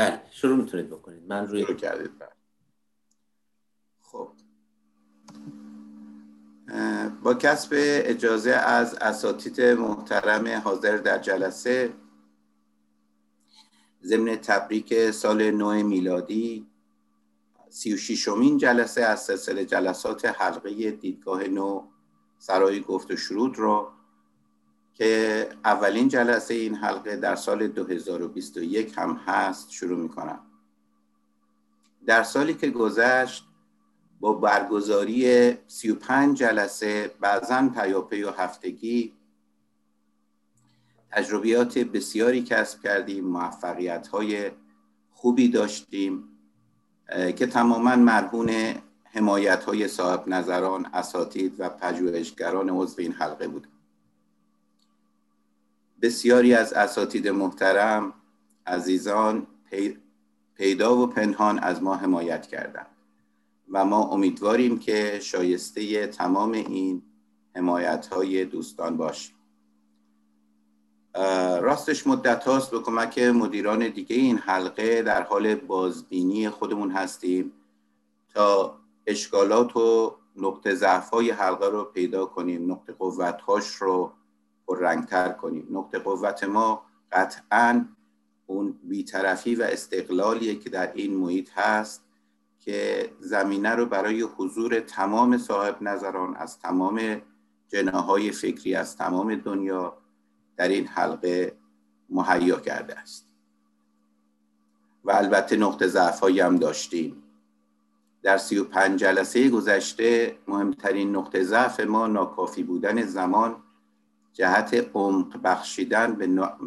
بله شروع می‌تونید بکنید من روی کردید بله. خب با کسب اجازه از اساتید محترم حاضر در جلسه ضمن تبریک سال نو میلادی سی و شیشمین جلسه از سلسله جلسات حلقه دیدگاه نو سرای گفت و شروط را که اولین جلسه این حلقه در سال 2021 هم هست شروع می کنم در سالی که گذشت با برگزاری 35 جلسه بعضا پیاپی و هفتگی تجربیات بسیاری کسب کردیم موفقیت های خوبی داشتیم که تماما مرهون حمایت های صاحب نظران اساتید و پژوهشگران عضو این حلقه بود بسیاری از اساتید محترم عزیزان پیدا و پنهان از ما حمایت کردند و ما امیدواریم که شایسته تمام این حمایت های دوستان باشیم. راستش مدت هاست به کمک مدیران دیگه این حلقه در حال بازبینی خودمون هستیم تا اشکالات و نقطه ضعف های حلقه رو پیدا کنیم نقطه قوت هاش رو رنگتر کنیم. نقطه قوت ما قطعا اون بیطرفی و استقلالیه که در این محیط هست که زمینه رو برای حضور تمام صاحب نظران از تمام جناهای فکری از تمام دنیا در این حلقه مهیا کرده است. و البته نقطه ضعف هم داشتیم. در سی و پنج جلسه گذشته مهمترین نقطه ضعف ما ناکافی بودن زمان جهت عمق بخشیدن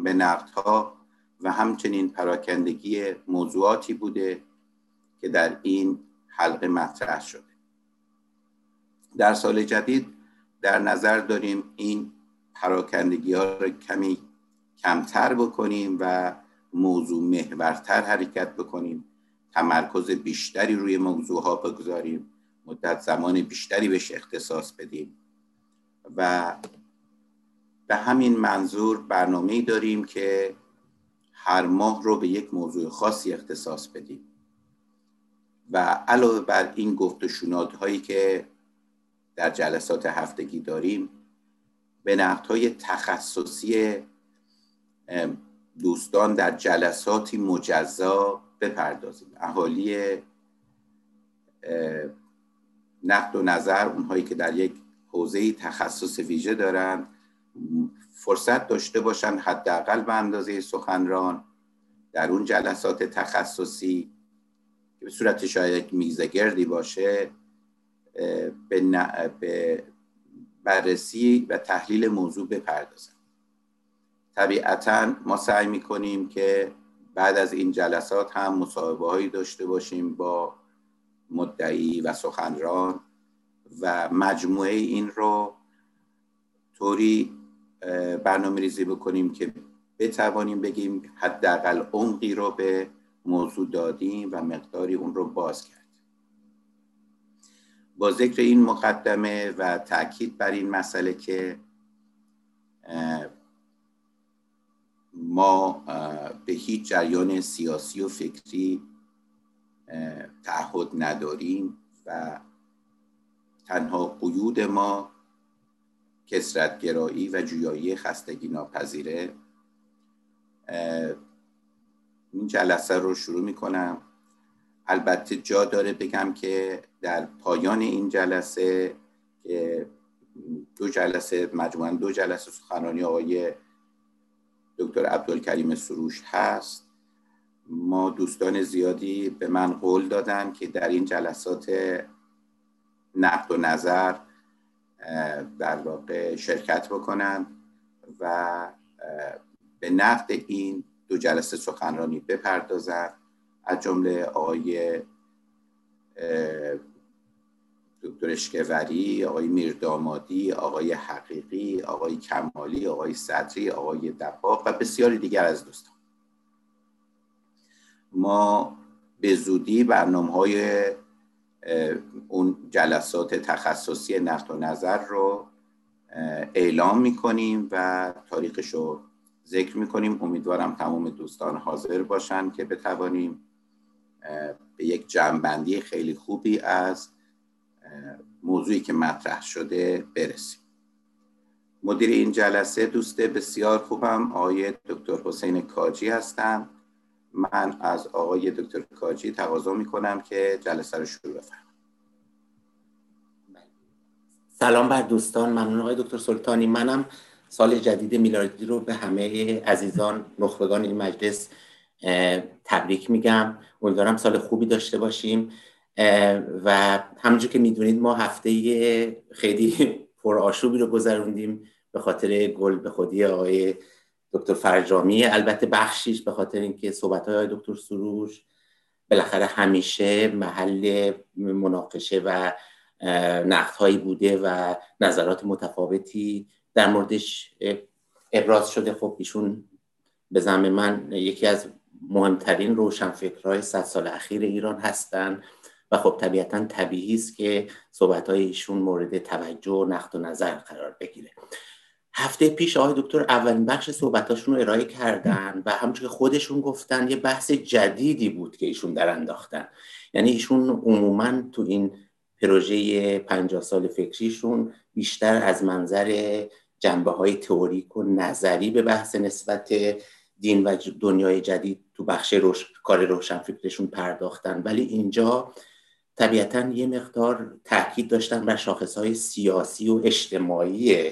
به نقدها و همچنین پراکندگی موضوعاتی بوده که در این حلقه مطرح شده. در سال جدید در نظر داریم این پراکندگی ها رو کمی کمتر بکنیم و موضوع محورتر حرکت بکنیم. تمرکز بیشتری روی موضوع ها بگذاریم. مدت زمان بیشتری بهش اختصاص بدیم. و به همین منظور برنامه داریم که هر ماه رو به یک موضوع خاصی اختصاص بدیم. و علاوه بر این گفت و هایی که در جلسات هفتگی داریم به نقد های تخصصی دوستان در جلساتی مجزا بپردازیم. اهالی نقد و نظر اونهایی که در یک حوزه تخصص ویژه دارند. فرصت داشته باشن حداقل به اندازه سخنران در اون جلسات تخصصی که به صورت شاید یک میزه گردی باشه به, به بررسی و تحلیل موضوع بپردازن. طبیعتا ما سعی می‌کنیم که بعد از این جلسات هم مصاحبه هایی داشته باشیم با مدعی و سخنران و مجموعه این رو طوری برنامه ریزی بکنیم که بتوانیم بگیم حداقل عمقی رو به موضوع دادیم و مقداری اون رو باز کرد. با ذکر این مقدمه و تاکید بر این مسئله که ما به هیچ جریان سیاسی و فکری تعهد نداریم و تنها قیود ما کسرتگرایی و جویایی خستگی ناپذیره. این جلسه رو شروع می کنم البته جا داره بگم که در پایان این جلسه که دو جلسه مجموعا دو جلسه سخنرانی آقای دکتر عبدالکریم سروش هست. ما دوستان زیادی به من قول دادن که در این جلسات نقد و نظر در واقع شرکت بکنن و به نقد این دو جلسه سخنرانی بپردازن از جمله آقای دکتر اشکوری آقای میردامادی آقای حقیقی آقای کمالی آقای صدری آقای دباغ و بسیاری دیگر از دوستان. ما به زودی برنامه های اون جلسات تخصصی نقد و نظر رو اعلام می‌کنیم و تاریخش رو ذکر می‌کنیم. امیدوارم تمام دوستان حاضر باشن که بتوانیم به یک جمعبندی خیلی خوبی از موضوعی که مطرح شده برسیم. مدیر این جلسه دوست بسیار خوبم آقای دکتر حسین کاجی هستم. من از آقای دکتر کاجی تقاضا می‌کنم که جلسه رو شروع بفرمایید. سلام بر دوستان. ممنون آقای دکتر سلطانی. منم سال جدید میلادی رو به همه عزیزان نخبگان این مجلس تبریک میگم. امیدوارم سال خوبی داشته باشیم. و همونجور که می‌دونید ما هفته خیلی پرآشوبی رو گذروندیم به خاطر گل به خودی آقای دکتر فرجامی البته بخشیش به خاطر اینکه صحبت های دکتر سروش بالاخره همیشه محل مناقشه و نقد هایی بوده و نظرات متفاوتی در موردش ابراز شده. خب ایشون به زمین من یکی از مهمترین روشنفکرهای صد سال اخیر ایران هستند و خب طبیعتا طبیعی است که صحبت های ایشون مورد توجه و نقد و نظر قرار بگیره. هفته پیش آقای دکتر اولین بخش صحبتاشون رو ارائه کردن و همونطور که خودشون گفتن یه بحث جدیدی بود که ایشون در انداختن. یعنی ایشون عموما تو این پروژه پنجاه سال فکریشون بیشتر از منظر جنبه های تئوریک و نظری به بحث نسبت دین و دنیای جدید تو بخش روش... کار روشنفکرشون پرداختن. ولی اینجا طبیعتا یه مقدار تاکید داشتن بر شاخص های سیاسی و اجتماعی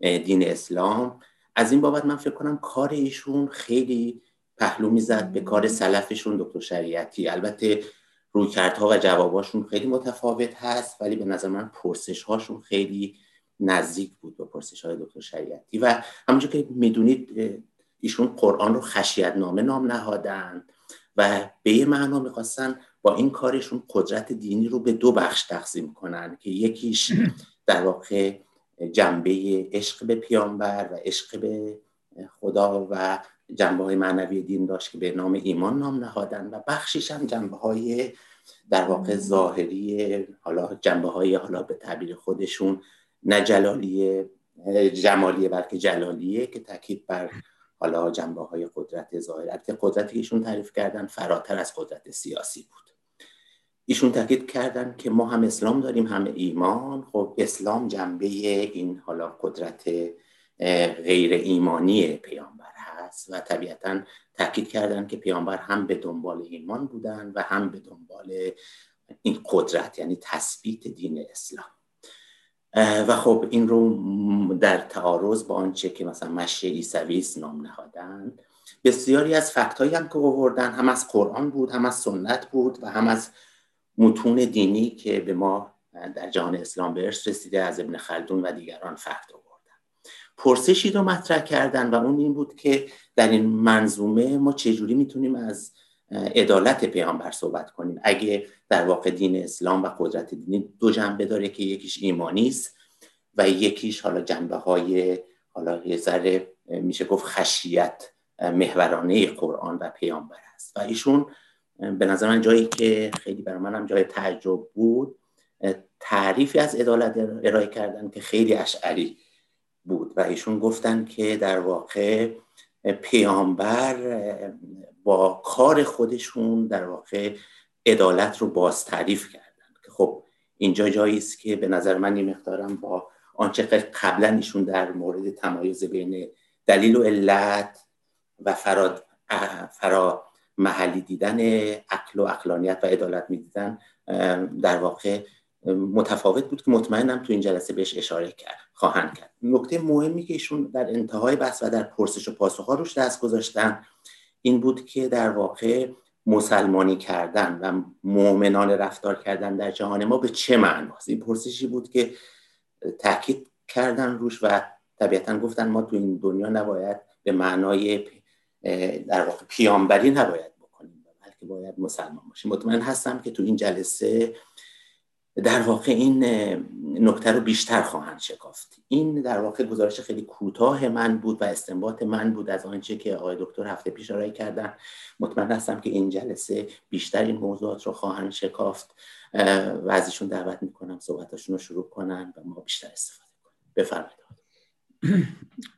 دین اسلام. از این بابت من فکر کنم کار ایشون خیلی پهلو می‌زد به کار سلفشون دکتر شریعتی. البته رویکردها و جواباشون خیلی متفاوت هست ولی به نظر من پرسش هاشون خیلی نزدیک بود به پرسش های دکتر شریعتی. و همونجور که می‌دونید ایشون قرآن رو خشیت نامه نام نهادن و به یه معنا می‌خواستن با این کارشون قدرت دینی رو به دو بخش تقسیم کنن که یکیش در واقع جنبه عشق به پیامبر و عشق به خدا و جنبه های معنوی دین داشت که به نام ایمان نام نهادن و بخشیش هم جنبه های در واقع ظاهری حالا جنبه های حالا به تعبیر خودشون نه جلالیه جمالیه بلکه جلالیه که تاکید بر حالا جنبه های قدرت ظاهر. البته قدرتی ایشون تعریف کردن فراتر از قدرت سیاسی بود. ایشون تاکید کردن که ما هم اسلام داریم هم ایمان. خب اسلام جنبه این حالا قدرت غیر ایمانی پیامبر هست و طبیعتا تاکید کردن که پیامبر هم به دنبال ایمان بودن و هم به دنبال این قدرت یعنی تثبیت دین اسلام. و خب این رو در تعارض با آنچه که مثلا مشی عیسوی نام نهادن. بسیاری از fact هم که آوردن هم از قرآن بود هم از سنت بود و هم از متون دینی که به ما در جهان اسلام به ارث رسیده از ابن خلدون و دیگران فکت آوردن. پرسشی رو مطرح کردن و اون این بود که در این منظومه ما چجوری می‌تونیم از عدالت پیامبر صحبت کنیم؟ اگه در واقع دین اسلام و قدرت دینی دو جنبه داره که یکیش ایمانی است و یکیش حالا جنبه های حالا یه ذره میشه گفت خشیت محورانه قرآن و پیامبر است. و ایشون به نظر من جایی که خیلی برای منم جای تعجب بود تعریفی از عدالت ارائه کردن که خیلی اشعری بود و ایشون گفتن که در واقع پیامبر با کار خودشون در واقع عدالت رو باز تعریف کردن. که خب اینجا جایی است که به نظر من این مقدارم با آنچه قبلا ایشون در مورد تمایز بین دلیل و علت و فرا, فرا محلی دیدن عقل و اقلانیت و عدالت می‌دیدن در واقع متفاوت بود که مطمئنم تو این جلسه بهش اشاره کرد خواهند کرد. نکته مهمی که ایشون در انتهای بحث و در پرسش و پاسخ ها روش دست گذاشتن این بود که در واقع مسلمانی کردن و مؤمنان رفتار کردن در جهان ما به چه معناست؟ این پرسشی بود که تاکید کردن روش و طبیعتا گفتن ما تو این دنیا نباید به معنای در واقع پیامبری نباید بکنیم بلکه باید مسلمان باشیم. مطمئن هستم که تو این جلسه در واقع این نکته رو بیشتر خواهند شکافت. این در واقع گزارش خیلی کوتاه من بود و استنباط من بود از آنچه که آقای دکتر هفته پیش ارائه کردن. مطمئن هستم که این جلسه بیشتر این موضوعات رو خواهند شکافت. و ازشون دعوت می‌کنم صحبتاشون رو شروع کنن و ما بیشتر استفاده کنیم. بفرمایید.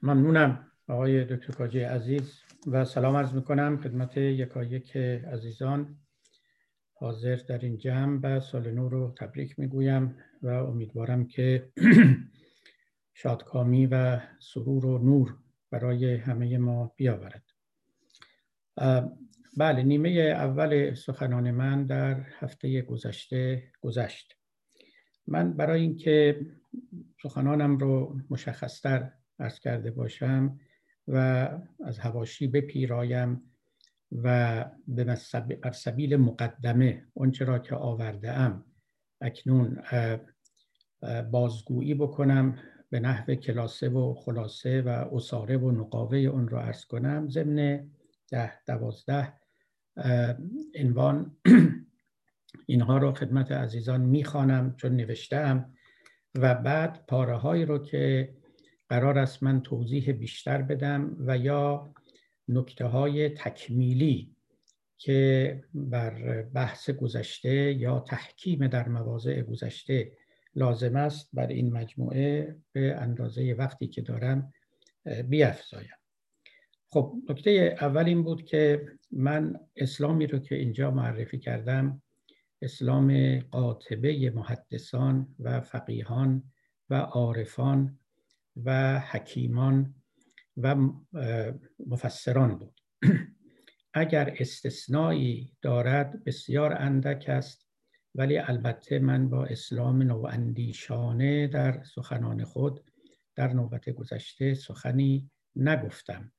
ممنونم آقای دکتر کاجی عزیز. و سلام عرض می‌کنم خدمت یکایک عزیزان. حاضر در این جمع و سال نو رو تبریک می‌گویم و امیدوارم که شادکامی و سرور و نور برای همه ما بیاورد. بله نیمه اول سخنان من در هفته گذشته گذشت. من برای اینکه سخنانم رو مشخصتر ارز کرده باشم و از هواشی بپیرایم و به سبیل مقدمه اونچه را که آورده ام اکنون بازگویی بکنم به نحو کلاسه و خلاصه و اصاره و نقاوه اون را ارز کنم. ضمن ده دوازده عنوان اینها رو خدمت عزیزان می‌خوانم چون نوشتم و بعد پاره هایی رو که قرار است من توضیح بیشتر بدم و یا نکته های تکمیلی که بر بحث گذشته یا تحکیم در مواضع گذشته لازم است بر این مجموعه به اندازه وقتی که دارم بیافزایم. خب نکته اول این بود که من اسلامی رو که اینجا معرفی کردم اسلام قاطبه محدثان و فقیهان و عارفان و حکیمان و مفسران بود. اگر استثنایی دارد بسیار اندک است ولی البته من با اسلام نواندیشانه در سخنان خود در نوبت گذشته سخنی نگفتم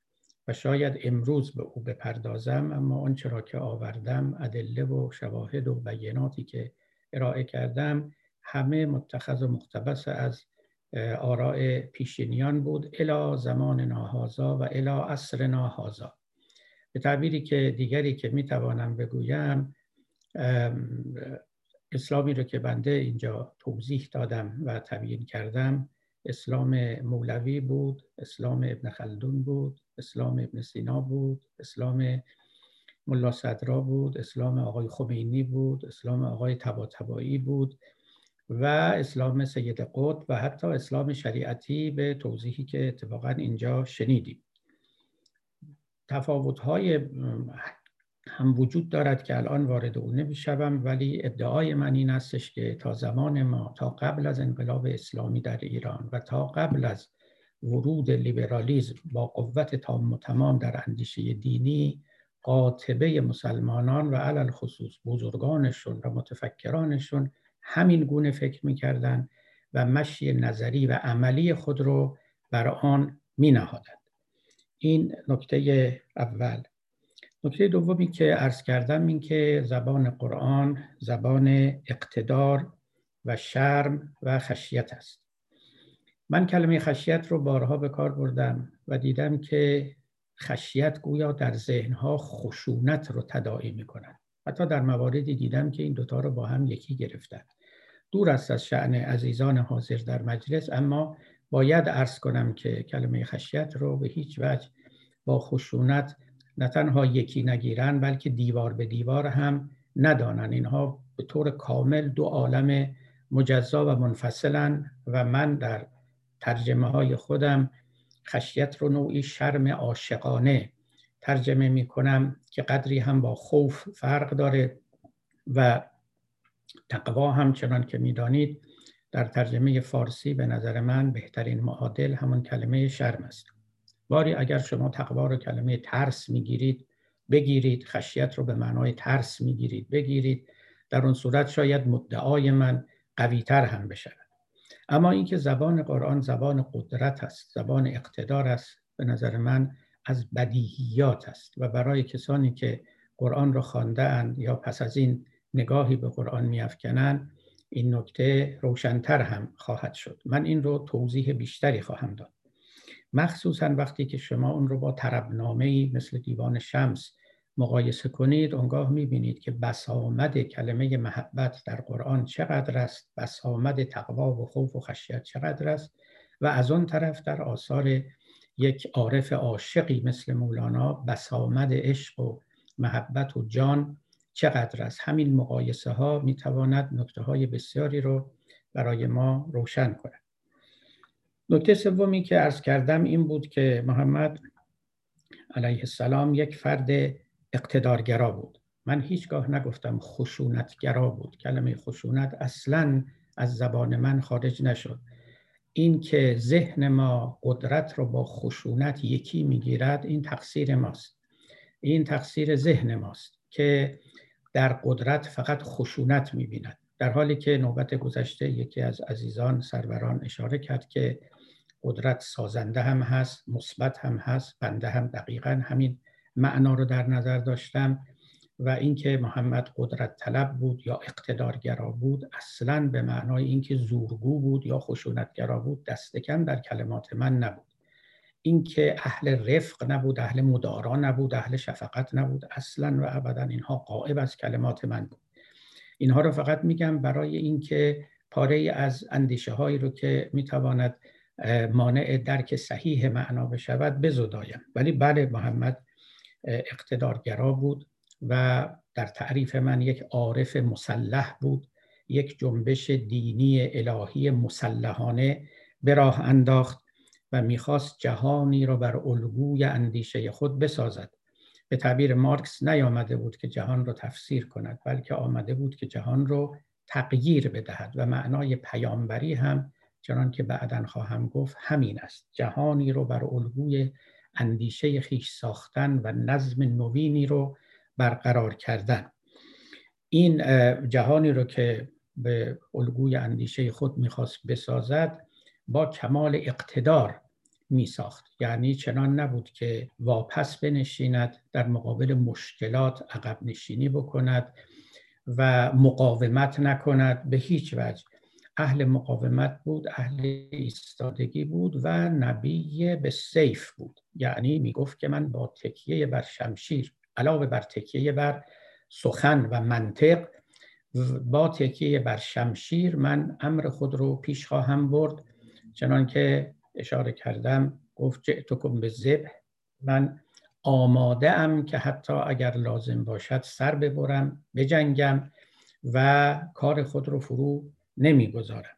و شاید امروز به او بپردازم اما آنچه را که آوردم ادله و شواهد و بیاناتی که ارائه کردم همه متخذ و مقتبس از آراء پیشینیان بود. الا زمان ناهازا و الا عصر ناهازا. به تعبیری که دیگری که می‌توانم بگویم اسلامی رو که بنده اینجا توضیح دادم و تبیین کردم اسلام مولوی بود اسلام ابن خلدون بود اسلام ابن سینا بود اسلام ملا صدرا بود اسلام آقای خمینی بود اسلام آقای تباتبایی بود. و اسلام سید قطب و حتی اسلام شریعتی به توضیحی که اتفاقا اینجا شنیدیم. تفاوت‌های هم وجود دارد که الان وارد او نمی‌شوم ولی ادعای من این استش که تا زمان ما تا قبل از انقلاب اسلامی در ایران و تا قبل از ورود لیبرالیزم با قوت تام و تمام در اندیشه دینی قاطبه مسلمانان و علل خصوص بزرگانشون و متفکرانشون همین گونه فکر می‌کردن و مشی نظری و عملی خود رو بر آن می نهادند. این نکته اول. نکته دومی که عرض کردم این که زبان قرآن زبان اقتدار و شرم و خشیت است. من کلمه خشیت رو بارها به کار بردم و دیدم که خشیت گویا در ذهنها خشونت رو تداعی می کند حتی در مواردی دیدم که این دوتا رو با هم یکی گرفتن. دور است از شعن عزیزان حاضر در مجلس اما باید عرض کنم که کلمه خشیت رو به هیچ وجه با خشونت نه تنها یکی نگیرن بلکه دیوار به دیوار هم ندانن. اینها به طور کامل دو عالم مجزا و منفصلن و من در ترجمه های خودم خشیت رو نوعی شرم عاشقانه ترجمه می کنم که قدری هم با خوف فرق داره و تقوا هم چنان که می‌دانید در ترجمه فارسی به نظر من بهترین معادل همون کلمه شرم است. باری اگر شما تقوا رو کلمه ترس می‌گیرید بگیرید خشیت رو به معنای ترس می‌گیرید بگیرید در اون صورت شاید مدعای من قویتر هم بشود. اما اینکه زبان قرآن زبان قدرت است زبان اقتدار است به نظر من از بدیهیات است و برای کسانی که قرآن را خوانده یا پس از این نگاهی به قرآن میافکنند این نکته روشنتر هم خواهد شد. من این رو توضیح بیشتری خواهم داد. مخصوصا وقتی که شما اون رو با طربنامه مثل دیوان شمس مقایسه کنید اونگاه می‌بینید که بسامد کلمه محبت در قرآن چقدر است بسامد تقوا و خوف و خشیت چقدر است و از اون طرف در آثار یک عارف عاشقی مثل مولانا بسامد عشق و محبت و جان. چقدر است همین مقایسه ها می‌تواند نکته های بسیاری رو برای ما روشن کند. نکته سومی که عرض کردم این بود که محمد علیه السلام یک فرد اقتدارگرا بود. من هیچگاه نگفتم خشونتگرا بود. کلمه خشونت اصلا از زبان من خارج نشد. این که ذهن ما قدرت رو با خشونت یکی می‌گیرد این تقصیر ماست. این تقصیر ذهن ماست که در قدرت فقط خشونت می‌بیند. در حالی که نوبت گذشته یکی از عزیزان سروران اشاره کرد که قدرت سازنده هم هست مثبت هم هست بنده هم دقیقا همین معنا رو در نظر داشتم. و اینکه محمد قدرت طلب بود یا اقتدارگرا بود اصلا به معنای اینکه زورگو بود یا خشونتگرا بود دست کم در کلمات من نبود. اینکه اهل رفق نبود اهل مدارا نبود اهل شفقت نبود اصلا و ابدا اینها قائب از کلمات من بود. اینها رو فقط میگم برای اینکه پاره از اندیشه هایی رو که می‌تواند مانع درک صحیح معنا بشود بزدایم. ولی بله محمد اقتدارگرا بود. و در تعریف من یک عارف مسلح بود یک جنبش دینی الهی مسلحانه به راه انداخت و می‌خواست جهانی را بر الگوی اندیشه خود بسازد. به تعبیر مارکس نیامده بود که جهان را تفسیر کند بلکه آمده بود که جهان را تغییر بدهد و معنای پیامبری هم چنان که بعدا خواهم گفت همین است. جهانی رو بر الگوی اندیشه خیش ساختن و نظم نوینی رو برقرار کردن. این جهانی رو که به الگوی اندیشه خود می‌خواست بسازد با کمال اقتدار می ساخت یعنی چنان نبود که واپس بنشیند در مقابل مشکلات عقب نشینی بکند و مقاومت نکند. به هیچ وجه. اهل مقاومت بود اهل ایستادگی بود و نبی به سیف بود. یعنی می‌گفت که من با تکیه بر شمشیر علاوه بر تکیه بر سخن و منطق با تکیه بر شمشیر من امر خود رو پیش خواهم برد. چنان که اشاره کردم گفت جئتکم به زبه من آماده ام که حتی اگر لازم باشد سر ببرم بجنگم و کار خود رو فرو نمی‌گذارم.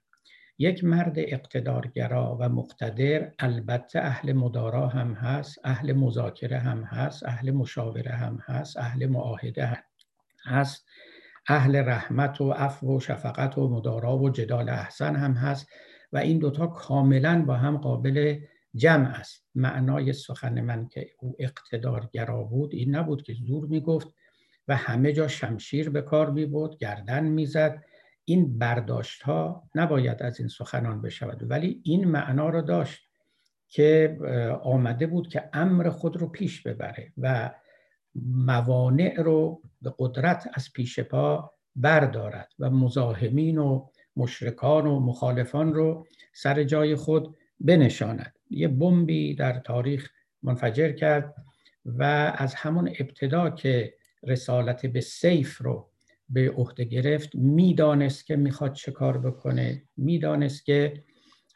یک مرد اقتدارگرا و مقتدر البته اهل مدارا هم هست اهل مذاکره هم هست اهل مشاوره هم هست اهل معاهده هم هست اهل رحمت و عفو و شفقت و مدارا و جدال احسن هم هست و این دوتا کاملا با هم قابل جمع است. معنای سخن من که او اقتدارگرا بود این نبود که زور می‌گفت و همه جا شمشیر به کار می بود گردن می‌زد. این برداشت ها نباید از این سخنان بشود. ولی این معنا رو داشت که آمده بود که امر خود رو پیش ببره و موانع رو به قدرت از پیش پا بردارد و مزاحمین و مشرکان و مخالفان رو سر جای خود بنشاند. یه بمبی در تاریخ منفجر کرد و از همون ابتدا که رسالت به سیف رو به عهده گرفت. می‌دانست که می‌خواد چه کار بکنه. می‌دانست که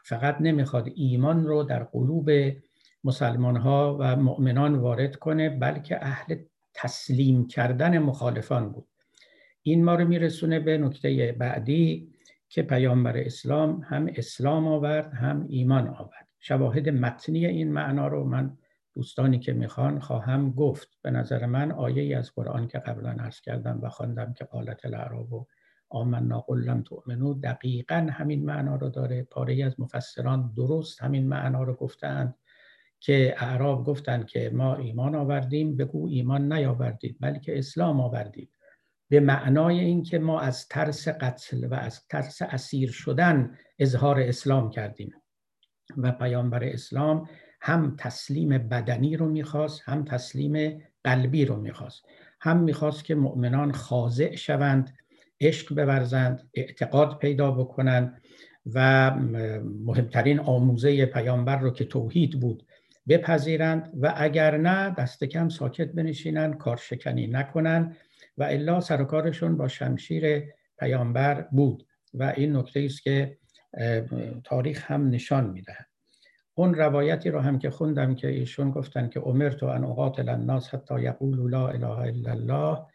فقط نمی‌خواد ایمان رو در قلوب مسلمان ها و مؤمنان وارد کنه بلکه اهل تسلیم کردن مخالفان بود. این ما رو میرسونه به نکته بعدی که پیامبر اسلام هم اسلام آورد هم ایمان آورد. شواهد متنی این معنا رو من دوستانی که می‌خوان خواهم گفت. به نظر من آیه ای از قرآن که قبلا عرض کردم و خواندم که قالت العرب و آمنا قل لم تؤمنو دقیقا همین معنا رو داره. پاره از مفسران درست همین معنا رو گفتند که اعراب گفتند که ما ایمان آوردیم بگو ایمان نیاوردید بلکه اسلام آوردید. به معنای اینکه ما از ترس قتل و از ترس اسیر شدن اظهار اسلام کردیم. و پیامبر اسلام هم تسلیم بدنی رو می‌خواست هم تسلیم قلبی رو می‌خواست. هم می‌خواست که مؤمنان خاضع شوند عشق بورزند اعتقاد پیدا بکنند و مهمترین آموزه پیامبر رو که توحید بود بپذیرند و اگر نه دست کم ساکت بنشینند کارشکنی نکنند و الا سر کارشون با شمشیر پیامبر بود. و این نکته است که تاریخ هم نشان می‌دهد. اون روایتی رو هم که خوندم که ایشون گفتن که تو ان اقاتل الناس حتی یقولوا لا اله الا الله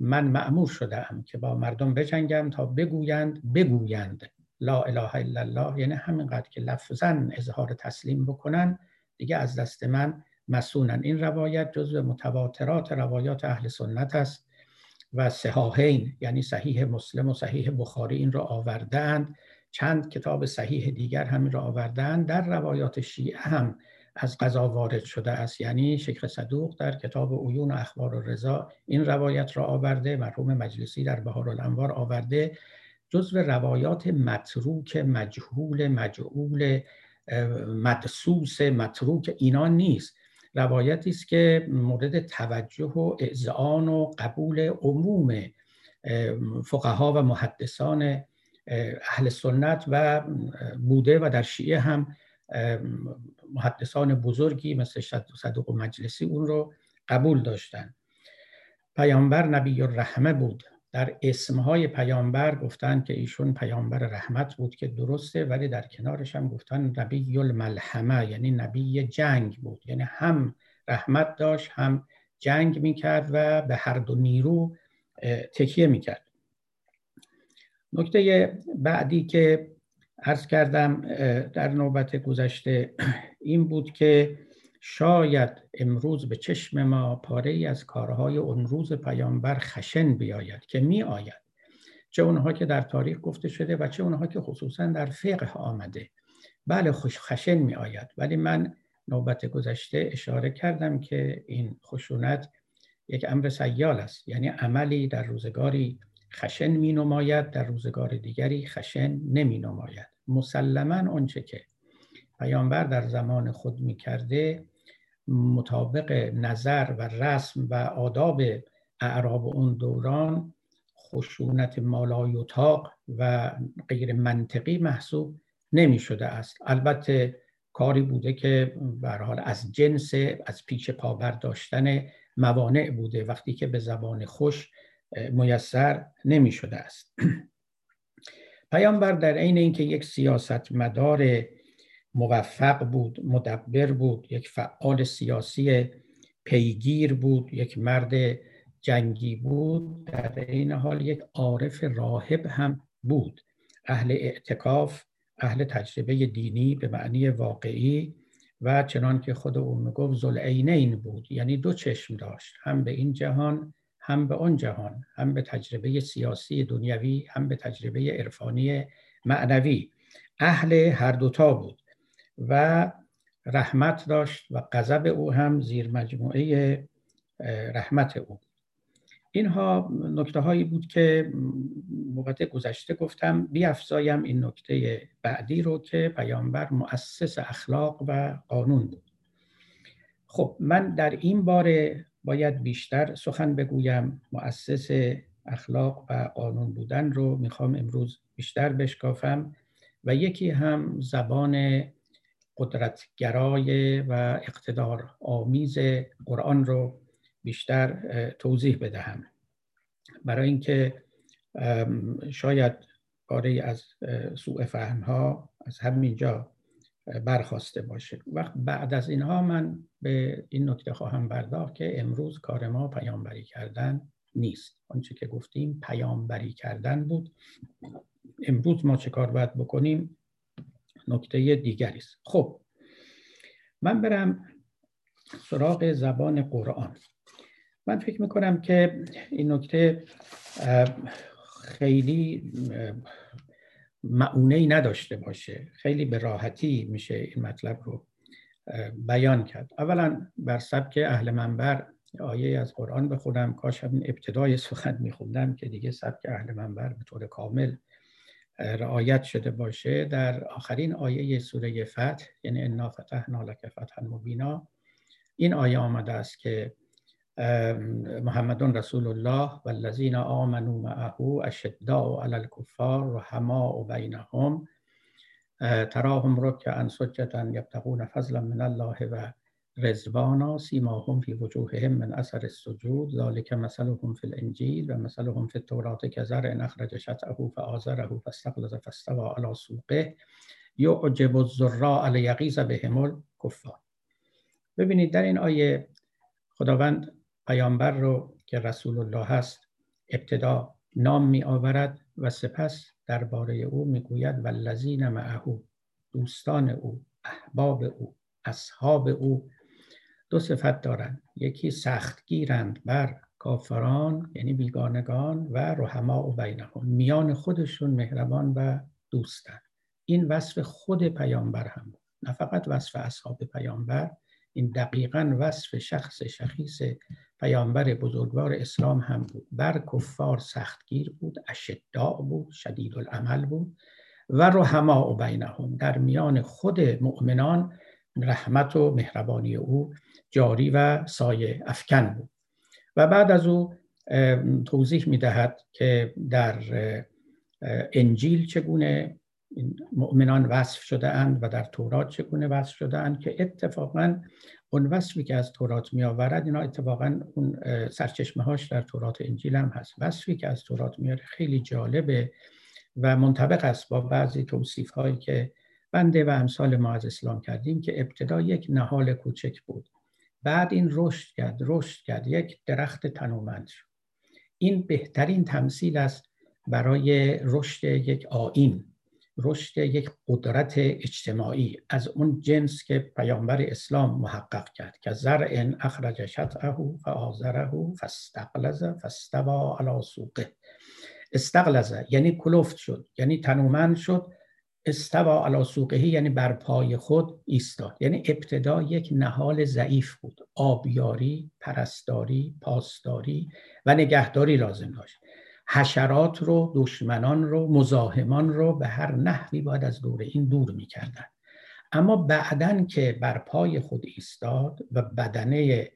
من معمور ام که با مردم بجنگم تا بگویند بگویند لا اله الا الله. یعنی همینقدر که لفظا اظهار تسلیم بکنن دیگه از دست من مسونن. این روایت جزو متواترات روایات اهل سنت است و صحاحین یعنی صحیح مسلم و صحیح بخاری این را آوردند چند کتاب صحیح دیگر همین را آوردند در روایات شیعه هم از قضا وارد شده است. یعنی شیخ صدوق در کتاب عیون و اخبار و رضا این روایت را آورده مرحوم مجلسی در بهار الانوار آورده. جزو روایات متروک مجهول مجعول مدسوس متروک اینا نیست. روایتی است که مورد توجه و اذعان و قبول عموم فقها و محدثان اهل سنت و بوده و در شیعه هم محدثان بزرگی مثل صدوق و مجلسی اون رو قبول داشتن. پیامبر نبی الرحمه بود. در اسمهای پیامبر گفتن که ایشون پیامبر رحمت بود که درسته ولی در کنارش هم گفتن نبی الملحمه یعنی نبی جنگ بود. یعنی هم رحمت داشت هم جنگ می‌کرد و به هر دو نیرو تکیه می‌کرد. نکته بعدی که عرض کردم در نوبت گذشته این بود که شاید امروز به چشم ما پاره ای از کارهای اون روز پیامبر خشن بیاید که می آید چه اونها که در تاریخ گفته شده و چه اونها که خصوصا در فقه آمده. بله خوش خشن می آید ولی من نوبت گذشته اشاره کردم که این خشونت یک امر سیال است. یعنی عملی در روزگاری خشن می نماید در روزگار دیگری خشن نمی نماید مسلما آنچه که پیامبر در زمان خود می کرده مطابق نظر و رسم و آداب اعراب اون دوران خشونت مالایوتاق و غیر منطقی محسوب نمی شده است. البته کاری بوده که به حال از جنس از پیچ پا برداشتن موانع بوده. وقتی که به زبان خوش میسر نمی شده است. پیامبر در عین اینکه یک سیاست مدار موفق بود مدبر بود یک فعال سیاسی پیگیر بود یک مرد جنگی بود در این حال یک عارف راهب هم بود. اهل اعتکاف اهل تجربه دینی به معنی واقعی و چنان که خود او می‌گفت زلعینین بود یعنی دو چشم داشت هم به این جهان هم به آن جهان هم به تجربه سیاسی دنیوی هم به تجربه عرفانی معنوی. اهل هر دوتا بود و رحمت داشت و غضب او هم زیر مجموعه رحمت او. اینها نکته هایی بود که موقع گذشته گفتم بیافزایم این نکته بعدی رو که پیامبر مؤسس اخلاق و قانون بود. خب من در این باره باید بیشتر سخن بگویم. مؤسس اخلاق و قانون بودن رو می‌خوام امروز بیشتر بشکافم و یکی هم زبان قدرتگرای و اقتدار آمیز قرآن رو بیشتر توضیح بدهم. برای اینکه شاید کاری از سوء فهم ها از همینجا برخواسته باشه. وقت بعد از اینها من به این نکته خواهم برداخت که امروز کار ما پیامبری کردن نیست. آنچه که گفتیم پیامبری کردن بود. امروز ما چه کار باید بکنیم؟ نکته دیگری است. خب من برم سراغ زبان قرآن. من فکر می‌کنم که این نکته خیلی معونه ای نداشته باشه. خیلی به راحتی میشه این مطلب رو بیان کرد. اولا بر سبک اهل منبر آیه از قرآن بخونم کاش همین ابتدای سخن میخوندم که دیگه سبک اهل منبر به طور کامل رعایت شده باشه. در آخرین آیه سوره فتح یعنی انا فتحنا لک فتحا مبینا این آیه آمده است که محمد رسول الله والذین آمنوا معه اشداء علی الكفار رحماء بینهم. تراهم رکعا سجدا یبتغون فضلا من الله و رزوانا سیماهم فی وجوههم من اثر السجود ذلك مثلهم فی الانجیل و مثلهم فی التوراة كزرع اخرج شطأه فآزره فاستغلظ فاستوى على سوقه یعجب الزراء لیغیظ بهم الکفار. ببینید در این آیه خداوند پیامبر رو که رسول الله هست ابتدا نام می آورد و سپس درباره او می‌گوید والذین معه دوستان او احباب او اصحاب او. دو صفت دارند یکی سختگیرند بر کافران یعنی بیگانگان و رحما و بینهم میان خودشون مهربان و دوستند این وصف خود پیامبر هم بود. نه فقط وصف اصحاب پیامبر این دقیقا وصف شخص شخیص پیامبر بزرگوار اسلام هم بود. بر کفار سختگیر بود اشداع بود شدید العمل بود و رحما و بینهم. در میان خود مؤمنان رحمت و مهربانی او جاری و سایه افکن بود. و بعد از او توضیح می دهد که در انجیل چگونه مؤمنان وصف شده اند و در تورات چگونه وصف شده اند که اتفاقا اون وصفی که از تورات می آورد اینا اتفاقا اون سرچشمه هاش در تورات انجیل هم هست. وصفی که از تورات میاره خیلی جالبه و منطبق است با بعضی توصیف هایی که بنده و امثال ما از اسلام کردیم که ابتدا یک نهال کوچک بود. بعد این رشد کرد رشد کرد یک درخت تنومند این بهترین تمثیل است برای رشد یک آین رشد یک قدرت اجتماعی از اون جنس که پیامبر اسلام محقق کرد که زرع اخرج شطعه فآزره فاستقلز فاستوا علی سوقه. استقلز یعنی کلفت شد یعنی تنومند شد. استوا علی سوقه یعنی بر پای خود ایستاد. یعنی ابتدا یک نهال ضعیف بود. آبیاری پرستاری پاسداری و نگهداری لازم داشت. حشرات رو دشمنان رو مزاحمان رو به هر نحوی باید از دور این دور می‌کردن. اما بعدا که بر پای خود ایستاد و بدنه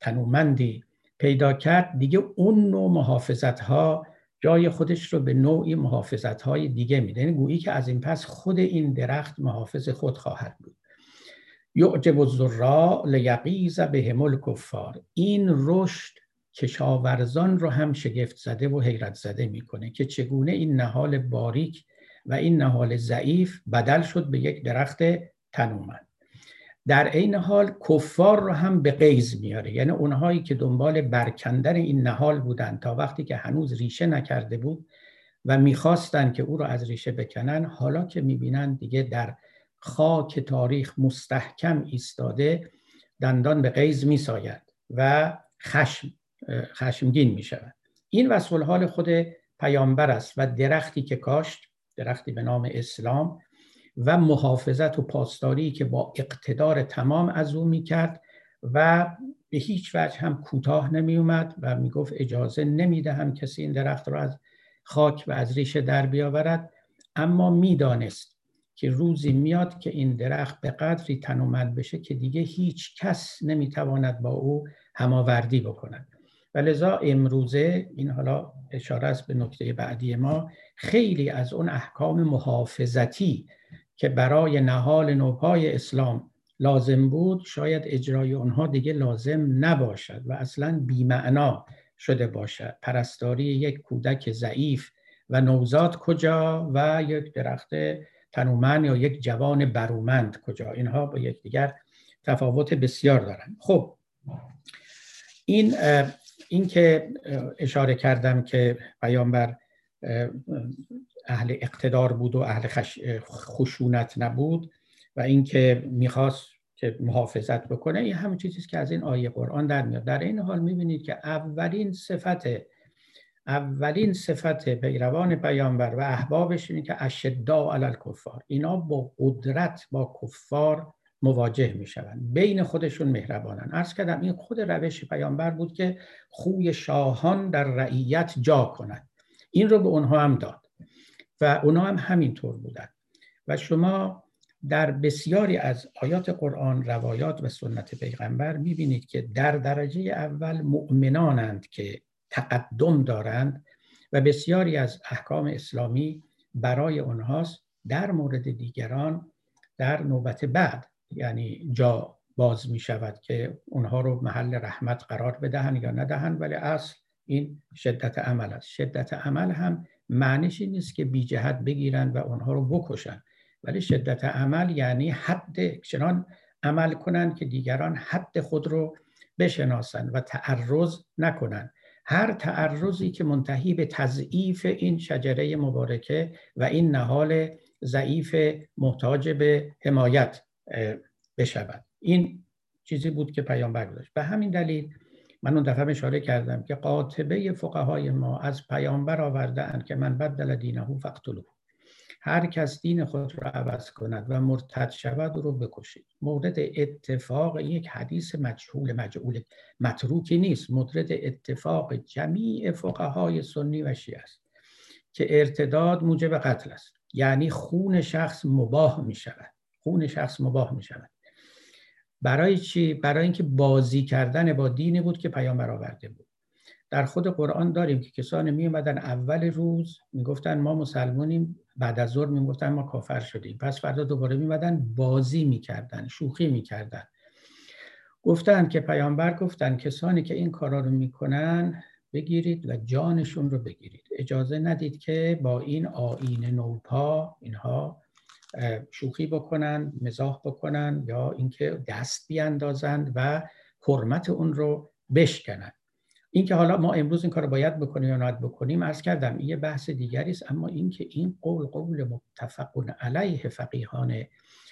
تنومندی پیدا کرد دیگه اون نوع محافظت ها جای خودش رو به نوعی محافظت های دیگه میده. یعنی گویی که از این پس خود این درخت محافظ خود خواهد بود. یعجب الزرا لیقیز بهم الکفار. این رشد کشاورزان رو هم شگفت زده و حیرت زده می‌کنه که چگونه این نهال باریک و این نهال ضعیف بدل شد به یک درخت تنومند. در عین حال کفار رو هم به قیز میاره. یعنی اونهایی که دنبال برکندن این نهال بودن تا وقتی که هنوز ریشه نکرده بود و می‌خواستن که او رو از ریشه بکنن حالا که می‌بینن دیگه در خاک تاریخ مستحکم ایستاده دندان به قیز میساید و خشم خشمگین می شود این وصف حال خود پیامبر است و درختی که کاشت درختی به نام اسلام و محافظت و پاسداری که با اقتدار تمام از او می کرد و به هیچ وجه هم کوتاه نمی اومد و می گفت اجازه نمی دهم کسی این درخت را از خاک و از ریشه در بیاورد. اما می‌دانست که روزی میاد که این درخت به قدری تنومند بشه که دیگه هیچ کس نمی‌تواند با او هماوردی بکند. و لذا امروزه این حالا اشاره است به نکته بعدی ما خیلی از اون احکام محافظتی که برای نهال نوپای اسلام لازم بود شاید اجرای اونها دیگه لازم نباشد و اصلا بیمعنا شده باشد. پرستاری یک کودک ضعیف و نوزاد کجا و یک درخت تنومن یا یک جوان برومند کجا؟ اینها با یکدیگر تفاوت بسیار دارند. خب این این که اشاره کردم که پیامبر اهل اقتدار بود و اهل خشونت نبود و اینکه می‌خواست که محافظت بکنه این همون چیزی که از این آیه قرآن در میاد. در این حال می‌بینید که اولین صفت اولین صفت پیروان پیامبر و احبابش اینه که اشدا علی الکفار. اینا با قدرت با کفار مواجه می شوند بین خودشون مهربانن. عرض کردم این خود روش پیامبر بود که خوی شاهان در رعیت جا کنند این رو به اونها هم داد و اونها هم همینطور بودن. و شما در بسیاری از آیات قرآن روایات و سنت پیغمبر می‌بینید که در درجه اول مؤمنانند که تقدم دارند و بسیاری از احکام اسلامی برای اونهاست در مورد دیگران در نوبت بعد. یعنی جا باز می شود که اونها رو محل رحمت قرار بدهند یا ندهند ولی اصل این شدت عمل است. شدت عمل هم معنیش نیست که بی جهت بگیرند و اونها رو بکشند ولی شدت عمل یعنی حد چنان عمل کنند که دیگران حد خود رو بشناسند و تعرض نکنند هر تعرضی که منتهی به تضعیف این شجره مبارکه و این نهال ضعیف محتاج به حمایت بشود. این چیزی بود که پیامبر داشت به همین دلیل من اون دفعه اشاره کردم که قاطبه فقهای ما از پیامبر آورده که من بدل دینه فقتلوه. هر کس دین خود را عوض کند و مرتد شود رو بکشید. مورد اتفاق یک حدیث مجهول مجهول متروکی نیست. مورد اتفاق جمیع فقهای سنی و شیعه است که ارتداد موجب قتل است. یعنی خون شخص مباه می شود خون شخص مباه می شود برای چی؟ برای اینکه بازی کردن با دینی بود که پیامبر آورده بود. در خود قرآن داریم که کسانی می اومدن اول روز می‌گفتن ما مسلمانیم بعد از ظهر می‌گفتن ما کافر شدیم. پس فردا دوباره میمدن بازی می‌کردن شوخی می‌کردن. گفتن که پیامبر گفتن کسانی که این کارا رو می‌کنن بگیرید و جانشون رو بگیرید. اجازه ندید که با این آین نوپا اینها شوخی بکنن مزاح بکنن یا اینکه دست بیاندازند و حرمت اون رو بشکنن. اینکه حالا ما امروز این کار رو باید بکنیم یا نباید بکنیم از کردم یه بحث دیگری است. اما اینکه این قول قول متفقون علیه فقیهان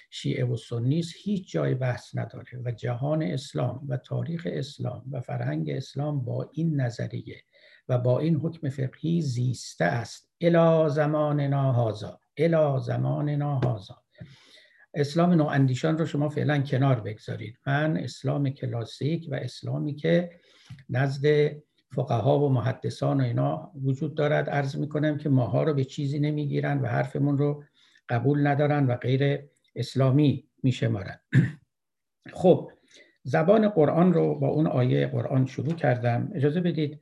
شیعه و سنی هیچ جای بحث نداره. و جهان اسلام و تاریخ اسلام و فرهنگ اسلام با این نظریه و با این حکم فقهی زیسته است. الا زمان ناهازا. الا زمان ناهازا. اسلام نواندیشان رو شما فعلا کنار بگذارید. من اسلام کلاسیک و اسلامی که نزد فقها و محدثان و اینا وجود دارد عرض می‌کنم که ماها رو به چیزی نمی‌گیرن و حرفمون رو قبول ندارن و غیر اسلامی میشمارن. خب زبان قرآن رو با اون آیه قرآن شروع کردم. اجازه بدید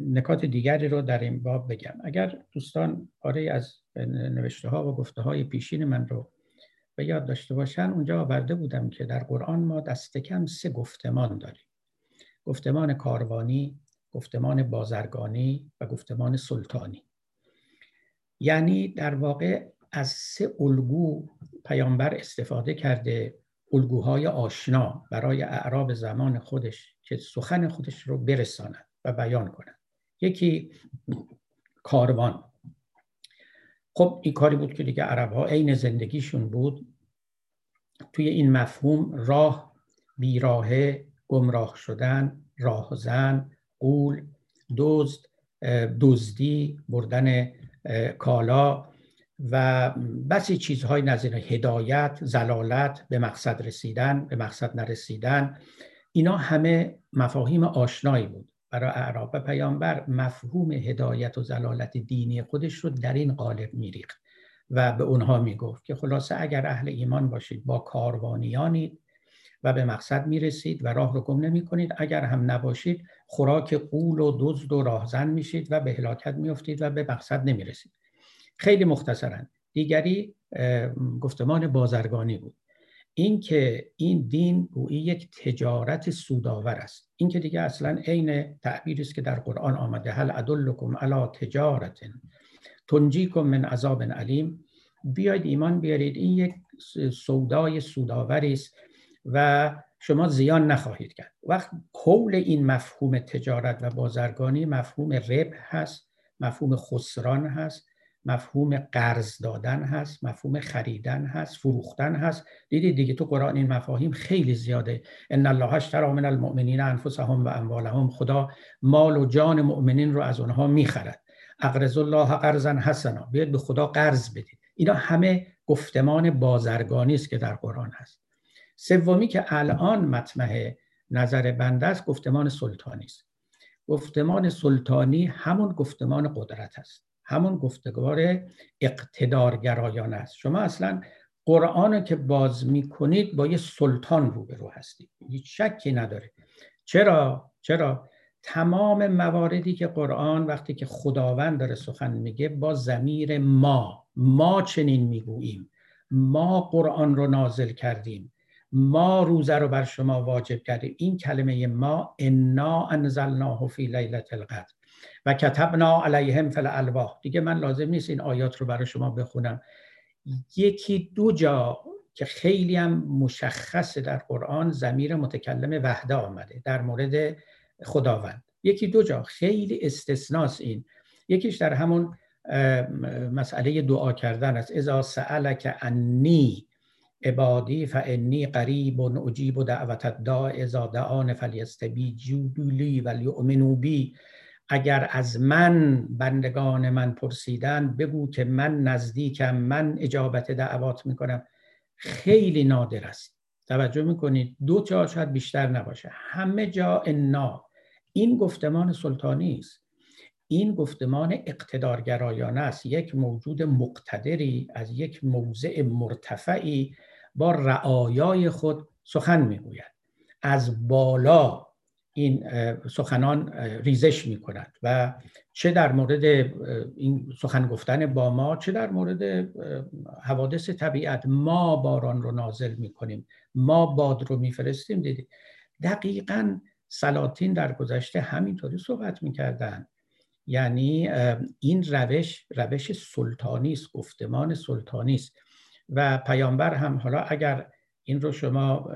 نکات دیگری رو در این باب بگم. اگر دوستان پاره از نوشته ها و گفته های پیشین من رو به یاد داشته باشن اونجا آورده بودم که در قرآن ما دست کم سه گفتمان داریم. گفتمان کاروانی گفتمان بازرگانی و گفتمان سلطانی. یعنی در واقع از سه الگو پیامبر استفاده کرده الگوهای آشنا برای اعراب زمان خودش که سخن خودش رو برساند و بیان کنند یکی کاروان. خب این کاری بود که دیگه عرب ها عین زندگیشون بود. توی این مفهوم راه بیراهه گمراه شدن راهزن قول دزد دزدی بردن کالا و بسی چیزهای نظیر هدایت زلالت به مقصد رسیدن به مقصد نرسیدن. اینا همه مفاهیم آشنایی بود. برای اعراب و پیامبر مفهوم هدایت و زلالت دینی خودش رو در این قالب میریخت و به اونها می‌گفت که خلاصه اگر اهل ایمان باشید با کاروانیانید و به مقصد می‌رسید و راه رو گم نمی کنید اگر هم نباشید خوراک قول و دزد و راهزن میشید و به هلاکت میافتید و به مقصد نمی‌رسید. خیلی مختصرا دیگری گفتمان بازرگانی بود. این که این دین گویی یک تجارت سودآور است. این که دیگه اصلا عین تعبیری است که در قرآن آمده هل ادلکم علی تجارت تنجیکم من عذاب علیم. بیاید ایمان بیارید این یک سودای سودآوری است و شما زیان نخواهید کرد. وقت کول این مفهوم تجارت و بازرگانی مفهوم رب هست مفهوم خسران هست. مفهوم قرض دادن هست مفهوم خریدن هست فروختن هست. دیدید دیگه تو قرآن این مفاهیم خیلی زیاده. ان الله اشترى من المؤمنین انفسهم و اموالهم. خدا مال و جان مؤمنین رو از اونها می‌خرد. اقرض الله قرضا حسنا. بیاد به خدا قرض بدید. اینا همه گفتمان بازرگانی است که در قرآن هست. سومی که الان مطمع نظر بنده است گفتمان سلطانی است. گفتمان سلطانی همون گفتمان قدرت است. همون گفتگار اقتدارگرایانه است. شما اصلا قرآن که باز می‌کنید با یه سلطان روبرو هستید. هیچ شکی نداره. چرا؟ چرا؟ تمام مواردی که قرآن وقتی که خداوند داره سخن میگه با زمیر ما. ما چنین می‌گوییم. ما قرآن رو نازل کردیم. ما روزه رو بر شما واجب کردیم. این کلمه ما انا انزلناه فی لیلت القدر. و کتبنا علیهم فل الواح دیگه من لازم نیست این آیات رو برای شما بخونم. یکی دو جا که خیلی هم مشخص در قرآن زمیر متکلم وحده آمده در مورد خداوند. یکی دو جا خیلی استثناس این. یکیش در همون مسئله دعا کردن است. اذا سألک انی عبادی فانی قریب و اجیب دعوت الداع اذا دعان فلیستجیبوا لی ولیؤمنوا بی. اگر از من بندگان من پرسیدن بگو که من نزدیکم من اجابت دعوات می‌کنم. خیلی نادر است. توجه می‌کنید؟ دو جا شاید بیشتر نباشه. همه جا انا. این گفتمان سلطانی است. این گفتمان اقتدارگرایانه است. یک موجود مقتدری از یک موضع مرتفعی با رعایای خود سخن می‌گوید. از بالا این سخنان ریزش می کند و چه در مورد این سخن گفتن با ما چه در مورد حوادث طبیعت ما باران رو نازل می کنیم ما باد رو میفرستیم. دیدید دقیقا سلاطین در گذشته همینطوری صحبت می‌کردن. یعنی این روش روش سلطانی است گفتمان سلطانی است. و پیامبر هم حالا اگر این رو شما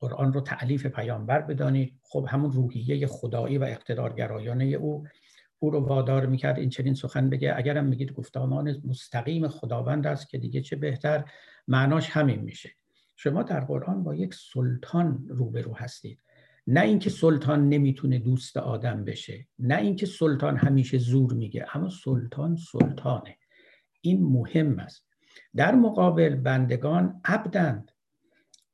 قرآن رو تعلیف پیامبر بدانید. خب همون روحیه خدایی و اقتدارگرایانه او. او رو وادار می‌کرد. این چنین سخن بگه. اگرم میگید گفتمان مستقیم خداوند است که دیگه چه بهتر معناش همین میشه. شما در قرآن با یک سلطان روبرو هستید. نه اینکه سلطان نمی‌تونه دوست آدم بشه. نه اینکه سلطان همیشه زور میگه. اما سلطان سلطانه. این مهم است. در مقابل بندگان عبدند.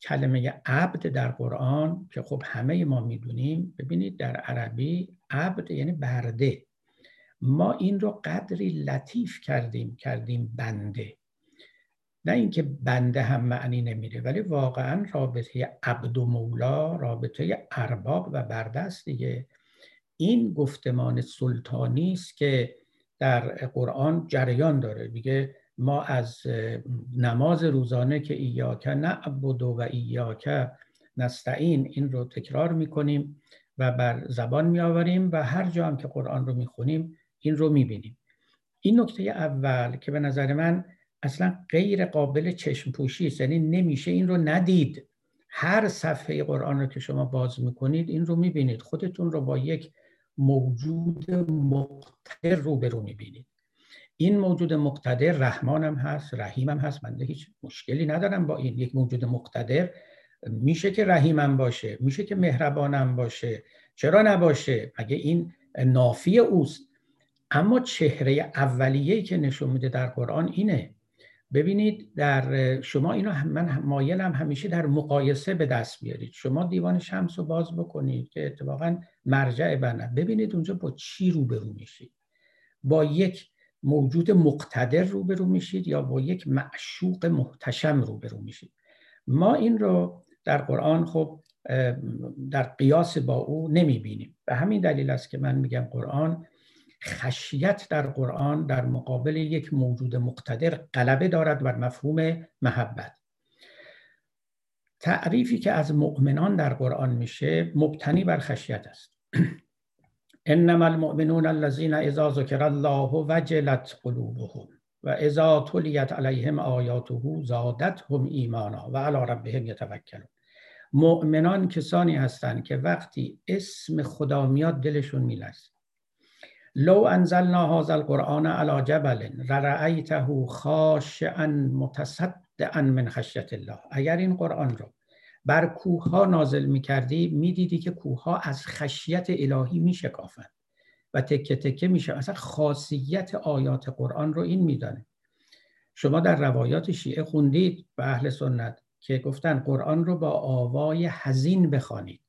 کلمه عبد در قرآن که خب همه ما می‌دونیم. ببینید در عربی عبد یعنی برده. ما این رو قدری لطیف کردیم کردیم بنده. نه اینکه بنده هم معنی نمیده ولی واقعا رابطه عبد و مولا رابطه ارباب و برده است دیگه. این گفتمان سلطانی است که در قرآن جریان داره. میگه ما از نماز روزانه که ایاک نعبد و ایاک نستعین این رو تکرار می‌کنیم و بر زبان میآوریم و هر جا هم که قرآن رو می‌خونیم این رو می‌بینیم. این نکته اول که به نظر من اصلا غیر قابل چشم پوشی است یعنی نمیشه این رو ندید. هر صفحه قرآن رو که شما باز می‌کنید این رو می‌بینید. خودتون رو با یک موجود مقتر روبرو می‌بینید. این موجود مقتدر رحمانم هست رحیمم هست من هیچ مشکلی ندارم با این. یک موجود مقتدر میشه که رحیمم باشه میشه که مهربانم باشه. چرا نباشه؟ مگه این نافی اوست. اما چهره اولیه که نشون میده در قرآن اینه. ببینید در شما اینو من مایلم همیشه در مقایسه به دست بیارید. شما دیوان شمس رو باز بکنید که اتفاقا مرجع بنه ببینید اونجا با چی روبرو میشید. با یک موجود مقتدر روبرو میشید یا با یک معشوق محتشم روبرو میشید. ما این رو در قرآن خب در قیاس با او نمی‌بینیم. به همین دلیل است که من میگم قرآن خشیت در قرآن در مقابل یک موجود مقتدر غلبه دارد بر مفهوم محبت. تعریفی که از مؤمنان در قرآن میشه مبتنی بر خشیت است. انما المؤمنون الذين اذا ذكر الله وجلت قلوبهم و اذا تلیت علیهم آیاته زادتهم ایمانا و علی ربهم یتوکلون. مؤمنان کسانی هستند که وقتی اسم خدا میاد دلشون میلرزه. لو انزلنا هذا القرآن على جبل رأیته خاشعا متصدعا من خشیت الله. اگر این قرآن رو بر کوه ها نازل می کردی می دیدی که کوه ها از خشیت الهی می شکافند و تکه تکه میشه. اصلا خاصیت آیات قرآن رو این میدانه. شما در روایات شیعه خوندید به اهل سنت که گفتن قرآن رو با آوای حزین بخوانید.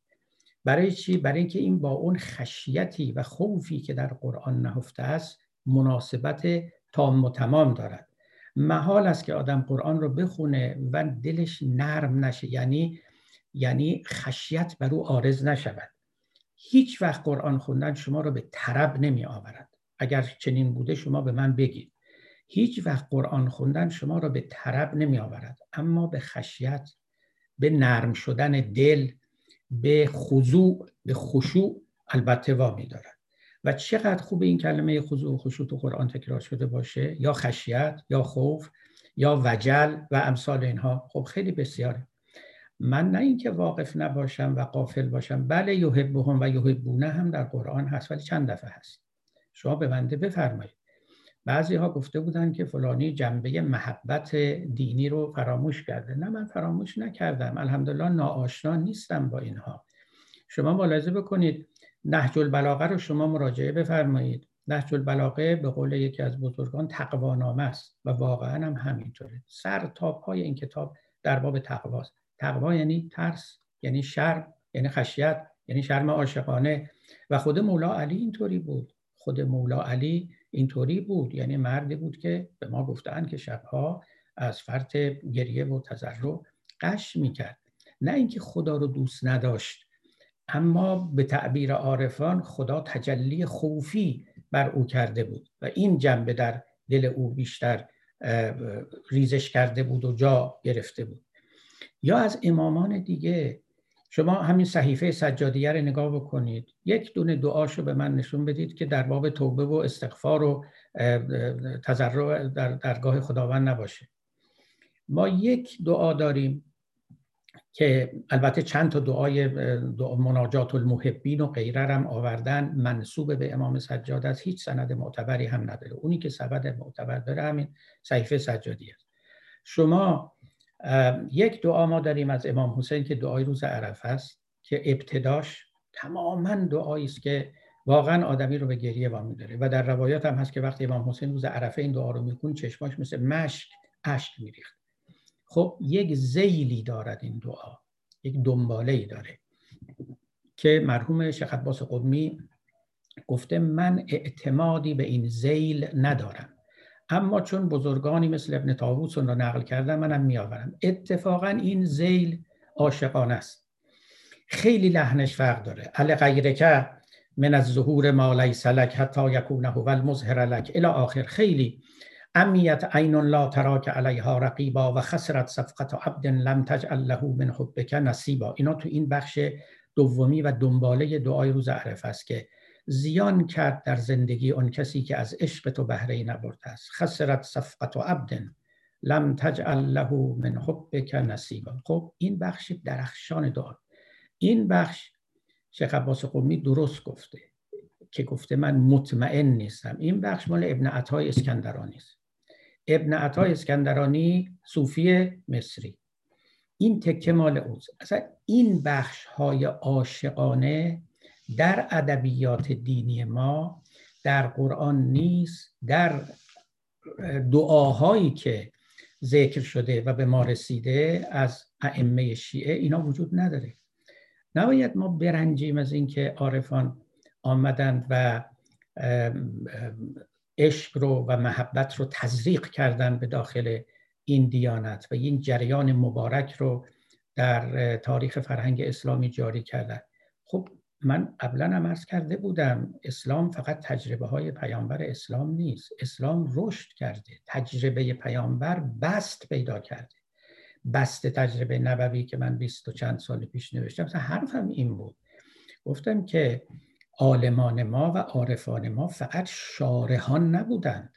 برای چی؟ برای اینکه این با اون خشیتی و خوفی که در قرآن نهفته است مناسبت تام و تمام دارد. محال است که آدم قرآن رو بخونه و دلش نرم نشه یعنی یعنی خشیت بر او آرز نشود. هیچ وقت قرآن خوندن شما رو به طرب نمی آورد. اگر چنین بوده شما به من بگید. هیچ وقت قرآن خوندن شما رو به طرب نمی آورد. اما به خشیت به نرم شدن دل به خضوع به خشوع البته وامی دارد. و چقدر خوب این کلمه خضوع و خشوع تو قرآن تکرار شده باشه؟ یا خشیت یا خوف یا وجل و امثال اینها. خب خیلی بسیاره. من نه اینکه واقف نباشم و قافل باشم بله یحبهم و یحبونه هم در قرآن هست ولی چند دفعه هست. شما به بنده بفرمایید. بعضی ها گفته بودن که فلانی جنبه محبت دینی رو فراموش کرده. نه من فراموش نکردم. الحمدلله ناآشنا نیستم با اینها. شما ملاحظه بکنید نهج البلاغه رو شما مراجعه بفرمایید. نهج البلاغه به قول یکی از بزرگان تقوانامه است و واقعا هم همینطوره. سر تا پای این کتاب در باب تقواست. تقوا یعنی ترس یعنی شرم یعنی خشیت یعنی شرم عاشقانه. و خود مولا علی اینطوری بود. خود مولا علی اینطوری بود. یعنی مردی بود که به ما گفتن که شبها از فرط گریه و تضرع قش می‌کرد. نه اینکه خدا رو دوست نداشت. اما به تعبیر عارفان خدا تجلی خوفی بر او کرده بود و این جنبه در دل او بیشتر ریزش کرده بود و جا گرفته بود. یا از امامان دیگه شما همین صحیفه سجادیه رو نگاه بکنید. یک دونه دعاشو به من نشون بدید که در باب توبه و استغفار و تضرع در درگاه خداوند نباشه. ما یک دعا داریم که البته چند تا دعای دعا مناجات المحبین و غیره هم آوردن منصوب به امام سجاد از هیچ سند معتبری هم نداره. اونی که سبد معتبر داره همین صحیفه سجادی است. شما یک دعا ما داریم از امام حسین که دعای روز عرفه است که ابتداش تماما دعایی است که واقعا آدمی رو به گریه وامی داره و در روایات هم هست که وقتی امام حسین روز عرفه این دعا رو میکن چشماش مثل مشک اشک میریخت. خب یک زیلی دارد این دعا یک دنباله ای داره که مرحوم شیخ عباس قدمی گفته من اعتمادی به این ذیل ندارم. اما چون بزرگانی مثل ابن طاووس رو نقل کردن منم میآورم. اتفاقا این ذیل عاشقانه است. خیلی لحنش فرق داره. أ لغیرک من الظهور ما لیس لک حتی یکون هو المظهر لک. الی آخر خیلی عمیت عین لا تراک علیها رقیبا و خسرت صفقة عبد لم تجعل له من حبک نصیبا. اینا تو این بخش دومی و دنباله دعای روز عرفه است که زیان کرد در زندگی اون کسی که از عشق تو بهره نبرده است. خسرت صفقت عبد لم تجعل له من حبک نصیبا. خب این بخش درخشان دعا. این بخش شیخ عباس قومی درست گفته که گفته من مطمئن نیستم. این بخش مال ابن عطای اسکندرانی است. ابن عطای اسکندرانی صوفی مصری. این تکه مال اوست. اصلا این بخش های عاشقانه در ادبیات دینی ما در قرآن نیست در دعاهایی که ذکر شده و به ما رسیده از ائمه شیعه اینا وجود نداره. نباید ما برنجیم از اینکه عارفان آمدند و عشق رو و محبت رو تزریق کردن به داخل این دیانت و این جریان مبارک رو در تاریخ فرهنگ اسلامی جاری کردن. خب من قبلا هم ارز کرده بودم اسلام فقط تجربه های پیامبر اسلام نیست. اسلام رشد کرده تجربه پیامبر بست پیدا کرده. بست تجربه نبوی که من بیست و چند سال پیش نوشتم مثلا حرفم این بود. گفتم که عالمان ما و عارفان ما فقط شارهان نبودند.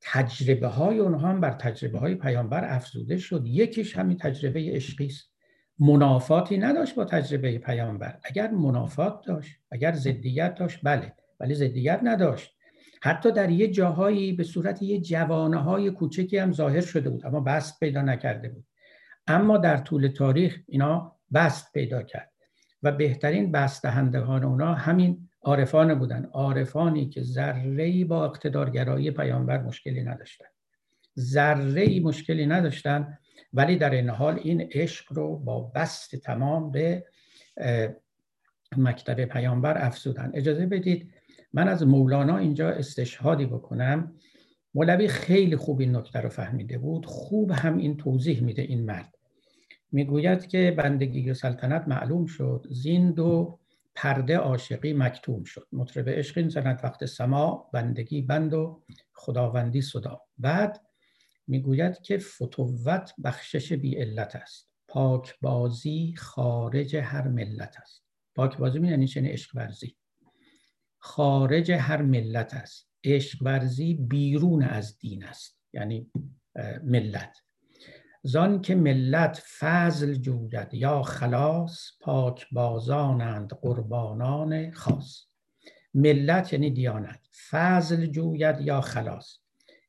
تجربه های اونها هم بر تجربه های پیامبر افزوده شد. یکیش همین تجربه عشقی است. منافاتی نداشت با تجربه پیامبر. اگر منافات داشت اگر ضدیت داشت بله ولی ضدیت نداشت. حتی در یه جاهایی به صورت یه جوانه های کوچکی هم ظاهر شده بود اما بست پیدا نکرده بود. اما در طول تاریخ اینا بست پیدا کرد. و بهترین بست دهندگان اونا همین عارفان بودن. عارفانی که ذره با اقتدارگرایی پیامبر مشکلی نداشتن. ذره مشکلی نداشتن ولی در این حال این عشق رو با بست تمام به مکتب پیامبر افزودن. اجازه بدید من از مولانا اینجا استشهادی بکنم. مولوی خیلی خوب این نکته رو فهمیده بود. خوب هم این توضیح میده این مرد. می‌گوید که بندگی و سلطنت معلوم شد زین دو پرده عاشقی مکتوم شد. مطرب عشق این زند وقت سما بندگی بند و خداوندی صدا. بعد می‌گوید که فتوت بخشش بی علت است. پاک بازی خارج هر ملت است. پاک بازی می یعنی چنین عشق ورزی؟ خارج هر ملت است. عشق ورزی بیرون از دین است. یعنی ملت. زان که ملت فضل جوید یا خلاص پاک بازانند قربانان خاص. ملت یعنی دیانت. فضل جوید یا خلاص.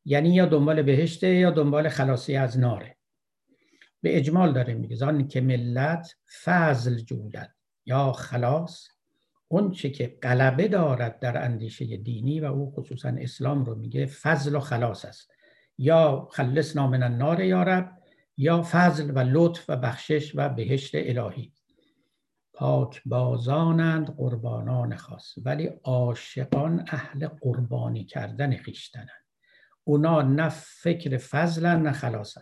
یعنی یا دنبال بهشته یا دنبال خلاصی از ناره. به اجمال داره میگه زان که ملت فضل جوید یا خلاص اون چه که غلبه دارد در اندیشه دینی و او خصوصا اسلام رو میگه فضل و خلاص است. یا خلص نامن النار یارب یا فضل و لطف و بخشش و بهشت الهی. پاک بازانند قربانان خاص ولی عاشقان اهل قربانی کردن خیشتنند اونا نه فکر فضلن نه خلاصن.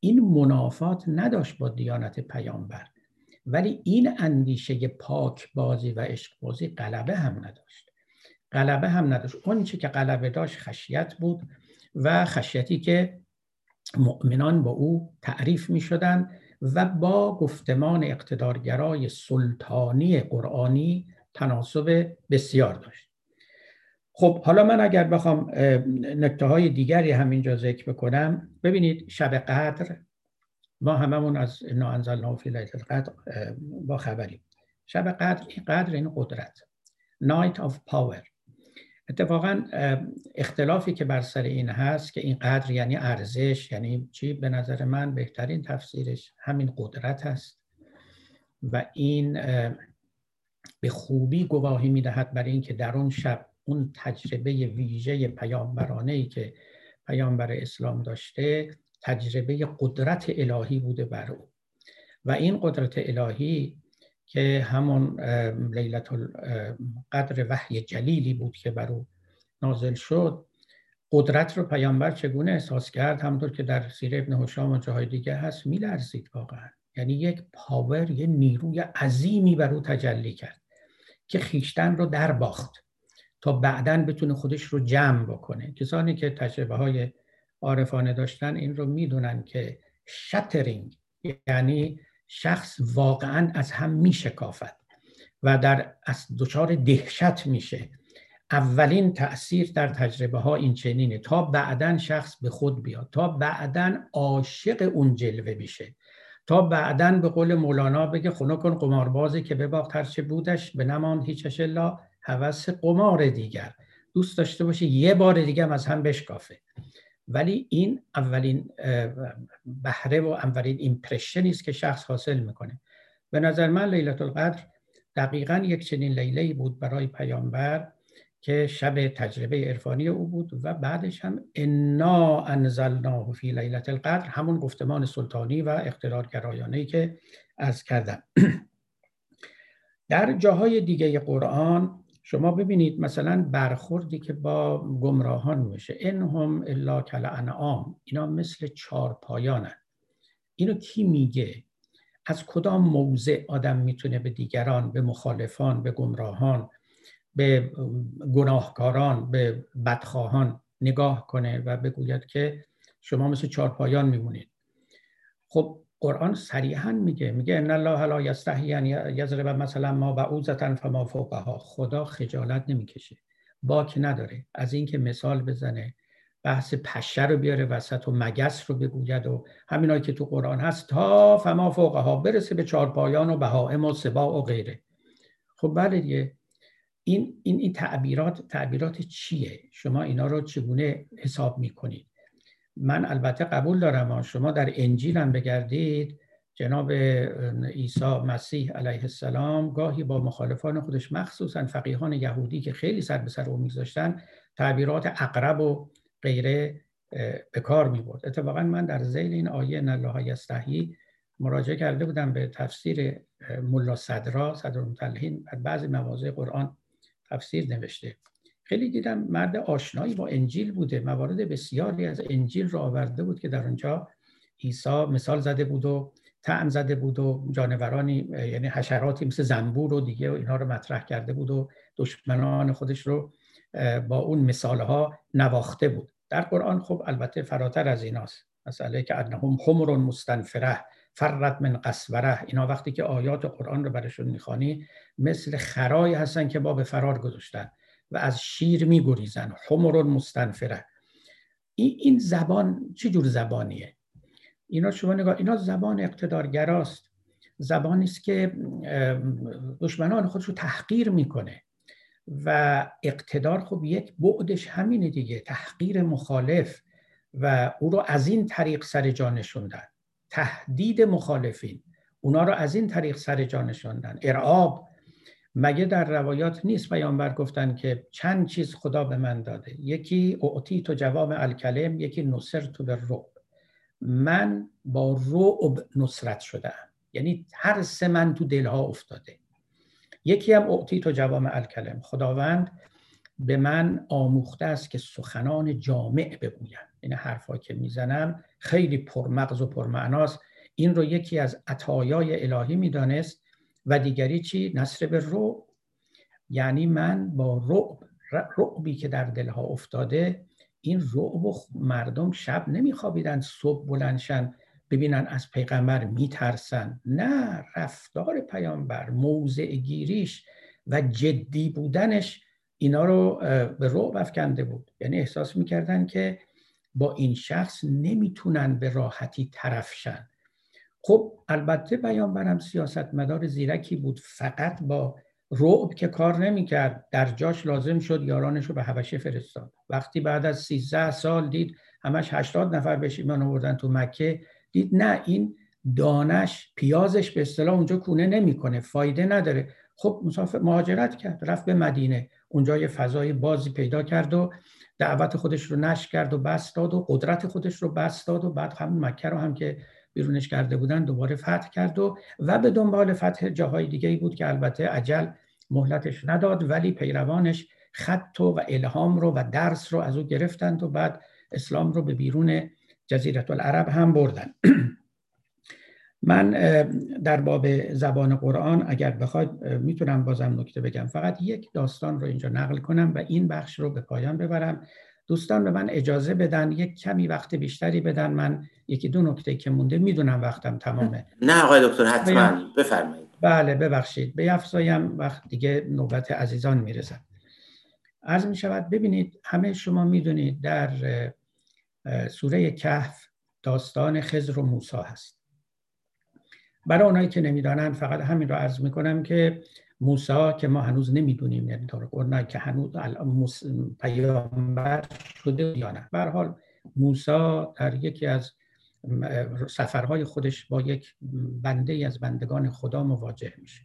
این منافات نداشت با دیانت پیامبر ولی این اندیشه پاک بازی و عشق بازی غلبه هم نداشت. غلبه هم نداشت. اون که غلبه داشت خشیت بود و خشیتی که مؤمنان با او تعریف می شدن و با گفتمان اقتدارگرای سلطانی قرآنی تناسب بسیار داشت. خب حالا من اگر بخوام نکته های دیگری همینجا ذکر بکنم ببینید شب قدر ما هممون از انا انزلنا فی القدر با خبریم. شب قدر این قدر این قدرت. Night of Power. اتفاقا اختلافی که بر سر این هست که این قدر یعنی ارزش یعنی چی؟ به نظر من بهترین تفسیرش همین قدرت است و این به خوبی گواهی می‌دهد برای اینکه در اون شب اون تجربه ویژه پیامبرانه ای که پیامبر اسلام داشته تجربه قدرت الهی بوده بر او. و این قدرت الهی که همون لیلت القدر وحی جلیلی بود که بر او نازل شد. قدرت رو پیامبر چگونه احساس کرد؟ همونطور که در سیر ابن حشام و جاهای دیگه هست میلرزید واقعا. یعنی یک پاور یه نیروی عظیمی بر او تجلی کرد که خیشتن رو در باخت تا بعدا بتونه خودش رو جمع بکنه. کسانی که تجربه های عارفانه داشتن این رو می‌دونن که شترینگ یعنی شخص واقعا از هم میشکافد و در از دچار دهشت میشه. اولین تاثیر در تجربه ها این چنینه. تا بعدا شخص به خود بیاد تا بعدا عاشق اون جلوه میشه. تا بعدا به قول مولانا بگه خونه کن قماربازی که بباخت هرچه بودش به نماند هیچش الا هوس قمار دیگر. دوست داشته باشه یه بار دیگه هم از هم بشکافه. ولی این اولین بهره و اولین ایمپرشنی است که شخص حاصل می‌کنه. به نظر من لیلت القدر دقیقا یک چنین لیله بود برای پیامبر که شب تجربه عرفانی او بود و بعدش هم انا انزلناه فی لیلت القدر همون گفتمان سلطانی و اقتدارگرایانه که از کردم. در جاهای دیگه قرآن شما ببینید مثلا برخوردی که با گمراهان میشه. انهم الا کل انعام. اینا مثل چار پایانن. اینو کی میگه؟ از کدام موضع آدم می‌تونه به دیگران به مخالفان به گمراهان به گناهکاران به بدخواهان نگاه کنه و بگوید که شما مثل چار پایان میمونید. خب قرآن صریحا میگه میگه ان الله لا یستحی ان یضرب مثلا ما بعوزتا فما فوقها. خدا خجالت نمی‌کشه. باک نداره. از اینکه مثال بزنه بحث پشه رو بیاره وسط و مگس رو بگوید و همینایی که تو قرآن هست تا فما فوقها برسه به چارپایان و بهائم و سبا و غیره. خب بله دیگه. این این این تعبیرات تعبیرات چیه؟ شما اینا رو چگونه حساب می‌کنید؟ من البته قبول دارم شما در انجیل هم بگردید. جناب عیسی مسیح علیه السلام گاهی با مخالفان خودش مخصوصا فقیهان یهودی که خیلی سر به سر او میگذاشتن تعبیرات اقرب و غیره به کار می برد اتفاقا من در زیل این آیه ان الله یستحیی مراجعه کرده بودم به تفسیر ملا صدرا صدر المتلهین در بعضی مواضع قرآن تفسیر نوشته. خیلی دیدم مرد آشنایی با انجیل بوده. موارد بسیاری از انجیل رو آورده بود که در اونجا عیسی مثال زده بود و تعم زده بود و جانورانی یعنی حشراتی مثل زنبور و دیگه و اینها رو مطرح کرده بود و دشمنان خودش رو با اون مثال ها نواخته بود. در قرآن خب البته فراتر از ایناست. مسئله که انهم خمر مستنفره فرت من قسوره اینا وقتی که آیات قرآن رو برشون می‌خوانی مثل خرایی هستن که با به فرار گذاشتن. و از شیر میگریزن. حمر مستنفره. این زبان چه جور زبانیه؟ اینا شما نگاه اینا زبان اقتدارگراست. زبانی است که دشمنان خودش رو تحقیر می‌کنه. و اقتدار خب یک بعدش همینه دیگه تحقیر مخالف. و او رو از این طریق سر جا نشوندن. تهدید مخالفین. اونا رو از این طریق سر جا نشوندن. ارعاب. مگه در روایات نیست پیامبر گفتن که چند چیز خدا به من داده؟ یکی اعطی تو جواب الکلم یکی نصر تو به رعب. من با رعب نصرت شدم یعنی ترس من تو دلها افتاده. یکی هم اعطی تو جوام الکلم. خداوند به من آموخته است که سخنان جامع بگویم. این حرفا که می‌زنم خیلی پرمغز و پرمعناست. این رو یکی از عطایای الهی می‌دانست و دیگری چی؟ نصر به رعب. یعنی من با رعب رعبی که در دلها افتاده این رعب و مردم شب نمیخوابیدن صبح بلندشن ببینن از پیغمبر میترسن. نه رفتار پیامبر موضع گیریش و جدی بودنش اینا رو به رعب افکنده بود. یعنی احساس می‌کردن که با این شخص نمی‌تونن به راحتی طرفشن خب البته پیامبرم سیاست مدار زیرکی بود. فقط با رعب که کار نمی‌کرد در جاش لازم شد یارانش رو به حبشه فرستاد. وقتی بعد از 13 سال دید همش 80 نفر بهش ایمان آوردن تو مکه دید نه این دانش پیازش به اصطلاح اونجا کونه نمی‌کنه فایده نداره. خب مسافر مهاجرت کرد رفت به مدینه. اونجا یه فضای بازی پیدا کرد و دعوت خودش رو نشر کرد و بس داد و قدرت خودش رو بس داد و بعد همون مکه رو هم که بیرونش کرده بودن دوباره فتح کرد و و به دنبال فتح جاهای دیگه ای بود که البته عجل مهلتش نداد ولی پیروانش خط و الهام رو و درس رو از او گرفتند و بعد اسلام رو به بیرون جزیره العرب هم بردن. من در باب زبان قرآن اگر بخواید می‌تونم بازم نکته بگم. فقط یک داستان رو اینجا نقل کنم و این بخش رو به پایان ببرم. دوستان به من اجازه بدن یک کمی وقت بیشتری بدن. من یکی دو نکته که مونده می‌دونم وقتم تمامه نه آقای دکتر حتما. بفرمایید. بله ببخشید. به افزایم وقت دیگه نوبت عزیزان می‌رسد. عرض می شود ببینید همه شما می‌دونید در سوره کهف داستان خزر و موسی هست. برای اونایی که نمی‌دانن فقط همین رو عرض می‌کنم که موسی که ما هنوز نمی‌دونیم یعنی طور که هنوز پیامبر شده یا نه. حال موسی در یکی از سفرهای خودش با یک بنده از بندگان خدا مواجه میشه.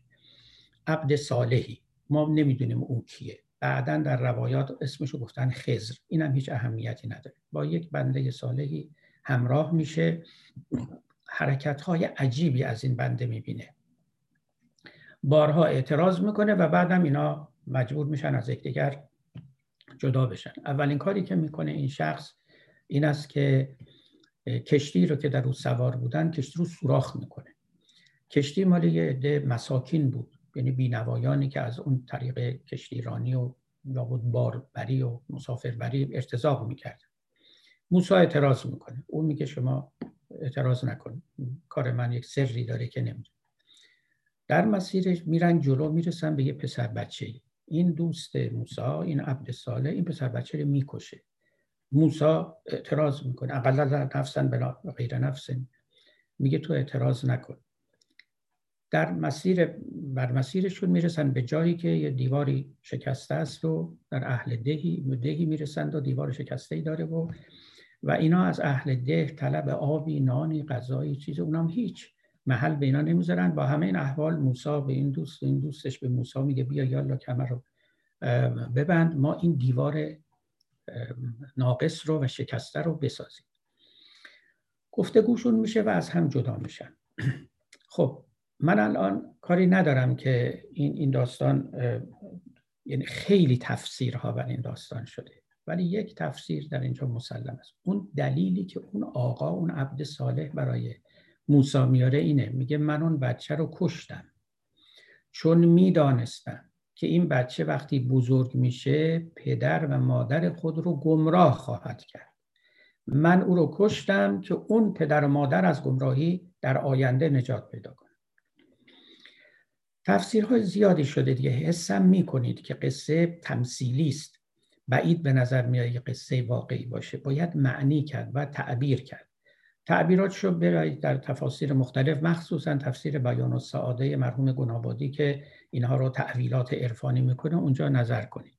عبد صالحی. ما نمی‌دونیم اون کیه. بعدا در روایات اسمشو گفتن خزر این هم هیچ اهمیتی نداره. با یک بنده صالحی همراه میشه. حرکت های عجیبی از این بنده می‌بینه. بارها اعتراض می‌کنه و بعدم اینا مجبور میشن از یکدیگر جدا بشن. اولین کاری که می‌کنه این شخص این است که کشتی رو که در او سوار بودن کشتی رو سوراخ می‌کنه. کشتی مال یه عده مساکین بود. یعنی بینوایانی که از اون طریق کشتیرانی و بود باربری و مسافربری ارتزاق می‌کرد. موسی اعتراض می‌کنه. او میگه شما اعتراض نکن. کار من یک سری داره که نمیدون در مسیرش میرن جلو می‌رسن به یه پسر بچه. ای. این دوست موسی این عبد ساله این پسر بچه رو می‌کشه. موسی اعتراض می‌کنه. اقلا نفسن بلا غیر نفسن. میگه تو اعتراض نکن. در مسیر بر مسیرشون می‌رسن به جایی که یه دیواری شکسته است و در اهل دهی دهی می‌رسند و دیوار شکسته ای داره و و اینا از اهل ده طلب آبی نانی غذایی چیز اونام هیچ. محل به اینا نمی‌ذارن. با همه این احوال موسی به این دوست این دوستش به موسی میگه بیا یالا کمر رو ببند. ما این دیوار ناقص رو و شکسته رو بسازیم. گفتگوشون میشه و از هم جدا میشن. خب من الان کاری ندارم که این این داستان یعنی خیلی تفسیرها بر این داستان شده ولی یک تفسیر در اینجا مسلم است. اون دلیلی که اون آقا اون عبد صالح برای موسی میاره اینه میگه من اون بچه رو کشتم چون می‌دانستم که این بچه وقتی بزرگ میشه پدر و مادر خود رو گمراه خواهد کرد. من او رو کشتم که اون پدر و مادر از گمراهی در آینده نجات پیدا کنه. تفسیرهای زیادی شده دیگه حسم می‌کنید که قصه تمثیلی است. بعید به نظر میاد قصه واقعی باشه. باید معنی کرد و تعبیر کرد. تعبیرات شو ببرید در تفاسیر مختلف مخصوصا تفسیر بیان و سعاده مرحوم گنابادی که اینها رو تعویلات عرفانی می‌کنه اونجا نظر کنید.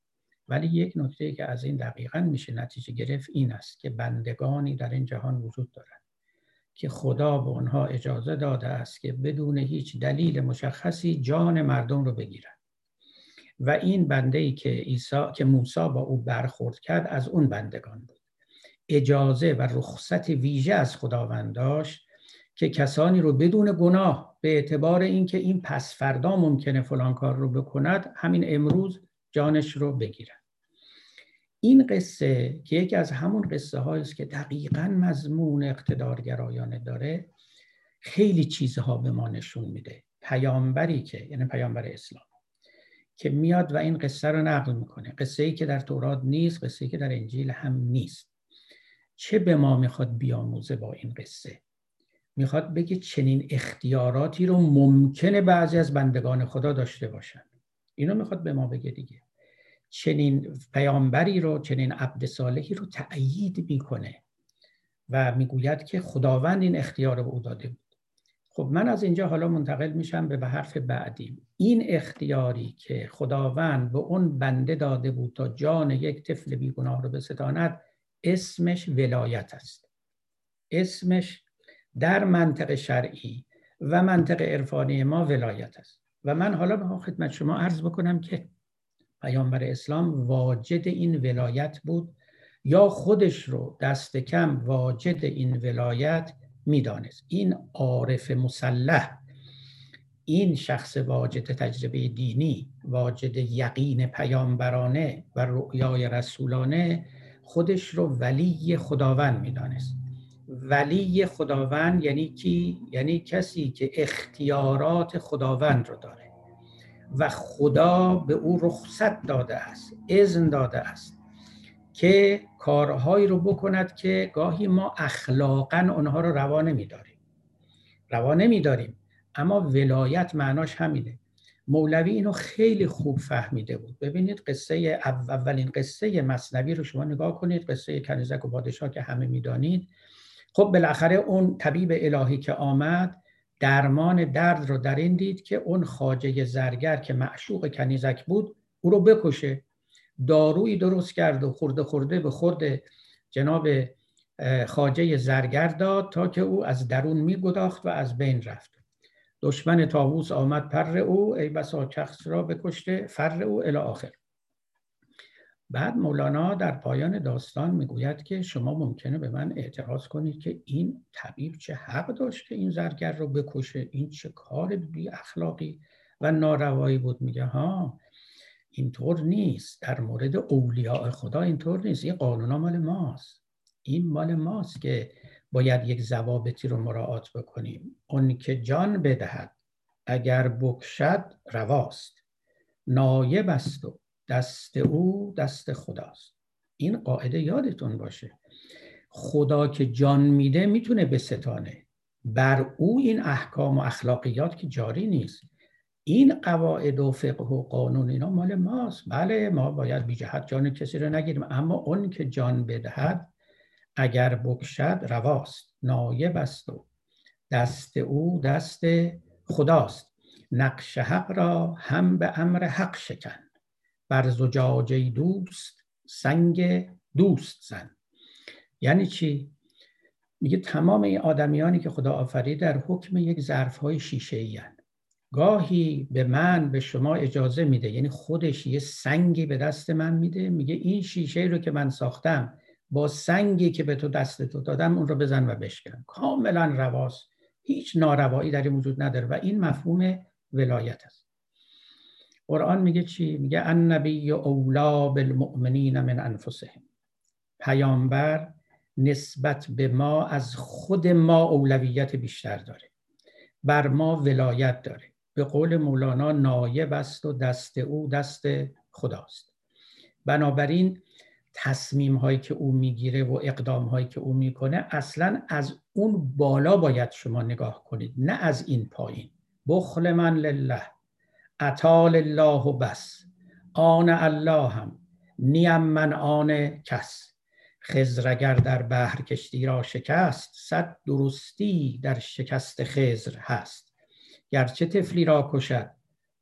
ولی یک نکته که از این دقیقا میشه نتیجه گرفت این است که بندگانی در این جهان وجود دارند که خدا به آنها اجازه داده است که بدون هیچ دلیل مشخصی جان مردم رو بگیرند. و این بنده ای که عیسی که موسی با او برخورد کرد از اون بندگان بود. اجازه و رخصت ویژه از خداوند داشت که کسانی رو بدون گناه به اعتبار اینکه این پس فردا ممکنه فلان کار رو بکند همین امروز جانش رو بگیرن. این قصه که یکی از همون قصه است که دقیقا مضمون اقتدارگرایانه داره خیلی چیزها به ما نشون میده. پیامبری که یعنی پیامبر اسلام که میاد و این قصه رو نقل می‌کنه. قصه ای که در تورات نیست قصه ای که در انجیل هم نیست. چه به ما می‌خواد بیاموزه با این قصه؟ می‌خواد بگه چنین اختیاراتی رو ممکنه بعضی از بندگان خدا داشته باشن. اینو می‌خواد به ما بگه دیگه. چنین پیامبری رو چنین عبد صالحی رو تأیید می‌کنه و می‌گوید که خداوند این اختیار رو به او داده بود. خب من از اینجا حالا منتقل میشم به حرف بعدی. این اختیاری که خداوند به اون بنده داده بود تا جان یک طفل بیگناه رو بستاند اسمش ولایت است. اسمش در منطق شرعی و منطق عرفانی ما ولایت است. و من حالا به خدمت شما عرض بکنم که پیامبر اسلام واجد این ولایت بود یا خودش رو دست کم واجد این ولایت می‌دانست. این عارف مسلح این شخص واجد تجربه دینی واجد یقین پیامبرانه و رؤیای رسولانه خودش رو ولی خداوند می‌دانست. ولی خداوند یعنی کی؟ یعنی کسی که اختیارات خداوند رو داره. و خدا به او رخصت داده است اذن داده است که کارهایی رو بکند که گاهی ما اخلاقا اونها رو روا نمیداریم. روا نمیداریم اما ولایت معناش همینه. مولوی اینو خیلی خوب فهمیده بود. ببینید قصه اولین قصه مصنوی رو شما نگاه کنید قصه کنیزک و پادشاه که همه می‌دانید. خب بالاخره اون طبیب الهی که آمد درمان درد رو در این دید که اون خاجه زرگر که معشوق کنیزک بود او رو بکشه. دارویی درست کرد و خورده خورده به خورد جناب خاجه زرگر داد تا که او از درون میگداخت و از بین رفت. دشمن تاووس آمد پر او ای بسا شخص را بکشته فر او الی آخر. بعد مولانا در پایان داستان می‌گوید که شما ممکنه به من اعتراض کنید که این طبیب چه حق داشت که این زرگر رو بکشه؟ این چه کار بی اخلاقی و ناروایی بود؟ میگه ها اینطور نیست. در مورد اولیاء خدا اینطور نیست. این قانونا مال ماست. این مال ماست که باید یک ضوابطی رو مراعات بکنیم. اون که جان بدهد اگر بکشد رواست. نایب است و دست او دست خداست. این قاعده یادتون باشه. خدا که جان میده می‌تونه به ستانه بر او این احکام و اخلاقیات که جاری نیست. این قواعد و فقه و قانون اینا مال ماست. بله ما باید بی جهت جان کسی رو نگیریم. اما اون که جان بدهد اگر بکشد رواست نایب است و دست او دست خداست. نقش حق را هم به امر حق شکن. بر زجاجه دوست سنگ دوست زن. یعنی چی؟ میگه تمام این آدمیانی که خدا آفرید در حکم یک ظرف های شیشه ای گاهی به من به شما اجازه میده. یعنی خودش یه سنگی به دست من میده. میگه این شیشه رو که من ساختم با سنگی که به تو دست تو دادم اون رو بزن و بشکن. کاملا رواست. هیچ ناروایی در این وجود نداره و این مفهوم ولایت است. قرآن میگه چی؟ میگه النبی اولا بالمؤمنین من انفسهم. پیامبر نسبت به ما از خود ما اولویت بیشتر داره. بر ما ولایت داره. به قول مولانا نایب است و دست او دست خداست. بنابراین تصمیم هایی که او می‌گیره و اقدام هایی که او می‌کنه اصلا از اون بالا باید شما نگاه کنید نه از این پایین. بخل من لله اطال الله و بس آن الله هم نیم من آن کس. خزر در بحر کشتی را شکست صد درستی در شکست خزر هست. گرچه تفلی را کشد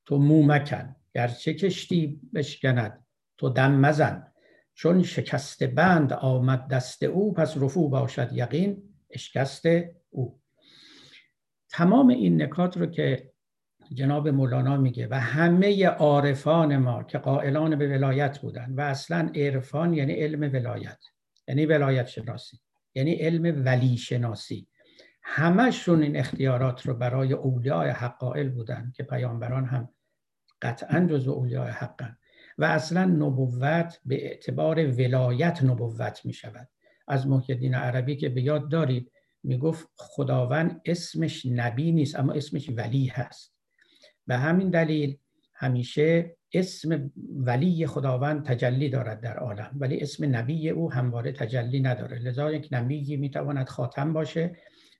تو مو مکن. گرچه کشتی بشکند تو دم مزن. چون شکست بند آمد دست او پس رفو باشد یقین اشکست او. تمام این نکات رو که جناب مولانا میگه و همه عارفان ما که قائلان به ولایت بودن و اصلا عرفان یعنی علم ولایت یعنی ولایت شناسی یعنی علم ولی شناسی. همشون این اختیارات رو برای اولیاء حقائل بودن که پیامبران هم قطعا جز اولیاء حقن. و اصلا نبوت به اعتبار ولایت نبوت می شود از محیدین عربی که به یاد دارید می گفت خداوند اسمش نبی نیست اما اسمش ولی هست. به همین دلیل همیشه اسم ولی خداوند تجلی دارد در عالم ولی اسم نبی او همواره تجلی نداره. لذا یک نبی می‌تواند خاتم باشه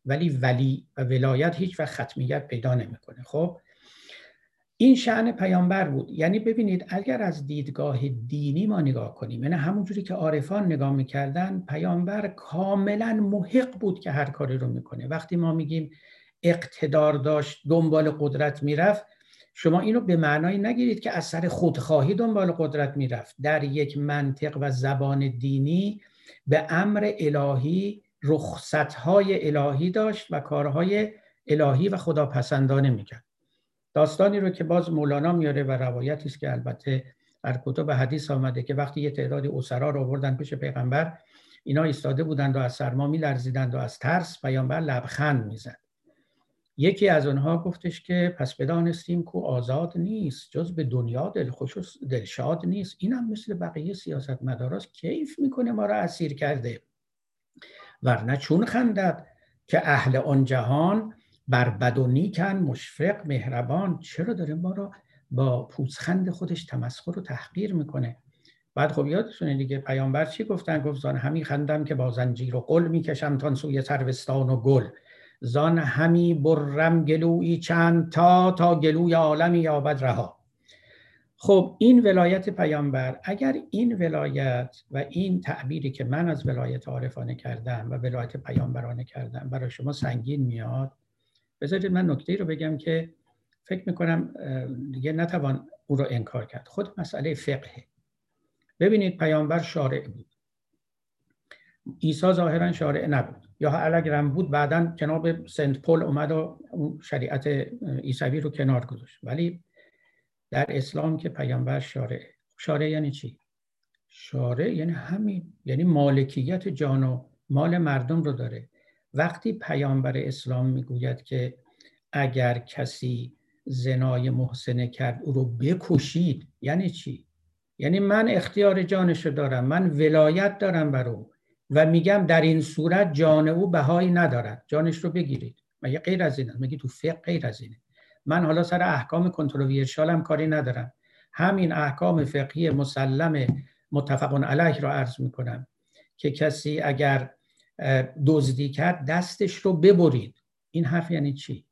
ولی ولی و ولایت هیچ وقت ختمیت پیدا نمی‌کنه. خب این شعن پیامبر بود. یعنی ببینید اگر از دیدگاه دینی ما نگاه کنیم یعنی همونجوری که عارفان نگاه می‌کردن پیامبر کاملا محق بود که هر کاری رو می‌کنه. وقتی ما میگیم اقتدار داشت دنبال قدرت می‌رفت شما اینو به معنای نگیرید که از سر خودخواهی دنبال قدرت می‌رفت. در یک منطق و زبان دینی به امر الهی رخصتهای الهی داشت و کارهای الهی و خداپسندانه می‌کرد. داستانی رو که باز مولانا میاره و روایتی است که البته در کتب حدیث آمده که وقتی یه تعدادی اسرا رو آوردن پیش پیغمبر اینا ایستاده بودند و از سرما میلرزیدند و از ترس پیامبر لبخند می‌زد. یکی از اونها گفتش که پس بدانستیم که آزاد نیست جز به دنیا دلخوش و دلشاد نیست. این هم مثل بقیه سیاست مداراست کیف می‌کنه ما را اسیر کرده. ورنه چون خندد که اهل آن جهان بر بد و نیکن مشفق مهربان چرا داره ما را با پوزخند خودش تمسخر و تحقیر می‌کنه؟ بعد خب یادتونه دیگه پیامبر چی گفتن؟ گفت زان همی خندم که با زنجیر و قل می‌کشم تان سوی سروستان و گل. زان همی برم گلویی چند تا تا گلوی عالمی یابد رها. خب این ولایت پیامبر اگر این ولایت و این تعبیری که من از ولایت عارفانه کردم و ولایت پیامبرانه کردم برای شما سنگین میاد بذارید من نکته رو بگم که فکر می‌کنم دیگه نتوان او رو انکار کرد. خود مسئله فقه. ببینید پیامبر شارع بود. عیسی ظاهرا شارع نبود. یا علگرم بود بعدا جناب سنت پل اومد و شریعت عیسوی رو کنار گذاشت. ولی در اسلام که پیامبر شارع. شارع یعنی چی؟ شارع یعنی همین یعنی مالکیت جان و مال مردم رو داره. وقتی پیامبر اسلام می‌گوید که اگر کسی زنای محسنه کرد او رو بکشید یعنی چی؟ یعنی من اختیار جانش رو دارم من ولایت دارم بر او و میگم در این صورت جان او بهایی ندارد. جانش رو بگیرید. مگه غیر از اینه؟ میگی تو فقه غیر از اینه؟ من حالا سر احکام کنتروورشال هم کاری ندارم. همین احکام فقهی مسلم متفق علیه را عرض می‌کنم که کسی اگر دزدی کرد دستش رو ببرید. این حرف یعنی چی؟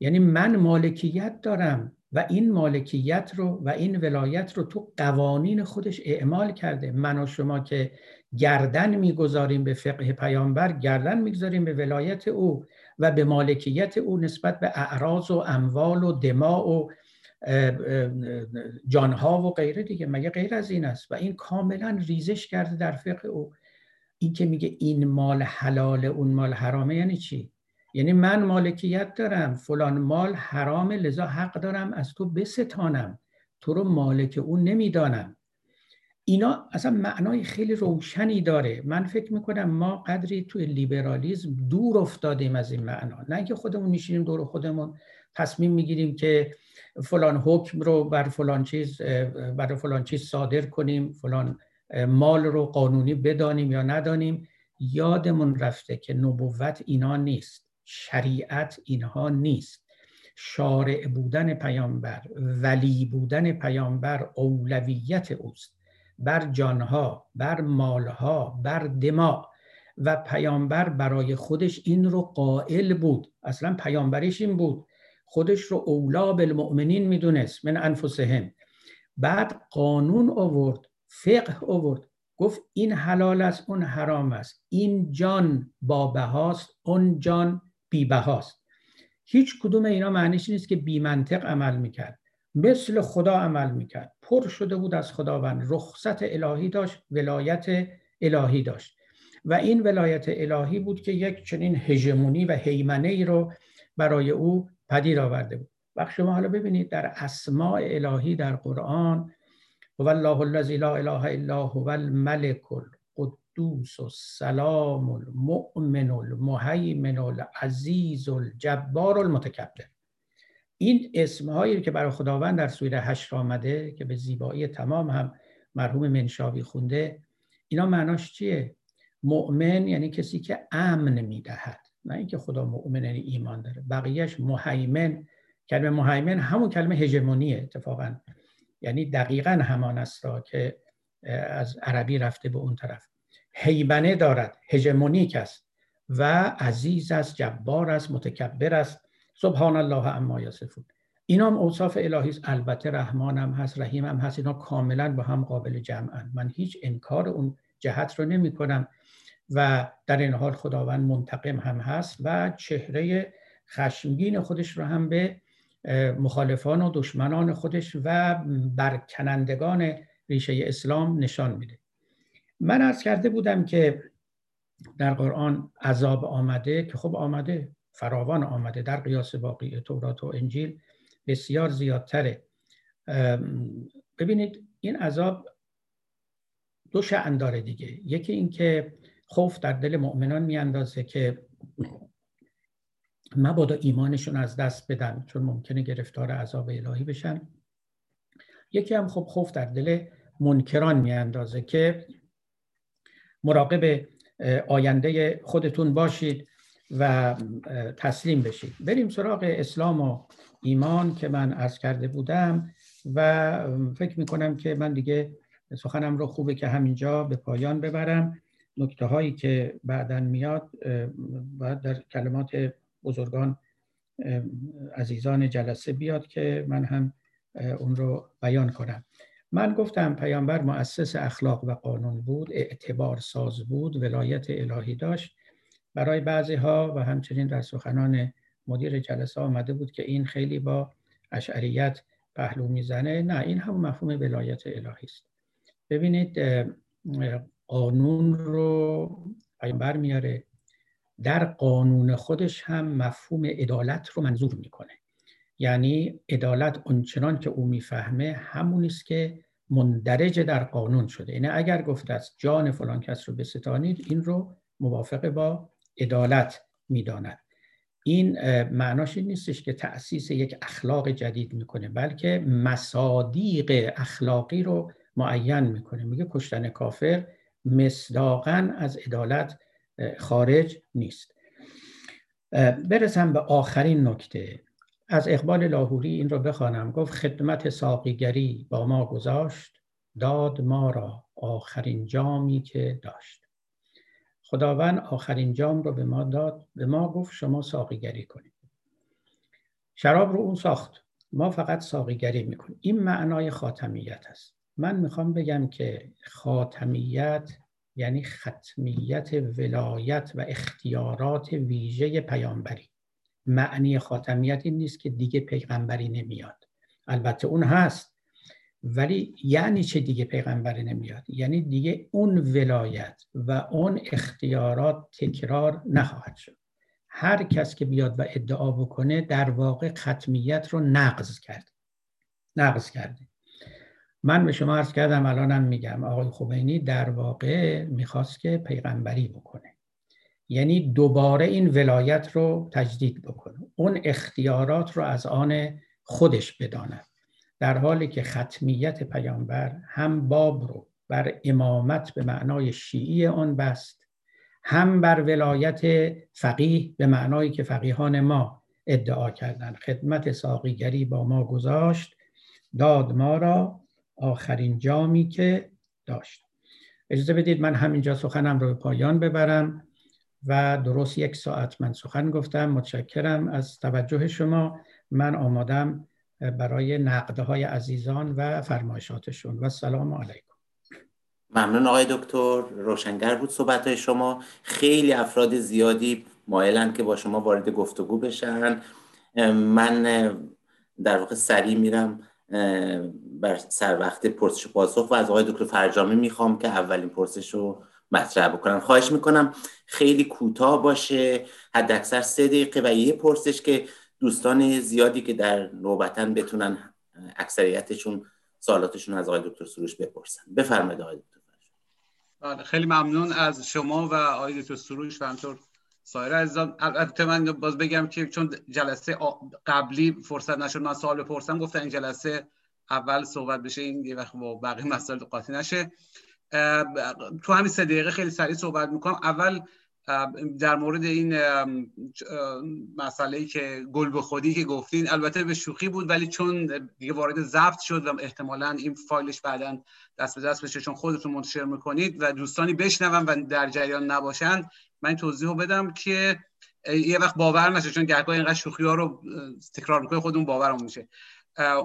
یعنی من مالکیت دارم و این مالکیت رو و این ولایت رو تو قوانین خودش اعمال کرده. من و شما که گردن می‌گذاریم به فقه پیامبر گردن می‌گذاریم به ولایت او و به مالکیت او نسبت به اعراض و اموال و دماء و جانها و غیره دیگه. مگه غیر از این است؟ و این کاملا ریزش کرده در فقه او. این که میگه این مال حلال اون مال حرامه یعنی چی؟ یعنی من مالکیت دارم فلان مال حرامه لذا حق دارم از تو بستانم. تو رو مالک اون نمی‌دانم. اینا اصلا معنای خیلی روشنی داره. من فکر می‌کنم ما قدری توی لیبرالیزم دور افتادیم از این معنا. نه اینکه خودمون میشینیم دور خودمون تصمیم می‌گیریم که فلان حکم رو بر فلان چیز بر فلان چیز صادر کنیم فلان مال رو قانونی بدانیم یا ندانیم یادمون رفته که نبوت اینا نیست شریعت اینها نیست. شارع بودن پیامبر ولی بودن پیامبر اولویت اوست. بر جانها بر مالها بر دما. و پیامبر برای خودش این رو قائل بود. اصلا پیامبرش این بود. خودش رو اولا بالمؤمنین می‌دونست من انفسهم. بعد قانون آورد. فقه آورد. گفت این حلال است اون حرام است. این جان با بهاست اون جان بی بهاست هیچ کدوم اینا معنیش نیست که بی منطق عمل می‌کرد. مثل خدا عمل می‌کرد. پر شده بود از خداوند. رخصت الهی داشت ولایت الهی داشت. و این ولایت الهی بود که یک چنین هژمونی و حیمنه ای رو برای او پدید آورده بود. وقت شما حالا ببینید در اسماع الهی در قرآن و الله الذی لا اله الا هو الملك القدوس السلام المؤمن المهیمن العزیز الجبار المتکبر. این اسمهایی که برای خداوند در سوره هشت آمده که به زیبایی تمام هم مرحوم منشاوی خونده اینا معناش چیه؟ مؤمن یعنی کسی که امن می‌دهد نه اینکه خدا مؤمن یعنی ایمان داره. بقیهش مهیمن. کلمه مهیمن همون کلمه هژمونیه اتفاقا. یعنی دقیقا همان است را که از عربی رفته به اون طرف. هیبنه دارد هژمونیک است و عزیز است جبار است متکبر است. سبحان الله اما یاسفون اینا هم اوصاف الهی است. البته رحمان هم هست رحیم هم هست. اینا کاملا با هم قابل جمعن من هیچ انکار اون جهت رو نمی کنم و در این حال خداوند منتقم هم هست و چهره خشمگین خودش رو هم به مخالفان و دشمنان خودش و برکنندگان ریشه اسلام نشان میده. من از کرده بودم که در قرآن عذاب آمده که خب آمده فراوان آمده در قیاس باقی تورات و انجیل بسیار زیادتره. ببینید این عذاب دو شعن داره دیگه. یکی اینکه خوف در دل مؤمنان میاندازه که مبادا ایمانشون از دست بدن چون ممکنه گرفتار عذاب الهی بشن. یکی هم خب خوف در دل منکران میاندازه که مراقب آینده خودتون باشید و تسلیم بشید. بریم سراغ اسلام و ایمان که من از کرده بودم و فکر می‌کنم که من دیگه سخنم رو خوبه که همینجا به پایان ببرم. نکته هایی که بعدا میاد باید در کلمات بزرگان عزیزان جلسه بیاد که من هم اون رو بیان کنم. من گفتم پیامبر مؤسس اخلاق و قانون بود اعتبار ساز بود ولایت الهی داشت. برای بعضی ها و همچنین در سخنان مدیر جلسه آمده بود که این خیلی با اشعریت پهلو می‌زنه. نه این هم مفهوم ولایت الهی است. ببینید قانون رو پیامبر میاره. در قانون خودش هم مفهوم عدالت رو منظور می‌کنه. یعنی عدالت اونچنان که او می‌فهمه همون است که مندرج در قانون شده. یعنی اگر گفته است جان فلان کس رو بستانید این رو موافق با عدالت می‌داند. این معناش این نیستش که تأسیس یک اخلاق جدید می‌کنه بلکه مصادیق اخلاقی رو معین می‌کنه. میگه کشتن کافر مصداقا از عدالت خارج نیست. برسم به آخرین نکته. از اقبال لاهوری این رو بخوانم. گفت خدمت ساقیگری با ما گذاشت داد ما را آخرین جامی که داشت. خداوند آخرین جام رو به ما داد به ما گفت شما ساقیگری کنید. شراب رو اون ساخت. ما فقط ساقیگری می‌کنیم. این معنای خاتمیت است. من می‌خوام بگم که خاتمیت یعنی ختمیت ولایت و اختیارات ویژه پیامبری. معنی خاتمیت این نیست که دیگه پیغمبری نمیاد. البته اون هست ولی یعنی چه دیگه پیغمبری نمیاد؟ یعنی دیگه اون ولایت و اون اختیارات تکرار نخواهد شد. هر کس که بیاد و ادعا بکنه در واقع ختمیت رو نقض کرد. نقض کرده. من به شما عرض کردم الانم میگم آقای خمینی در واقع می‌خواست که پیغمبری بکنه. یعنی دوباره این ولایت رو تجدید بکنه. اون اختیارات رو از آن خودش بداند. در حالی که ختمیت پیامبر هم باب رو بر امامت به معنای شیعی آن بست هم بر ولایت فقیه به معنایی که فقیهان ما ادعا کردند. خدمت ساقیگری با ما گذاشت داد ما را آخرین جامی که داشت. اجازه بدید من همینجا سخنم رو به پایان ببرم و درست یک ساعت من سخن گفتم. متشکرم از توجه شما. من آمادم برای نقده های عزیزان و فرمایشاتشون. و سلام علیکم. ممنون آقای دکتر. روشنگر بود صحبت های شما. خیلی افراد زیادی مایلن که با شما وارد گفتگو بشن. من در واقع سریع میرم. بر سر وقت پرسش و پاسخ و از آقای دکتر فرجامی می‌خوام که اولین پرسش رو مطرح بکنم. خواهش می‌کنم خیلی کوتاه باشه حد اکثر سه دقیقه و یه پرسش که دوستان زیادی که در نوبتن بتونن اکثریتشون سوالاتشون از آقای دکتر سروش بپرسن. بفرمایید آقای دکتر بله خیلی ممنون از شما و آقای دکتر سروش و همطور سایر عزیزان البته من باز بگم که چون جلسه قبلی فرصت نشد من سوال بپرسم. گفتن این جلسه اول صحبت بشه این یه وقت با بقیه مسائل قاطی نشه. تو همین سه دقیقه خیلی سریع صحبت می‌کنم. اول در مورد این مسئله که گل به خودی که گفتین البته به شوخی بود ولی چون دیگه وارد ضبط شد و احتمالا این فایلش بعدا دست به دست بشه چون خودتون منتشر می‌کنید و دوستانی بشنون و در جریان نباشند من این توضیح رو بدم که یه وقت باور نشه چون گهگاه اینقدر شوخی ها رو تکرار می‌کنه خودمون باورمون میشه.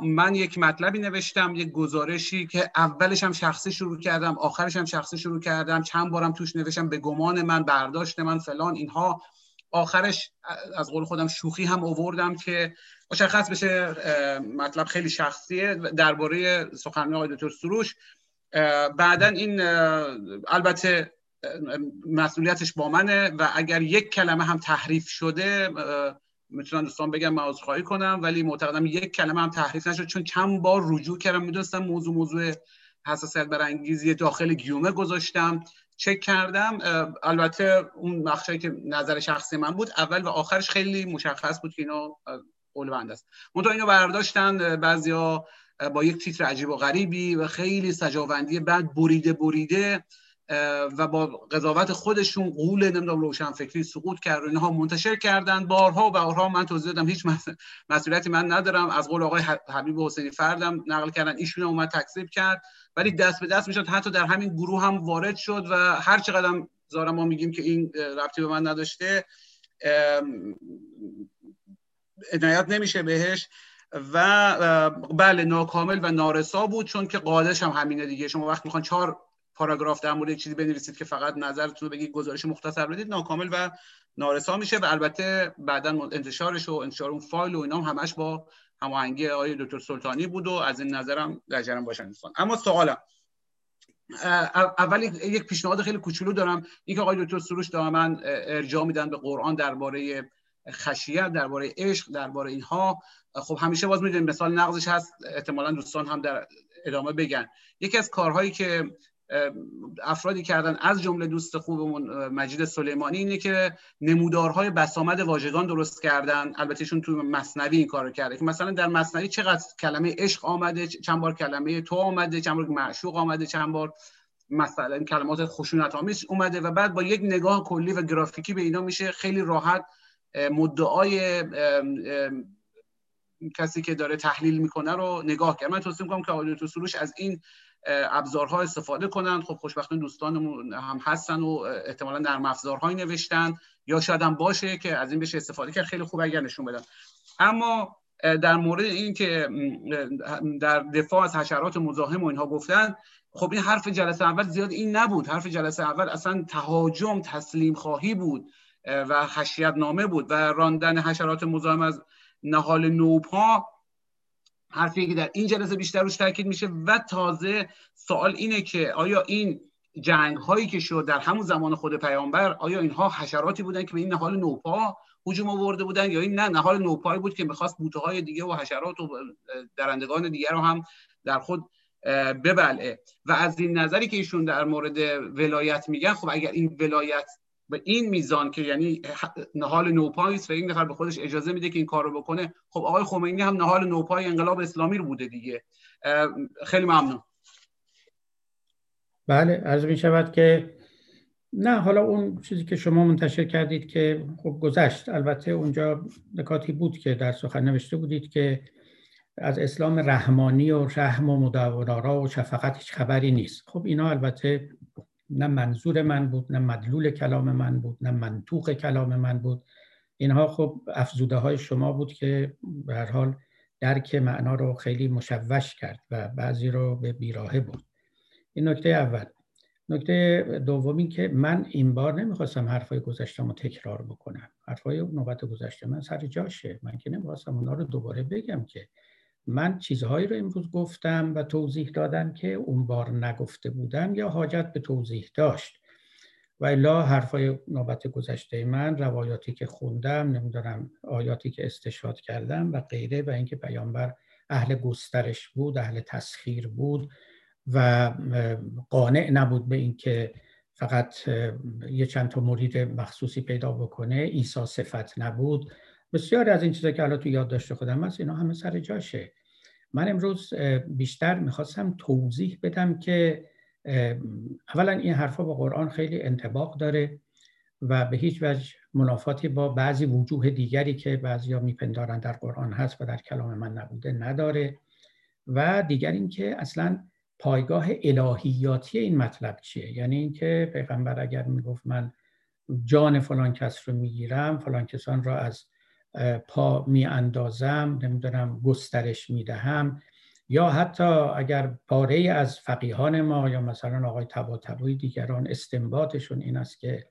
من یک مطلبی نوشتم یک گزارشی که اولش هم شخصی شروع کردم آخرش هم شخصی شروع کردم چند بارم توش نوشتم به گمان من برداشت من فلان اینها. آخرش از قول خودم شوخی هم اووردم که مشخص بشه مطلب خیلی شخصیه. درباره سخنرانی آقای دکتر سروش بعدا این البته مسئولیتش با منه و اگر یک کلمه هم تحریف شده می‌تونم دوستان بگم من خواهی کنم ولی معتقدم یک کلمه هم تحریف نشد چون چند بار رجوع کردم می‌دونستم موضوع موضوع حساسیت برانگیزی داخل گیومه گذاشتم. چک کردم البته اون مخشایی که نظر شخصی من بود اول و آخرش خیلی مشخص بود که اینا قول است. منتها اینو برداشتن بعضیا با یک تیتر عجیب و غریبی و خیلی سجاوندی بعد بریده بریده. و با قضاوت خودشون قول نمی‌دونم روشن فکری سقوط کرد اینها منتشر کردن. بارها و بارها من توضیح دادم هیچ مسئولیتی من ندارم. از قول آقای حبیب حسینی فردم نقل کردن ایشون اومد تکذیب کرد. ولی دست به دست می‌شد حتی در همین گروه هم وارد شد و هر چقدر زارا ما میگیم که این ربطی به من نداشته عنایت نمیشه بهش. و بله ناکامل و نارسا بود چون که قادش هم همینه دیگه. شما وقت می‌خوان چهار پاراگراف در مورد چیزی بنویسید که فقط نظرتون رو بگید گزارش مختصر بدید ناکامل و نارسا میشه و البته بعدا انتشارش و انتشار اون فایل و اینا هم همش با هماهنگی آقای دکتر سلطانی بود و از این نظرم جریان باشن دوستان. اما سوالم اول یک پیشنهاد خیلی کوچولو دارم. اینکه آقای دکتر سروش دائما ارجاع میدن به قرآن درباره خشیت درباره عشق درباره اینها. خب همیشه باز می‌دونیم مثال نقضش هست. احتمالا دوستان هم در ادامه بگن. یکی از کارهایی که افرادی کردن از جمله دوست خوبمون مجید سلیمانی اینه که نمودارهای بسامد واژگان درست کردن. البته چون تو مصنوی این کارو کرده که مثلا در مصنوی چقدر کلمه عشق آمده چند بار کلمه تو آمده چند بار معشوق آمده چند بار مثلا کلمات خشونت آمیز اومده و بعد با یک نگاه کلی و گرافیکی به اینا میشه. خیلی راحت مدعای کسی که داره تحلیل می‌کنه رو نگاه کرد. من توصیه می‌کنم که آقای سروش از این ابزارها استفاده کنند. خب خوشبختانه دوستانمون هم هستن و احتمالا نرم افزارهایی نوشتن. یا شاید هم باشه که از این بشه استفاده کرد خیلی خوب اگر نشون بدن. اما در مورد این که در دفاع از حشرات مزاحم و اینها گفتن خب این حرف جلسه اول زیاد این نبود. حرف جلسه اول اصلا تهاجم تسلیم خواهی بود و خشیت نامه بود و راندن حشرات مزاحم از نهال نوپا حرفی که در این جلسه بیشتر روش تاکید میشه و تازه سوال اینه که آیا این جنگ هایی که شد در همون زمان خود پیامبر آیا اینها حشراتی بودن که به این نهال نوپا هجوم آورده بودن یا این نه نهال نوپایی بود که می‌خواست بوته های دیگه و حشرات و درندگان دیگر رو هم در خود ببلعه. و از این نظری که ایشون در مورد ولایت میگن خب اگر این ولایت به این میزان که یعنی نهال نوپایی و این نفر به خودش اجازه میده که این کار رو بکنه. خب آقای خمینی هم نهال نوپای انقلاب اسلامی رو بوده دیگه. خیلی ممنون. بله عرض می شود که نه حالا اون چیزی که شما منتشر کردید که خب گذشت. البته اونجا نکاتی بود که در سخن نوشته بودید که از اسلام رحمانی و رحم و مدورارا و شفقت هیچ خبری نیست. خب اینا البته نه منظور من بود نه مدلول کلام من بود نه منطوق کلام من بود. اینها خب افزوده های شما بود که به هر حال درک معنا رو خیلی مشوش کرد و بعضی رو به بیراهه بود این نکته اول. نکته دومی که من این بار نمی‌خواستم حرفای گذشتم رو تکرار بکنم. حرفای نوبت گذشته من سر جاشه. من که نمی‌خواستم اونا رو دوباره بگم که من چیزهایی رو امروز گفتم و توضیح دادم که اون بار نگفته بودم یا حاجت به توضیح داشت. و الا حرفای نوبت گذشته من روایاتی که خوندم نمی‌دونم آیاتی که استشهاد کردم و غیره و اینکه پیامبر اهل گسترش بود اهل تسخیر بود و قانع نبود به اینکه فقط یه چند تا مرید مخصوصی پیدا بکنه عیسی صفت نبود. بسیاری از این چیزا که حالا تو یاد داشته خودم هست اینا همه سر جاشه. من امروز بیشتر می‌خواستم توضیح بدم که اولا این حرفا با قرآن خیلی انتباق داره و به هیچ وجه منافاتی با بعضی وجوه دیگری که بعضیا میپندارن در قرآن هست و در کلام من نبوده نداره. و دیگر اینکه اصلا پایگاه الهیاتی این مطلب چیه؟ یعنی اینکه پیغمبر اگر می‌گفت من جان فلان کس رو می‌گیرم فلان کسان را از پا می اندازم نمی‌دونم گسترش می‌دهم. یا حتی اگر پاره از فقیهان ما یا مثلا آقای تبا تبایی دیگران استنباطشون این است که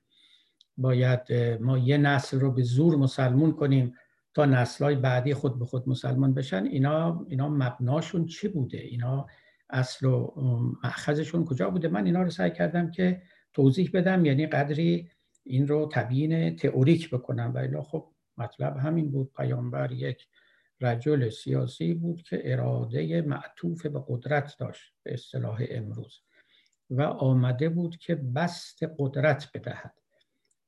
باید ما یه نسل رو به زور مسلمون کنیم تا نسلهای بعدی خود به خود مسلمان بشن. اینا اینا مبناشون چی بوده؟ اینا اصل و مأخذشون کجا بوده؟ من اینا رو سعی کردم که توضیح بدم یعنی قدری این رو تبیین تئوریک بکنم. و خب مطلب همین بود پیامبر یک رجل سیاسی بود که اراده معطوف به قدرت داشت به اصطلاح امروز. و آمده بود که بست قدرت بدهد.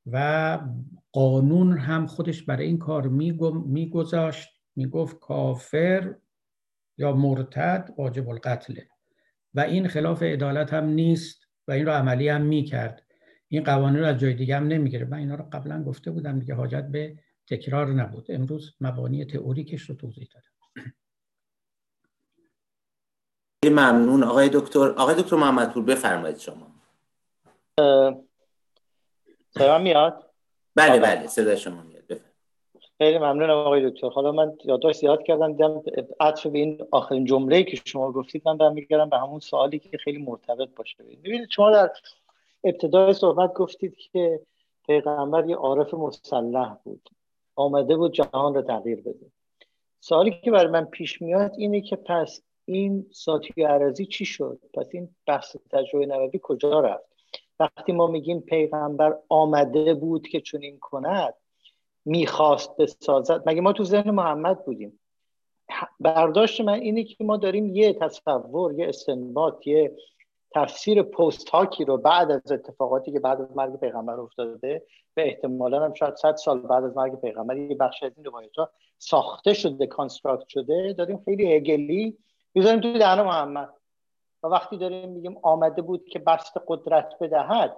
و قانون هم خودش برای این کار میگذاشت می‌گفت کافر یا مرتد واجب القتله و این خلاف عدالت هم نیست و این رو عملی هم می‌کرد. این قوانین رو از جای دیگه هم نمی‌گیره من اینا رو قبلا گفته بودم دیگه حاجت به تکرار نبود. امروز مبانی تئوریکش رو توضیح دادم. ممنون. آقای دکتر آقای دکتر محمدپور بفرمایید شما. صدا میاد؟ بله بله صدا شما میاد. خیلی ممنونم آقای دکتر. حالا من یادداشت زیاد کردم دیدم عطف به این آخرین جمله که شما گفتید من برم میگردم به همون سوالی که خیلی مرتبط باشه. ببینید شما در ابتدای صحبت گفتید که پیغمبر یه عارف مسلح بود. آمده بود جهان رو تغییر بده. سوالی که برای من پیش میاد اینه که پس این ساتی عرضی چی شد؟ پس این بحث تجربه نبوی کجا رفت؟ وقتی ما میگیم پیغمبر آمده بود که چنین کند می‌خواست بسازد. مگه ما تو ذهن محمد بودیم؟ برداشت من اینه که ما داریم یه تصور یه استنباط یه تفسیر پست هاکی رو بعد از اتفاقاتی که بعد از مرگ پیغمبر افتاده و احتمالا هم شاید 100 سال بعد از مرگ پیغمبر یه بخش از این روایت ها ساخته شده کانستراکت شده. داریم خیلی هگلی می‌ذاریم توی دهن محمد. و وقتی داریم میگیم آمده بود که بست قدرت بدهد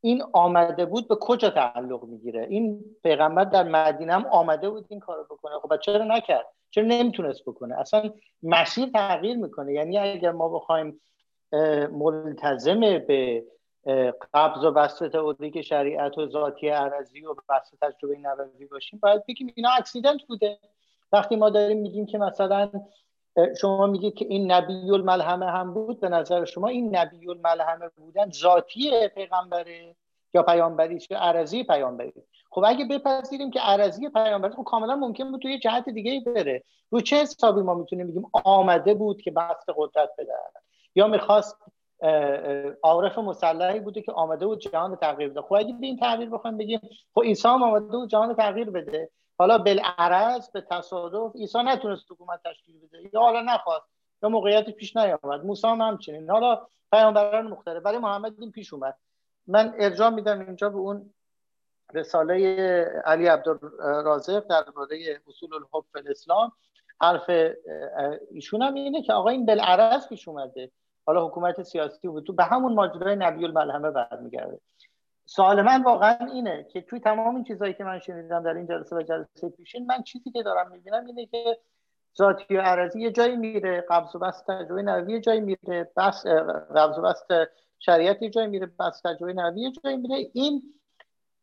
این آمده بود به کجا تعلق می‌گیره؟ این پیغمبر در مدینه هم آمده بود این کارو بکنه. خب چرا نکرد؟ چرا نمی‌تونست بکنه؟ اصلا مسیر تغییر می‌کنه. یعنی اگر ما بخوایم ملتزم به قبض و بسط تئوریک شریعت و ذاتی عرضی و بسط تجربه نبوی باشیم. باید بگیم اینا اکسیدنت بوده. وقتی ما داریم میگیم که مثلا شما میگید که این نبی الملهمه هم بود به نظر شما این نبی الملهمه بودن ذاتی پیغمبره یا پیامبری چه عرضی پیامبری؟ خب اگه بپذیریم که عرضی پیامبری خب کاملا ممکن بود توی جهت دیگه بره. رو چه حسابی ما می‌تونیم بگیم آمده بود که بحث قدرت بده؟ یا می‌خواست عارف مسلحی بوده که آمده بود جهان تغییر بده. خب اگه به این تعبیر بخوایم بگیم خب عیسی آمده بود جهان تغییر بده. حالا بالعرض به تصادف عیسی نتونست حکومت تشکیل بده. یا حالا نخواست یا موقعیت پیش نیامد. موسی هم همچنین. حالا پیامبران مختلف. برای محمد این پیش اومد. من ارجاع میدم اینجا به اون رساله علی عبدالرازق درباره اصول الحب الاسلام. حرف ایشون هم اینه که آقا این بالعرض پیش اومده. حالا حکومت سیاسی بود. تو به همون ماجرای نبی الملهمه برمیگرده. سوال من واقعا اینه که توی تمام این چیزهایی که من شنیدم در این جلسه و جلسه پیشین من چیزی که دارم می‌بینم اینه که ذاتی و عرضی یه جایی میره قبض و بست تجربه نوی یه جایی میره بس قبض و بست شریعت یه جایی میره بس تجربه نوی یه جایی میره. این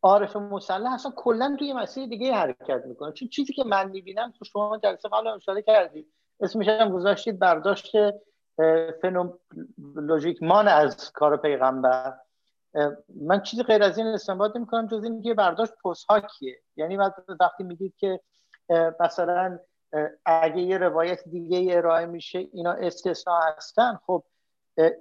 عارف مسلح اصلا کلا توی مسیر دیگه حرکت می‌کنه. چون چیزی که من می‌بینم تو شما جلسه قبل اشاره کردید اسمش هم گذاشتید برداشت فنولوژیک مان از کار پیغمبر. من چیزی غیر از این استنباط می‌کنم جز اینکه برداشت پستهاکیه. یعنی وقتی میگید که مثلا اگه یه روایت دیگه ارائه میشه اینا استثناء هستن خب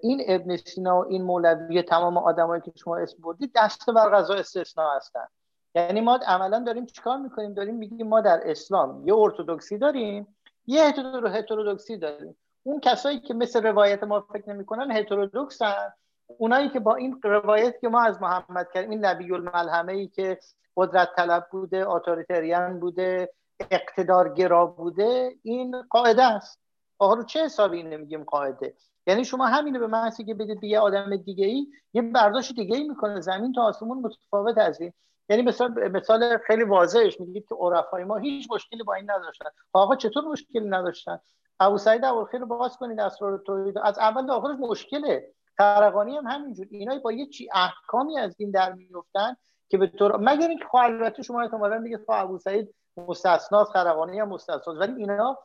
این ابن سینا و این مولوی تمام آدمایی که شما اسم بردید دست بر غذا استثناء هستن. یعنی ما عملا داریم چیکار می‌کنیم؟ داریم میگیم ما در اسلام یه ارتودکسی داریم یه هترودکسی داریم. اون کسایی که مثل روایت ما فکر نمی‌کنن هترودکسن. اونایی که با این روایت که ما از محمد کردیم این نبی الملهمه ای که قدرت طلب بوده اتوریتریان بوده اقتدارگرا بوده این قاعده است. آقا رو چه حسابی نمیگیم قاعده؟ یعنی شما همینو به معنی که بدید به یه آدم دیگه ای یه برداشت دیگه ای می‌کنه. زمین تا آسمون متفاوت از این. یعنی مثال مثال خیلی واضحش میگید که عرفای ما هیچ مشکلی با این نداشتن. آقا چطور مشکلی نداشتن؟ ابو سعید اولخیر رو باز کنید اسرار توحید. از اول تا آخرش مشکله. ترقانی هم همینجور. اینا با یه چی احکامی از این در میفتن که به طور مگر اینکه خب البته شما احتمالاً میگه خب ابو سعید مستثناست خرقانی هم مستثناست. ولی اینا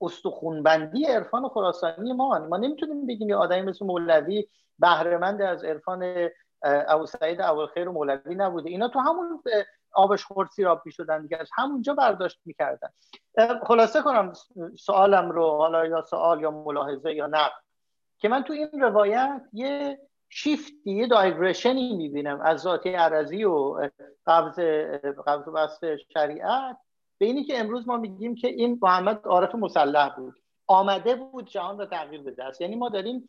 استخونبندی عرفان خراسانی ما ما نمی‌تونیم بگیم یه آدمی مثل مولوی بهرهمند از عرفان ابو سعید اول خیر و مولوی نبوده. اینا تو همون آبش خورد سیراب شدن دیگه. از همونجا برداشت می‌کردن. خلاصه کنم سوالم رو حالا یا سوال یا ملاحظه یا نه که من تو این روایت یه شیفتی یه دایگرشنی می‌بینم از ذاتی عرضی و قبض قبض و بست شریعت. به اینی که امروز ما میگیم که این محمد عارف مسلح بود. آمده بود جهان را تغییر بده. است. یعنی ما داریم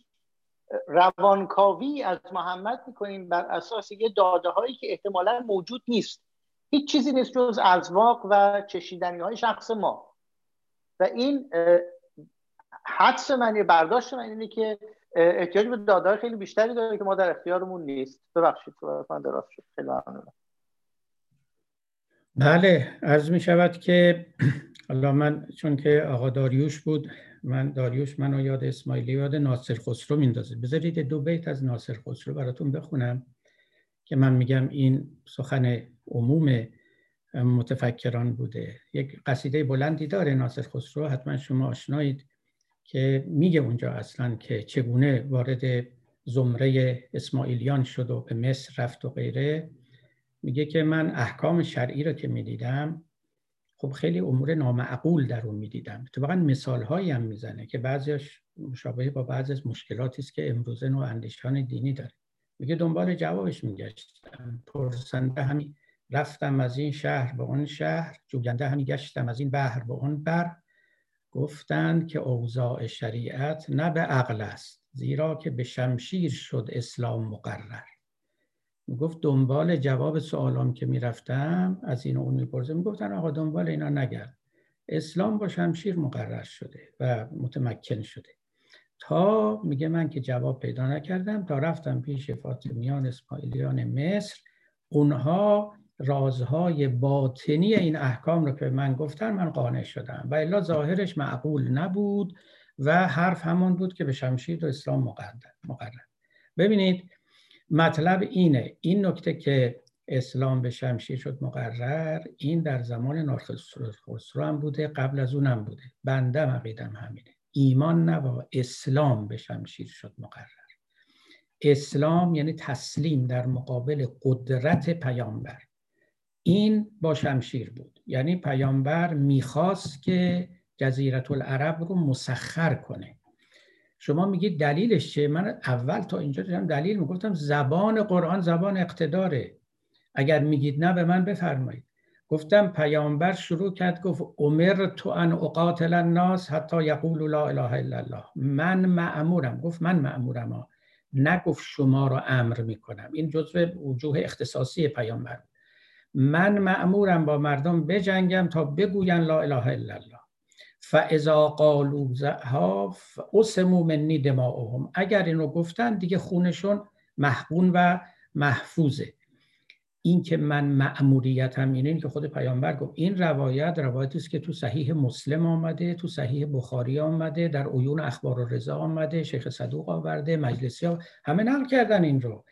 روانکاوی از محمد می‌کنیم بر اساس یه داده هایی که احتمالا موجود نیست. هیچ چیزی نیست جز ازواق و چشیدنی های شخص ما. و این حدس من یه برداشت من اینه که احتیاج به داده خیلی بیشتری داره که ما در اختیارمون نیست. ببخشید من دراز شد خیلی ممنونم. بله عرض می شود که حالا من چون که آقا داریوش بود من داریوش منو یاد اسماعیلی یاد ناصر خسرو میندازه بذارید دو بیت از ناصر خسرو براتون بخونم که من میگم این سخن عموم متفکران بوده. یک قصیده بلندی داره ناصر خسرو حتما شما آشنایید که میگه اونجا اصلا که چگونه وارد زمره اسماعیلیان شد و به مصر رفت و غیره. میگه که من احکام شرعی رو که می‌دیدم خب خیلی امور نامعقول در اون می‌دیدم. اتفاقا مثال هایی هم می‌زنه که بعضیش مشابه با بعضی از مشکلاتی است که امروزه نوع اندیشان دینی داره. میگه دنبال جوابش میگشتم. پرسنده همین رفتم از این شهر به اون شهر جوینده همی گشتم از این بحر به اون بر. گفتند که اوضاع شریعت نه به عقل است زیرا که به شمشیر شد اسلام مقرر. گفت دنبال جواب سوالام که می‌رفتم از این اون می‌پرسه. می‌گفتن آقا دنبال اینا نگرد. اسلام با شمشیر مقرر شده و متمکن شده. تا میگه من که جواب پیدا نکردم تا رفتم پیش فاطمیان اسماعیلیان مصر اونها رازهای باطنی این احکام رو که من گفتن من قانع شدم. و الا ظاهرش معقول نبود و حرف همون بود که به شمشیر و اسلام مقرر. ببینید مطلب اینه. این نکته که اسلام به شمشیر شد مقرر این در زمان نارخسرو هم بوده قبل از اونم بوده. بنده عقیدم همینه. ایمان نبا اسلام به شمشیر شد مقرر. اسلام یعنی تسلیم در مقابل قدرت پیامبر. این با شمشیر بود. یعنی پیامبر می‌خواست که جزیرت العرب رو مسخر کنه. شما میگید دلیلش چه من اول تا اینجا داشتم دلیل می‌گفتم زبان قرآن زبان اقتداره. اگر میگید نه به من بفرمایید. گفتم پیامبر شروع کرد گفت عمر تو ان اقاتل الناس حتی یقول لا اله الا الله. من معمورم گفت من معمورم ها. نگفت شما را امر می‌کنم. این جزء وجوه اختصاصی پیامبر. من معمورم با مردم بجنگم تا بگوین لا اله الا الله. فاذا قالوا ها اسمو منی دماؤهم. اگر اینو گفتن دیگه خونشون محقون و محفوظه. این که من مأموریتم اینه که خود پیامبر گفت این روایت روایتی است که تو صحیح مسلم آمده تو صحیح بخاری آمده در عیون اخبار و رضا آمده شیخ صدوق آورده مجلسی ها همه نقل کردن این رو.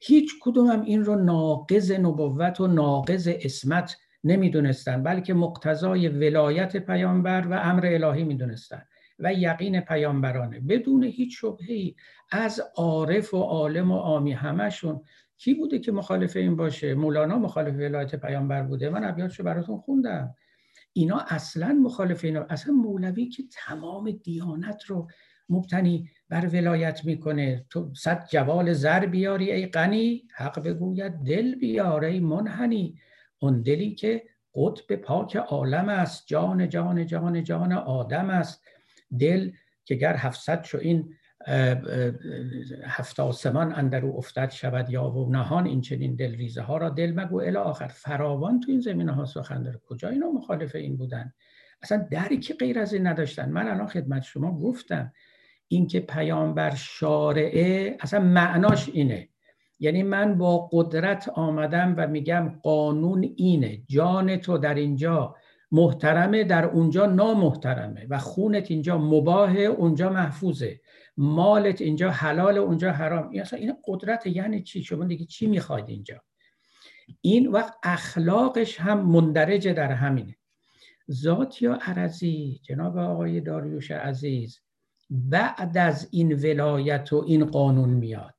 هیچ کدوم هم این رو ناقض نبوت و ناقض اسمت نمی‌دونستن بلکه مقتضای ولایت پیامبر و امر الهی می‌دونستن و یقین پیامبرانه. بدون هیچ شبهی از عارف و عالم و آمی همشون کی بوده که مخالف این باشه؟ مولانا مخالف ولایت پیامبر بوده. من ابیاتشو براتون خوندم. اینا اصلا مخالف اینا. اصلا مولوی که تمام دیانت رو مبتنی بر ولایت می‌کنه. تو صد جوال زر بیاری ای غنی حق بگوید دل بیار ای منحنی. اون دلی که قطب پاک عالم است جان جان جان جان آدم است. دل که گر هفتصد شو این هفت آسمان اندر او افتد شود یا و نهان این چنین دل ریزه ها را دل مگو. الی آخر فراوان تو این زمینه ها سخن داره. کجا اینا مخالف این بودن؟ اصلا که غیر از این نداشتن. من الان خدمت شما گفتم اینکه پیامبر شارعه اصلا معناش اینه. یعنی من با قدرت آمدم و میگم قانون اینه. جان تو در اینجا محترمه در اونجا نامحترمه و خونت اینجا مباهه اونجا محفوظه. مالت اینجا حلال اونجا حرام. این اصلا این قدرت یعنی چی؟ شما دیگه چی می‌خواید اینجا؟ این وقت اخلاقش هم مندرجه در همینه. ذات یا عرضی؟ جناب آقای داریوش عزیز بعد از این ولایت و این قانون میاد.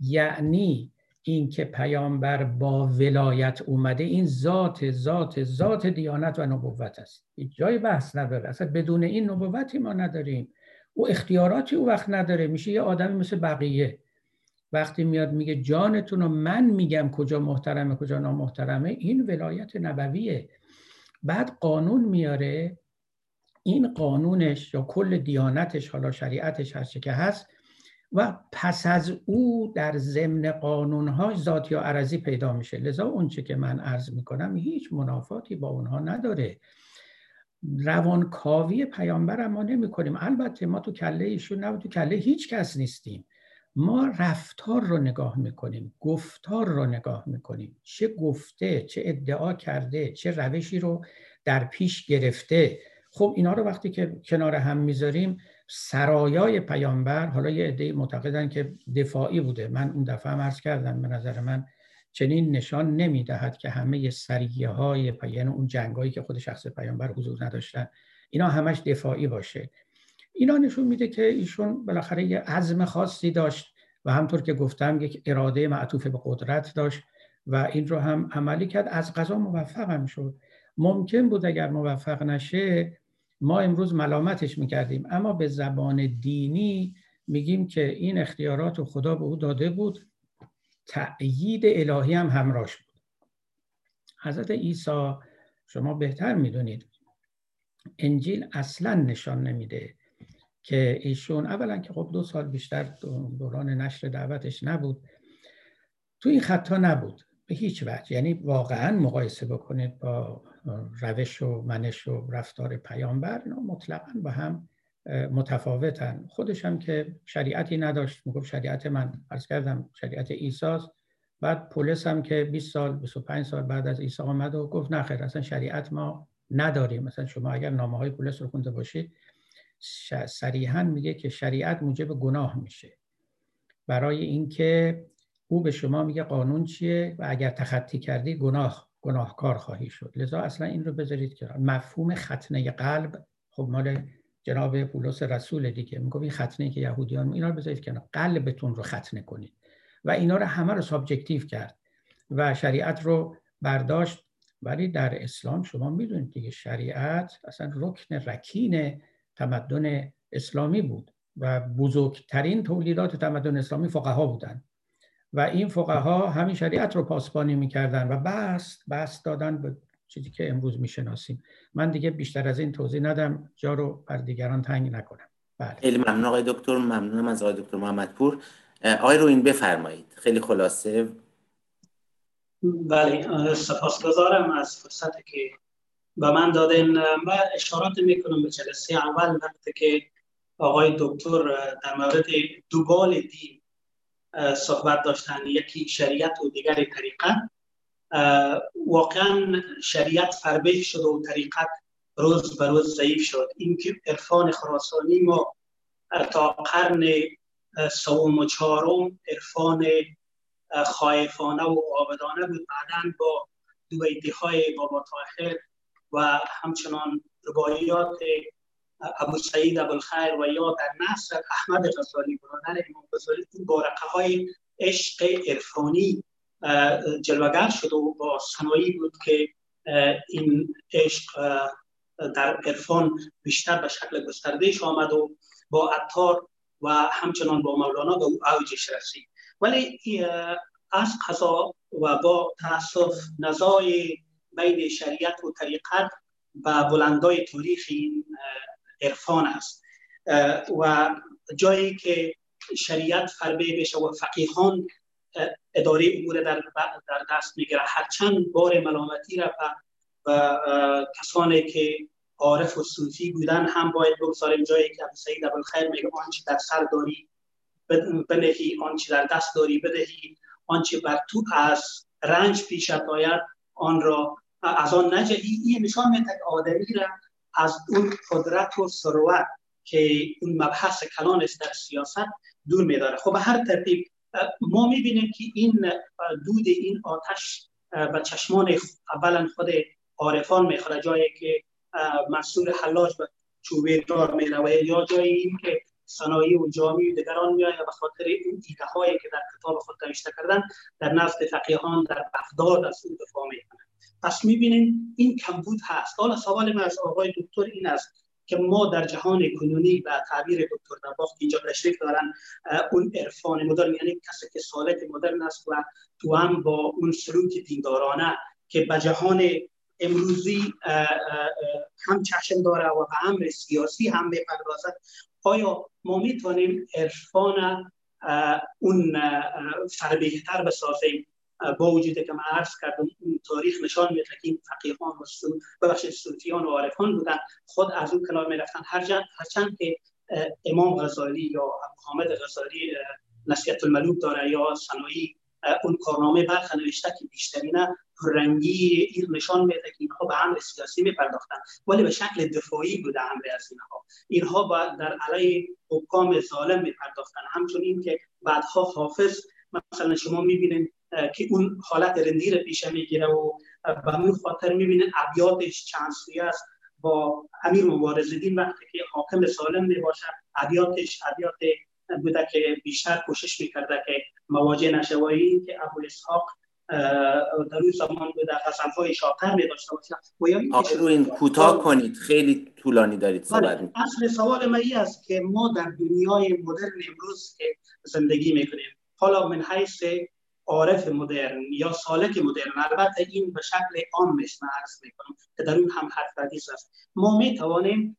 یعنی اینکه پیامبر با ولایت اومده این ذات ذات ذات دیانت و نبوت است. جای بحث نداره. اصلا بدون این نبوتی ما نداریم. او اختیاراتی او وقت نداره. میشه یه آدمی مثل بقیه. وقتی میاد میگه جانتون رو من میگم کجا محترمه کجا نامحترمه این ولایت نبویه. بعد قانون میاره. این قانونش یا کل دیانتش حالا شریعتش هر که هست و پس از او در ضمن قانونهاش ذات یا عرضی پیدا میشه. لذا اونچه که من عرض می‌کنم هیچ منافاتی با اونها نداره. روانکاوی پیامبر ما نمی کنیم البته ما تو کله ایشون نه تو کله هیچ کس نیستیم. ما رفتار رو نگاه می‌کنیم گفتار رو نگاه می‌کنیم. چه گفته چه ادعا کرده چه روشی رو در پیش گرفته. خب اینا رو وقتی که کنار هم می‌ذاریم سرایای پیامبر حالا یه عده معتقدن که دفاعی بوده. من اون دفعه هم عرض کردم به نظر من چنین نشان نمی‌دهد که همه سریه های یعنی اون جنگایی که خود شخص پیامبر حضور نداشتن اینا همش دفاعی باشه. اینا نشون میده که ایشون بالاخره یه عزم خاصی داشت و همطور که گفتم یک اراده معطوف به قدرت داشت و این رو هم عملی کرد. از قضا موفق هم شد. ممکن بود اگر موفق نشه ما امروز ملامتش می‌کردیم. اما به زبان دینی میگیم که این اختیارات رو خدا به او داده بود. تأیید الهی هم همراهش بود. حضرت عیسی شما بهتر می‌دونید انجیل اصلا نشان نمیده که ایشون اولا که خب دو سال بیشتر دوران نشر دعوتش نبود تو این خطا نبود. به هیچ وجه. یعنی واقعا مقایسه بکنید با روش و منش و رفتار پیامبر اینا مطلقا با هم متفاوتن. خودش هم که شریعتی نداشت می‌گفت شریعت من عرض کردم شریعت ایساست بعد پولس هم که 20 سال 25 سال بعد از عیسی آمد و گفت نه خیر اصلا شریعت ما نداریم. مثلا شما اگر نامه های پولس رو خونده باشید صریحا میگه که شریعت موجب گناه میشه. برای اینکه او به شما میگه قانون چیه و اگر تخطی کردی گناه گناهکار خواهی شد. لذا اصلا این رو بذارید که مفهوم ختنه قلب خب مال جناب پولس رسول دیگه. میگه این ختنه که یهودیان اینا رو بذارید که قلبتون رو ختنه کنید. و اینا رو همه رو subjective کرد و شریعت رو برداشت. ولی در اسلام شما می‌دونید دیگه شریعت اصلا رکن رکین تمدن اسلامی بود و بزرگترین تولیدات تمدن اسلامی فقها بودن. و این فقها همین شریعت رو پاسبانی می‌کردن و بسط بسط دادن به چیزی که امروز می‌شناسیم. من دیگه بیشتر از این توضیح ندم. جا رو بر دیگران تنگ نکنم. بله. خیلی ممنون آقای دکتر. ممنونم از آقای دکتر محمدپور. آقای رو این بفرمایید. خیلی خلاصه. بله سپاسگزارم از فرصتی که به من دادین. و اشارات می‌کنم به جلسه اول وقتی که آقای دکتر در مورد دوبال دین صحبت داشتن. یکی شریعت و دیگری طریقت. واقعا شریعت فربه شد و طریقت روز به روز ضعیف شد. اینکه عرفان خراسانی ما تا قرن سوم و چهارم عرفان خایفانه و عابدانه بود. بعدا با دو های بابا طاهر و همچنان رباعیات ابو سعید ابوالخیر و یا در نصر احمد غزالی برادر امام غزالی این بارقه های عشق عرفانی جلوگر شد و با صنایی بود که این عشق در عرفان بیشتر به شکل گستردهش آمد و با عطار و همچنان با مولانا به اوجش رسید ولی از قضا و با تاسف نزای بین شریعت و طریقت و بلندای تاریخ این عرفان است. و جایی که شریعت فربه بشه و فقیهان اداره امور در, در دست می‌گیره هرچند بار ملامتی را و کسانی که عارف و صوفی بودن هم باید بگذاریم. جایی که ابو سعید ابوالخیر میگه آنچه در سر داری بنهی آنچه در دست داری بدهی. آنچه بر تو از رنج پیشت آید آن را از آن نجهی. این نشان میده آدمی را از اون قدرت و ثروت که اون مبحث کلان است در سیاست دور میداره. خب هر ترتیب ما می‌بینیم که این دود این آتش به چشمان اولا خود عارفان می‌خوره. جایی که مسئول حلاج به چوبه دار می‌روه یا جایی این که صنایع و جامعی و دیگران میآید به خاطر این ایده که در کتاب خود نوشته کردن در نزد فقیهان در بغداد از اون دفاع می‌کنن. پس می‌بینیم این کمبود هست. حالا سوال من از آقای دکتر این است که ما در جهان کنونی و تعبیر دکتر نواخت اینجا تشریف دارن اون عرفان مدرن یعنی کسی که سالت مدرن است و تو هم با اون سلوک دیندارانه که به جهان امروزی هم چشم داره و به امر سیاسی هم می‌پردازد آیا ما می‌تونیم عرفان اون فربهتر بسازیم؟ با وجود که من عرض کردم اون تاریخ نشان میده که این فقیهان و ببخشید صوفیان و عارفان بودن. خود از اون کلام می‌رفتن. هرچند که امام غزالی یا حامد غزالی نصیحت الملوک داره یا سنایی اون کارنامه برخ نوشته که بیشترین رنگی این نشان میده که اینها به امر سیاسی میپرداختن. ولی به شکل دفاعی بوده امر از اینها. اینها با در علیه حکام ظالم میپرداختن. همچنین که بعدها حافظ مثلا شما می‌بینید که اون حالت رندی رو پیش می‌گیره و به همین خاطر می‌بینید ابیاتش چند سویه است. با امیر مبارز دین وقتی که حاکم سالم می‌باشه ابیاتش ابیات بوده که بیشتر کوشش می‌کرده که مواجه این که ابو اسحاق در اون زمان بوده های شاطر می داشته باشه رو این کوتاه کنید. خیلی طولانی دارید صحبت بله. اصل سوال من است که ما در دنیای مدرن امروز که زندگی می‌کنیم حالا من حیث عارف مدرن یا سالک مدرن البته این به شکل عامش من عرض می‌کنم که در اون هم حرف حدیث است. ما می توانیم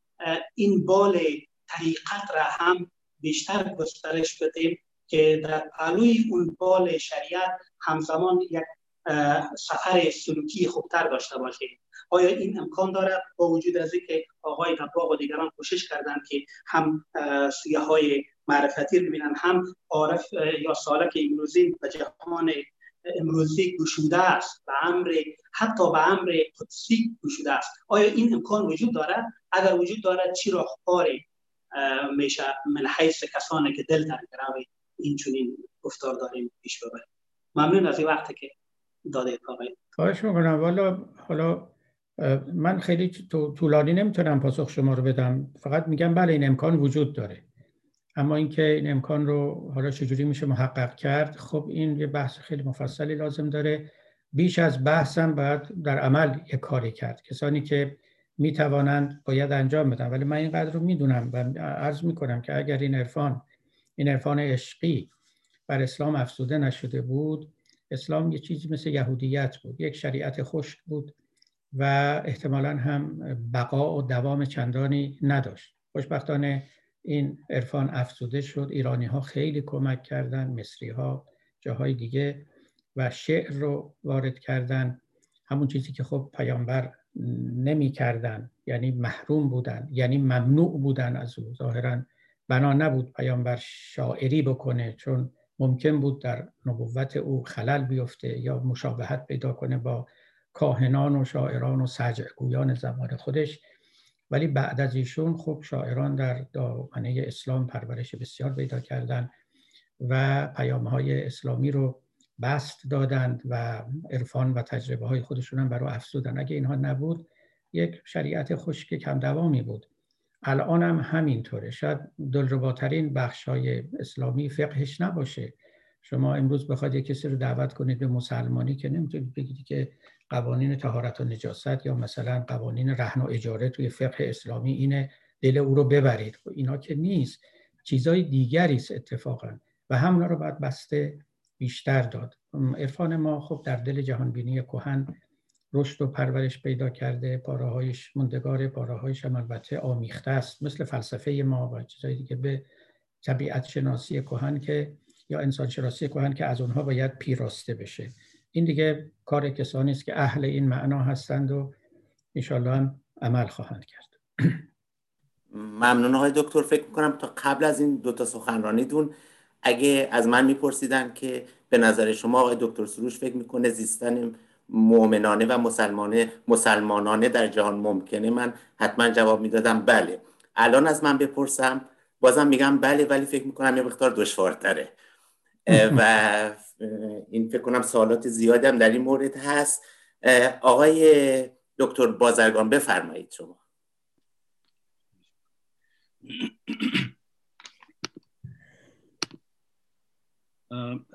این بال طریقت را هم بیشتر گسترش بدیم که در پهلوی اون بال شریعت همزمان یک سفر سلوکی خوبتر داشته باشه. آیا این امکان دارد؟ با وجود از اینکه آقای دباغ و دیگران کوشش کردن که هم سویه های معرفتی رو ببینن هم عارف یا سالک امروزی به جهان امروزی گشوده است به امر حتی به امر قدسی گشوده است. آیا این امکان وجود دارد؟ اگر وجود دارد چی راهکاری میشه؟ من حیث کسانی که دل در این چونین گفتار داریم پیش ببریم. ممنون از این وقتی که داده آقای خواهش می‌کنم. والا حالا من خیلی طولانی نمی‌تونم پاسخ شما رو بدم. فقط میگم بله این امکان وجود داره. اما اینکه این امکان رو حالا چجوری میشه محقق کرد خب این یه بحث خیلی مفصلی لازم داره. بیش از بحثم باید در عمل یک کاری کرد. کسانی که می‌توانند باید انجام بدن. ولی من اینقدر رو می‌دونم و عرض می‌کنم که اگر این عرفان این عرفان عشقی بر اسلام افزوده نشده بود. اسلام یه چیزی مثل یهودیت بود یک شریعت خشک بود و احتمالا هم بقا و دوام چندانی نداشت. خوشبختانه این عرفان افزوده شد. ایرانی ها خیلی کمک کردن مصری ها جاهای دیگه و شعر رو وارد کردن. همون چیزی که خب پیامبر نمی کردن یعنی محروم بودن یعنی ممنوع بودن از او. ظاهرا بنا نبود پیامبر شاعری بکنه چون ممکن بود در نبوت او خلل بیفته یا مشابهت پیدا کنه با کاهنان و شاعران و سجعگویان زمان خودش. ولی بعد از ایشون خب شاعران در دامنه اسلام پرورش بسیار پیدا کردند و پیام های اسلامی رو بست دادند و عرفان و تجربه های خودشون هم برای افزودن. اگه اینها نبود یک شریعت خشک کم دوامی بود. الان هم همینطوره. شاید دلرباترین بخش های اسلامی فقهش نباشه. شما امروز بخواید یک کسی رو دعوت کنید به مسلمانی که نمی‌تونید بگید که قوانین تهارت و نجاست یا مثلا قوانین رهن و اجاره توی فقه اسلامی اینه دل او رو ببرید. خب اینا که نیست. چیزای دیگری است اتفاقا. و همونا رو باید بسته بیشتر داد. عرفان ما خب در دل جهانبینی کهن رشد و پرورش پیدا کرده پاراهایش مندگار پاراهایش هم البته آمیخته است. مثل فلسفه ما و چیزهای دیگه به طبیعت شناسی کهن که یا انسان شناسی کهن که از اونها باید پیراسته بشه. این دیگه کار کسانی است که اهل این معنا هستند و انشالله هم عمل خواهند کرد. ممنون آقای دکتر. فکر می‌کنم تا قبل از این دوتا سخنرانیتون اگه از من میپرسیدن که به نظر شما آقای دکتر سروش فکر می‌کنه زیستن مؤمنانه و مسلمانه مسلمانانه در جهان ممکنه. من حتما جواب می‌دادم بله. الان از من بپرسم بازم میگم بله ولی فکر می‌کنم یه مقدار دشوارتره. و این فکر کنم سوالات زیادی هم در این مورد هست. آقای دکتر بازرگان بفرمایید شما.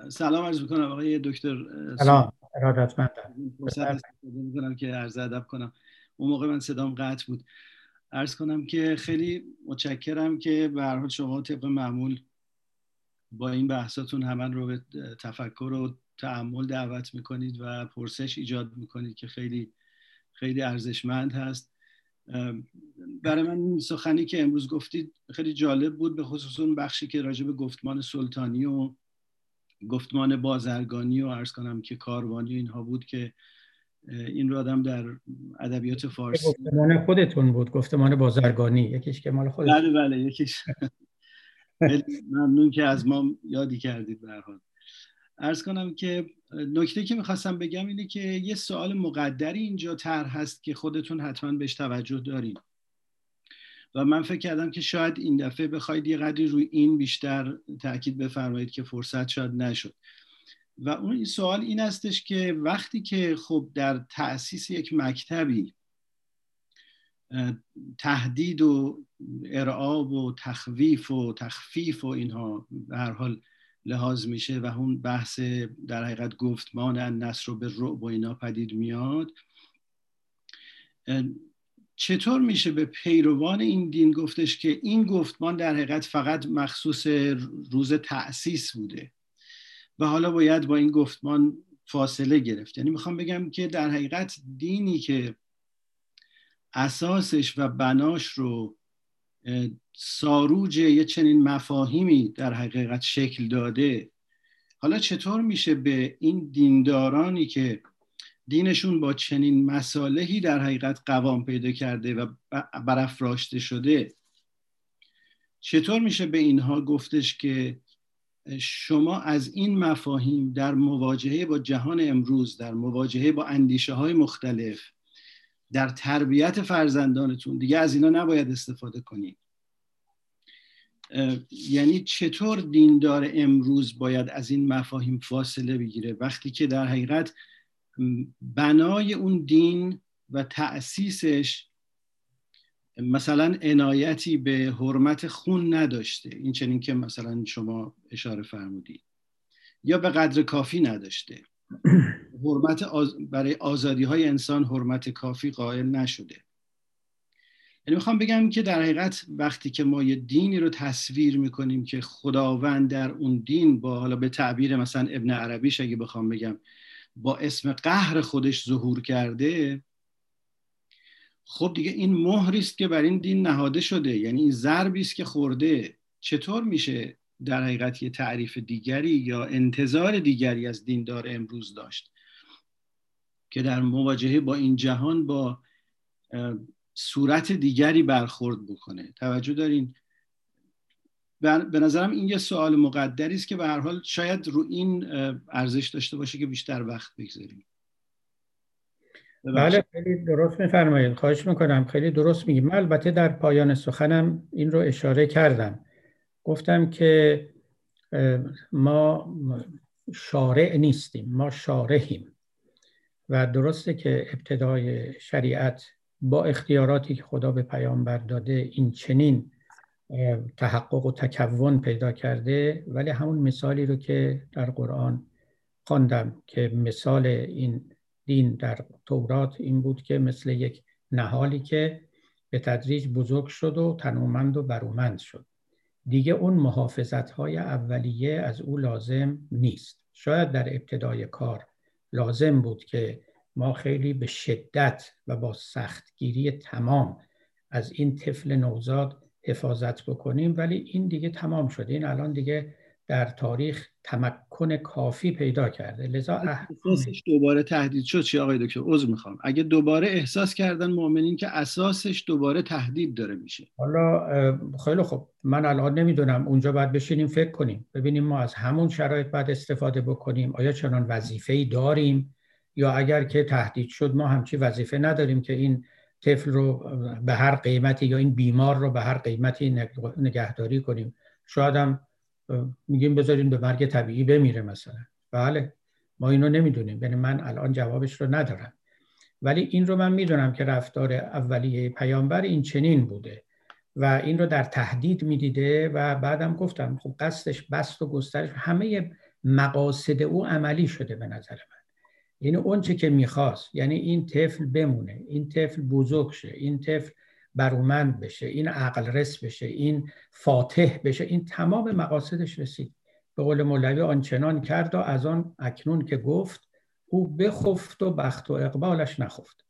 سلام عرض می‌کنم آقای دکتر سلام. ارادتمندم که عرض ادب کنم. اون موقع من صدام قطع بود. عرض کنم که خیلی متشکرم که به هر حال شما طبق معمول با این بحثاتون همه رو به تفکر و تعمل دعوت می‌کنید و پرسش ایجاد می‌کنید که خیلی خیلی ارزشمند هست. برای من سخنی که امروز گفتید خیلی جالب بود به خصوص اون بخشی که راجع به گفتمان سلطانی و گفتمان بازرگانی و عرض کنم که کاروانی اینها بود که این رو آدم در ادبیات فارسی گفتمان خودتون بود گفتمان بازرگانی یکیش که مال خودتون بله بله یکیش. ممنون که از ما یادی کردید به حال. ارز کنم که نکته که می‌خواستم بگم اینه که یه سوال مقدری اینجا تر هست که خودتون حتما بهش توجه دارین. و من فکر کردم که شاید این دفعه بخواید یه قدری روی این بیشتر تاکید بفرمایید که فرصت شاید نشد. و اون این سوال این هستش که وقتی که خب در تأسیس یک مکتبی تهدید و ارعاب و تخویف و تخفیف و اینها به هر حال لحاظ میشه و اون بحث در حقیقت گفتمان نصر رو به رعب و اینا پدید میاد چطور میشه به پیروان این دین گفتش که این گفتمان در حقیقت فقط مخصوص روز تأسیس بوده و حالا باید با این گفتمان فاصله گرفت؟ یعنی می‌خوام بگم که در حقیقت دینی که اساسش و بناش رو ساروج یه چنین مفاهیمی در حقیقت شکل داده حالا چطور میشه به این دیندارانی که دینشون با چنین مسالهی در حقیقت قوام پیدا کرده و برافراشته شده. چطور میشه به اینها گفتش که شما از این مفاهیم در مواجهه با جهان امروز در مواجهه با اندیشه های مختلف در تربیت فرزندانتون دیگه از اینا نباید استفاده کنید یعنی چطور دیندار امروز باید از این مفاهیم فاصله بگیره؟ وقتی که در حقیقت بنای اون دین و تأسیسش مثلا عنایتی به حرمت خون نداشته. این چنین که مثلا شما اشاره فرمودید. یا به قدر کافی نداشته. حرمت برای آزادی های انسان حرمت کافی قائل نشده. یعنی می‌خوام بگم که در حقیقت وقتی که ما یه دینی رو تصویر می‌کنیم که خداوند در اون دین با حالا به تعبیر مثلا ابن عربیش اگه بخوام بگم با اسم قهر خودش ظهور کرده خب دیگه این مهری است که بر این دین نهاده شده. یعنی این ضربی است که خورده. چطور میشه در حقیقت یه تعریف دیگری یا انتظار دیگری از دیندار امروز داشت؟ که در مواجهه با این جهان با صورت دیگری برخورد بکنه. توجه دارین؟ به نظرم این یه سوال مقدری است که به هر حال شاید رو این ارزش داشته باشه که بیشتر وقت بگذاریم. بله خیلی درست میفرمایید. خواهش می‌کنم. خیلی درست میگیم من البته در پایان سخنم این رو اشاره کردم. گفتم که ما شارع نیستیم. ما شارحیم و درسته که ابتدای شریعت با اختیاراتی که خدا به پیامبر داده این چنین تحقق و تکون پیدا کرده ولی همون مثالی رو که در قرآن خواندم که مثال این دین در تورات این بود که مثل یک نهالی که به تدریج بزرگ شد و تنومند و برومند شد. دیگه اون محافظت های اولیه از او لازم نیست. شاید در ابتدای کار لازم بود که ما خیلی به شدت و با سختگیری تمام از این طفل نوزاد حفاظت بکنیم ولی این دیگه تمام شده. این الان دیگه در تاریخ تمکن کافی پیدا کرده. لذا اساسش دوباره تهدید شد. چی آقای دکتر؟ عذر می‌خوام. اگه دوباره احساس کردن مؤمنین که اساسش دوباره تهدید داره میشه. حالا خیلی خوب. من الان نمی‌دونم. اونجا باید بشینیم فکر کنیم. ببینیم ما از همون شرایط باید استفاده بکنیم. آیا چنان وظیفه ای داریم؟ یا اگر که تهدید شد ما همچی وظیفه نداریم که این طفل رو به هر قیمتی یا این بیمار رو به هر قیمتی نگهداری کنیم. شاید هم میگیم بذاریم به مرگ طبیعی بمیره مثلا. بله ما اینو نمی‌دونیم. یعنی من الان جوابش رو ندارم. ولی این رو من می‌دونم که رفتار اولیه پیامبر این چنین بوده و این رو در تهدید می‌دیده و بعدم گفتم خب قصدش بست و گسترش همه مقاصد او عملی شده به نظر من. یعنی اون چه که می‌خواست یعنی این طفل بمونه این طفل بزرگ شه این طفل برومند بشه این عقل رس بشه این فاتح بشه این تمام مقاصدش رسید. به قول مولوی آنچنان کرد و از آن اکنون که گفت او بخفت و بخت و اقبالش نخفت.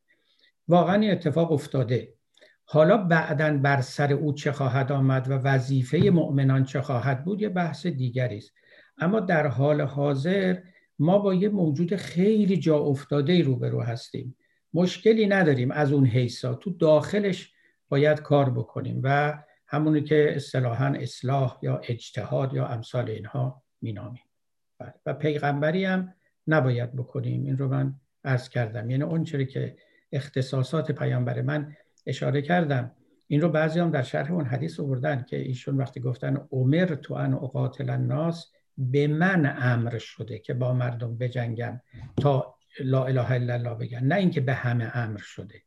واقعا اتفاق افتاده. حالا بعدا بر سر او چه خواهد آمد و وظیفه مؤمنان چه خواهد بود یه بحث دیگری است. اما در حال حاضر ما با یه موجود خیلی جا افتاده روبرو هستیم. مشکلی نداریم از اون حیثا. تو داخلش باید کار بکنیم و همونی که اصطلاحا اصلاح یا اجتهاد یا امثال اینها مینامیم. بله. و پیغمبری هم نباید بکنیم. این رو من عرض کردم. یعنی اون چیزی که اختصاصات پیامبر من اشاره کردم این رو بعضی هم در شرح اون حدیث آوردن که ایشون وقتی گفتن عمر تو ان اقاتل الناس به من امر شده که با مردم بجنگم تا لا اله الا الله بگن. نه اینکه به همه امر شده.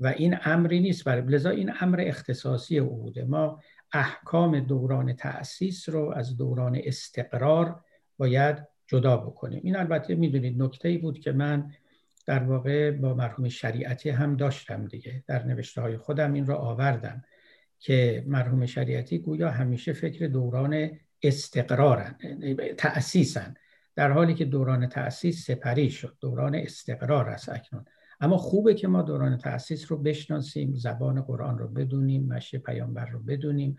و این امری نیست برای لذا این امر اختصاصی او بوده. ما احکام دوران تأسیس رو از دوران استقرار باید جدا بکنیم. این البته می‌دونید نکته ای بود که من در واقع با مرحوم شریعتی هم داشتم دیگه. در نوشته های خودم این رو آوردم که مرحوم شریعتی گویا همیشه فکر دوران استقرارن تأسیسن. در حالی که دوران تأسیس سپری شد دوران استقرار است اکنون. اما خوبه که ما دوران تأسیس رو بشناسیم زبان قرآن رو بدونیم مشی پیامبر رو بدونیم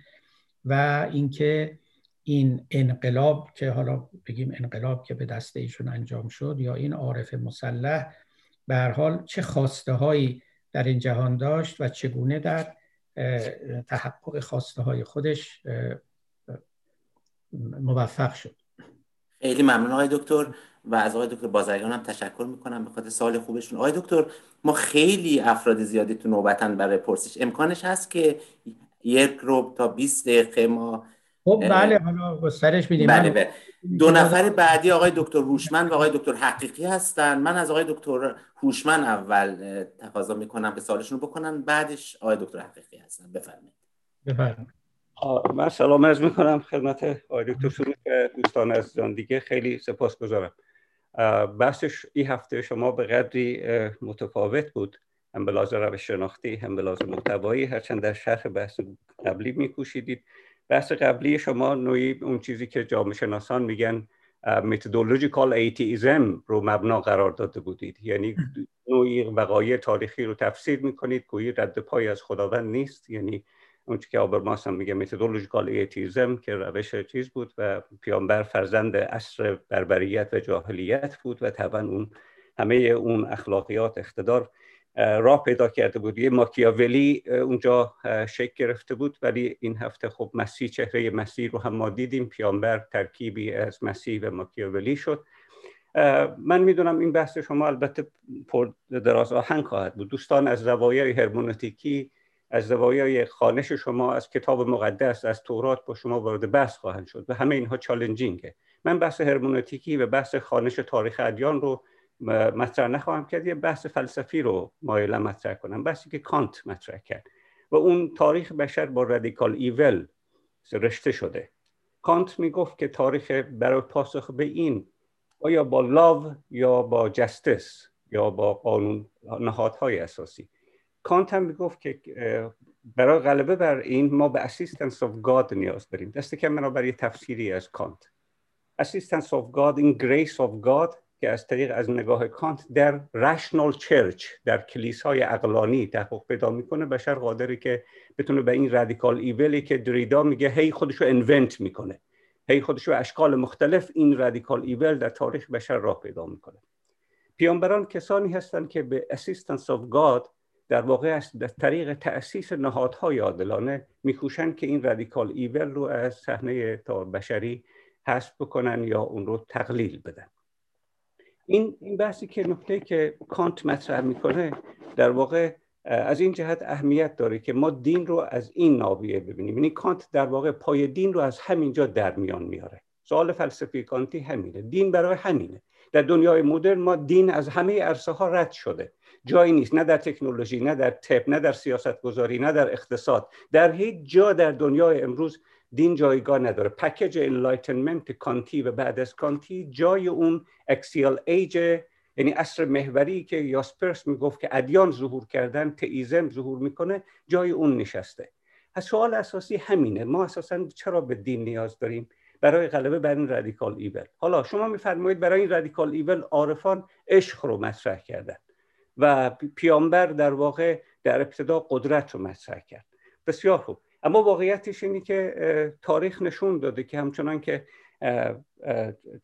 و اینکه این انقلاب که حالا بگیم انقلاب که به دست ایشون انجام شد یا این عارف مسلح به حال چه خواسته هایی در این جهان داشت و چگونه در تحقق خواسته های خودش موفق شد. خیلی ممنون آقای دکتر و از آقای دکتر بازرگان هم تشکر می‌کنم به خاطر سال خوبشون. آقای دکتر ما خیلی افراد زیادی تو نوبتن برای پرسش. امکانش هست که یک رو تا 20 دقیقه ما خب بله حالا گسترش میدیم. بله بله. دو نفر بعدی آقای دکتر هوشمند و آقای دکتر حقیقی هستن. من از آقای دکتر هوشمند اول تقاضا می‌کنم که سالشون رو بکنن. بعدش آقای دکتر حقیقی هستن. بفرمایید. بفرمایید. من سلام عرض می‌کنم خدمت آقای دکتر سرود و دوستان عزیزان دیگه. خیلی سپاس گذارم بحثش این هفته شما به قدری متفاوت بود. هم به لازم روش شناختی هم به لازم محتوایی. هرچند در شرح بحث قبلی میکوشیدید. بحث قبلی شما نوعی اون چیزی که جامعه شناسان میگن متدولوژیکال ایتیزم رو مبنا قرار داده بودید. یعنی نوعی وقایع تاریخی رو تفسیر می‌کنید. گویی رد پای از خداوند نیست. یعنی اون که آبرماس هم میگه متدولوژیکال ایتیزم که روش چیز بود و پیامبر فرزند عصر بربریت و جاهلیت بود و طبعا اون همه اون اخلاقیات اقتدار راه پیدا کرده بود. یه ماکیاولی اونجا شکل گرفته بود ولی این هفته خب مسیح چهره مسیح رو هم ما دیدیم. پیامبر ترکیبی از مسیح و ماکیاولی شد. من می‌دونم این بحث شما البته پر دراز آهنگ خواهد بود. دوستان از زوایای هرمونوتیکی از زوایای خانش شما از کتاب مقدس از تورات با شما وارد بحث خواهند شد و همه اینها چالنجینگه. من بحث هرمنوتیکی و بحث خوانش تاریخ ادیان رو مطرح نخواهم کرد یه بحث فلسفی رو مایل مطرح کنم. بحثی که کانت مطرح کرد و اون تاریخ بشر با radical evil رشته شده. کانت می‌گفت که تاریخ برای پاسخ به این آیا با love یا با justice یا با قانون نهادهای اساسی. کانت هم می‌گفت که برای غلبه بر این ما به assistance of God نیاز داریم. دست که من برای تفسیری از کانت. assistance of God این grace of God که از طریق از نگاه کانت در rational church در کلیسای عقلانی تحقق پیدا می‌کنه. بشر قادری که بتونه به این radical evilی که دریدا میگه هی خودشو انونت می‌کنه. هی خودشو اشکال مختلف این radical evil در تاریخ بشر راه پیدا می‌کنه. پیامبران کسانی هستند که به assistance of God در واقع از در طریق تأسیس نهادهای عادلانه میکوشند که این radical evil رو از صحنه تا بشری حذف بکنن یا اون رو تقلیل بدن. این این بحثی که نکته که کانت مطرح می‌کنه در واقع از این جهت اهمیت داره که ما دین رو از این ناویه ببینیم. یعنی کانت در واقع پای دین رو از همینجا در میان میاره. سوال فلسفی کانتی همینه. دین برای همینه. در دنیای مدرن ما دین از همه عرصه ها رد شده. جایی نیست نه در تکنولوژی نه در تپ نه در سیاست گذاری نه در اقتصاد. در هیچ جا در دنیای امروز دین جایگاه نداره. پکیج enlightenment کانتی و بعد از کانتی جای اون axial age یعنی عصر محوری که یاسپرس می‌گفت که ادیان ظهور کردن تئیزم ظهور می‌کنه جای اون نشسته. سوال اساسی همینه. ما اساسا چرا به دین نیاز داریم؟ برای غلبه بر این radical evil. حالا شما میفرمایید برای این radical evil عارفان عشق رو مطرح کردن و پیامبر در واقع در ابتدا قدرت رو مطرح کرد. بسیار خوب. اما واقعیتش اینه که تاریخ نشون داده که همچنان که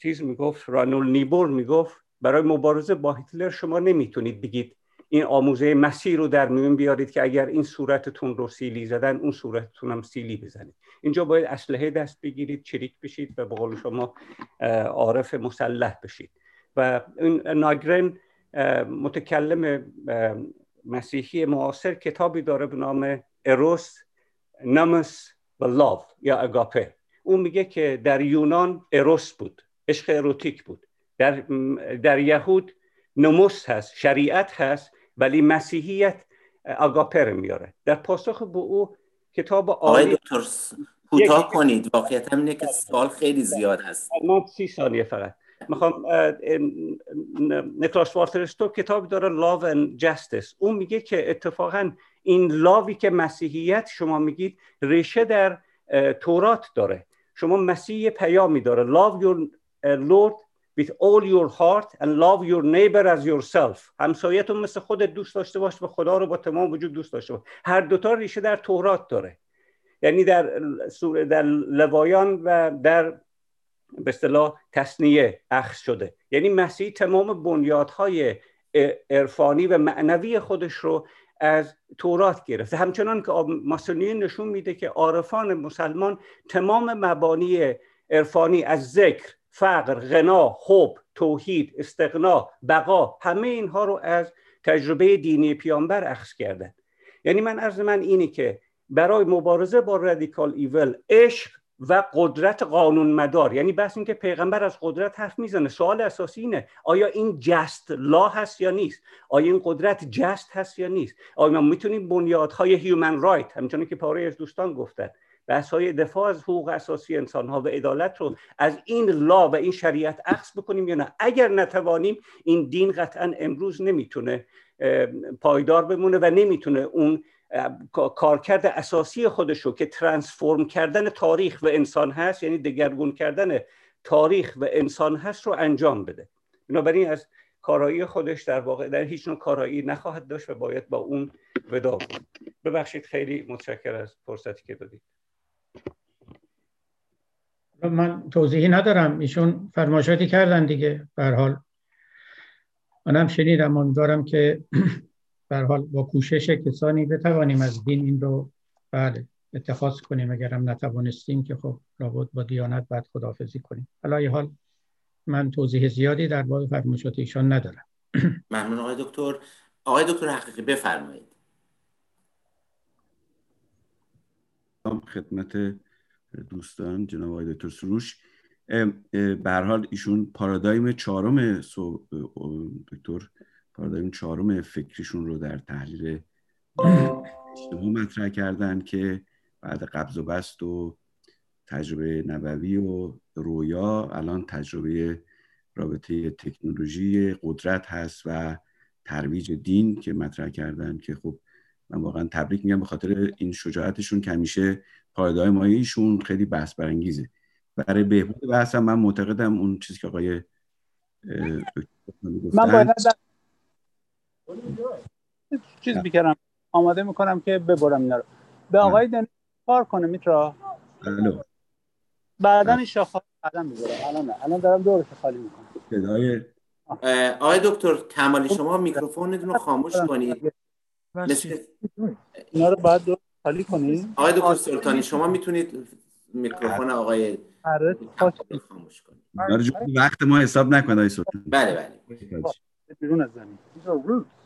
چیز می‌گفت رانول نیبور می‌گفت برای مبارزه با هیتلر شما نمی‌تونید بگید این آموزه مسیر رو در میون بیارید که اگر این صورتتون رو سیلی زدن اون صورتتون هم سیلی بزنید. اینجا باید اسلحه دست بگیرید چریک بشید و به شما عارف مسلح بشید. و این ناگرن متکلم مسیحی معاصر کتابی داره به نام اروس نمس و لاو یا اگاپه اون میگه که در یونان اروس بود عشق اروتیک بود. در, در یهود نموس هست شریعت هست ولی مسیحیت اگاپه میاره. در پاسخ به او کتاب آقای دکتر کوتاه کنید. واقعیت اینه که سوال خیلی زیاد هست. ما سی ثانیه فقط. می‌خوام نیکلاس وارترستو کتاب داره لاو and جستس اون میگه که اتفاقا این لاوی که مسیحیت شما میگید ریشه در تورات داره. شما مسیح پیامی داره. Love your Lord with all your heart and love your neighbor as yourself. همسایتون مثل خودت دوست داشته باش و خدا رو با تمام وجود دوست داشته باش. هر دوتا ریشه در تورات داره. یعنی در در لوایان و در به اصطلاح تصنیه اخذ شده. یعنی مسیح تمام بنیادهای عرفانی و معنوی خودش رو از تورات گرفته. همچنان که ماسونی نشون میده که عارفان مسلمان تمام مبانی عرفانی از ذکر فقر غنا حب توحید استقنا بقا همه اینها رو از تجربه دینی پیامبر اخذ کردن. یعنی من عرض من اینه که برای مبارزه با رادیکال ایول عشق و قدرت قانون مدار یعنی بس اینکه پیغمبر از قدرت حرف می‌زنه سوال اساسی اینه آیا این جست لا هست یا نیست؟ آیا این قدرت جست هست یا نیست؟ آیا ما می‌تونیم بنیادهای هیومن رایت همچنان که پاره از دوستان گفتن بحث های دفاع از حقوق اساسی انسان ها و عدالت رو از این لا و این شریعت اخذ بکنیم یا نه؟ اگر نتوانیم این دین قطعا امروز نمی‌تونه پایدار بمونه و نمی‌تونه اون کارکرد اساسی خودش رو که ترانسفورم کردن تاریخ و انسان هست یعنی دگرگون کردن تاریخ و انسان هست رو انجام بده. بنابراین از کارایی خودش در واقع در هیچ نوع کارایی نخواهد داشت و باید با اون ودا ببخشید خیلی متشکر از فرصتی که دادید. من توضیحی ندارم. ایشون فرمایشاتی کردن دیگه به حال. منم شنیدم امیدوارم که بر حال با کوشش کسانی بتوانیم از دین این رو بله اتخاذ کنیم. اگرم نتوانستیم که خب لابد با دیانت بعد خدافزی کنیم. حالا حال من توضیح زیادی در باب فرمایشات ایشان ندارم. ممنون آقای دکتر. آقای دکتر حقیقی بفرمایید. خدمت دوستان جناب آقای دکتر سروش. به حال ایشون پارادایم چهارم دکتر پارادایم چهارم فکریشون رو در تحلیل اجتماع مطرح کردن که بعد قبض و بست و تجربه نبوی و رویا الان تجربه رابطه تکنولوژی قدرت هست و ترویج دین که مطرح کردن که خب من واقعا تبریک میگم به خاطر این شجاعتشون که همیشه پایدای ایشون خیلی بحث برانگیزه. برای بهبود بحث من معتقدم اون چیزی که آقای من باید چیز بیکرم آماده می‌کنم که ببرم اینا رو. به آقای دنی کار کنه میترا. بعدا این شاخه بعدا می‌برم. الان نه. الان دارم دورش خالی می‌کنم. آقای دکتر کمالی شما میکروفونتون رو خاموش کنید. مثل اینا رو بعد خالی کنید آقای دکتر سلطانی شما می‌تونید میکروفون آقای آره، خاموش کنید. وقت ما حساب نکنید آقای سلطانی بله بله. بیرون از زمین.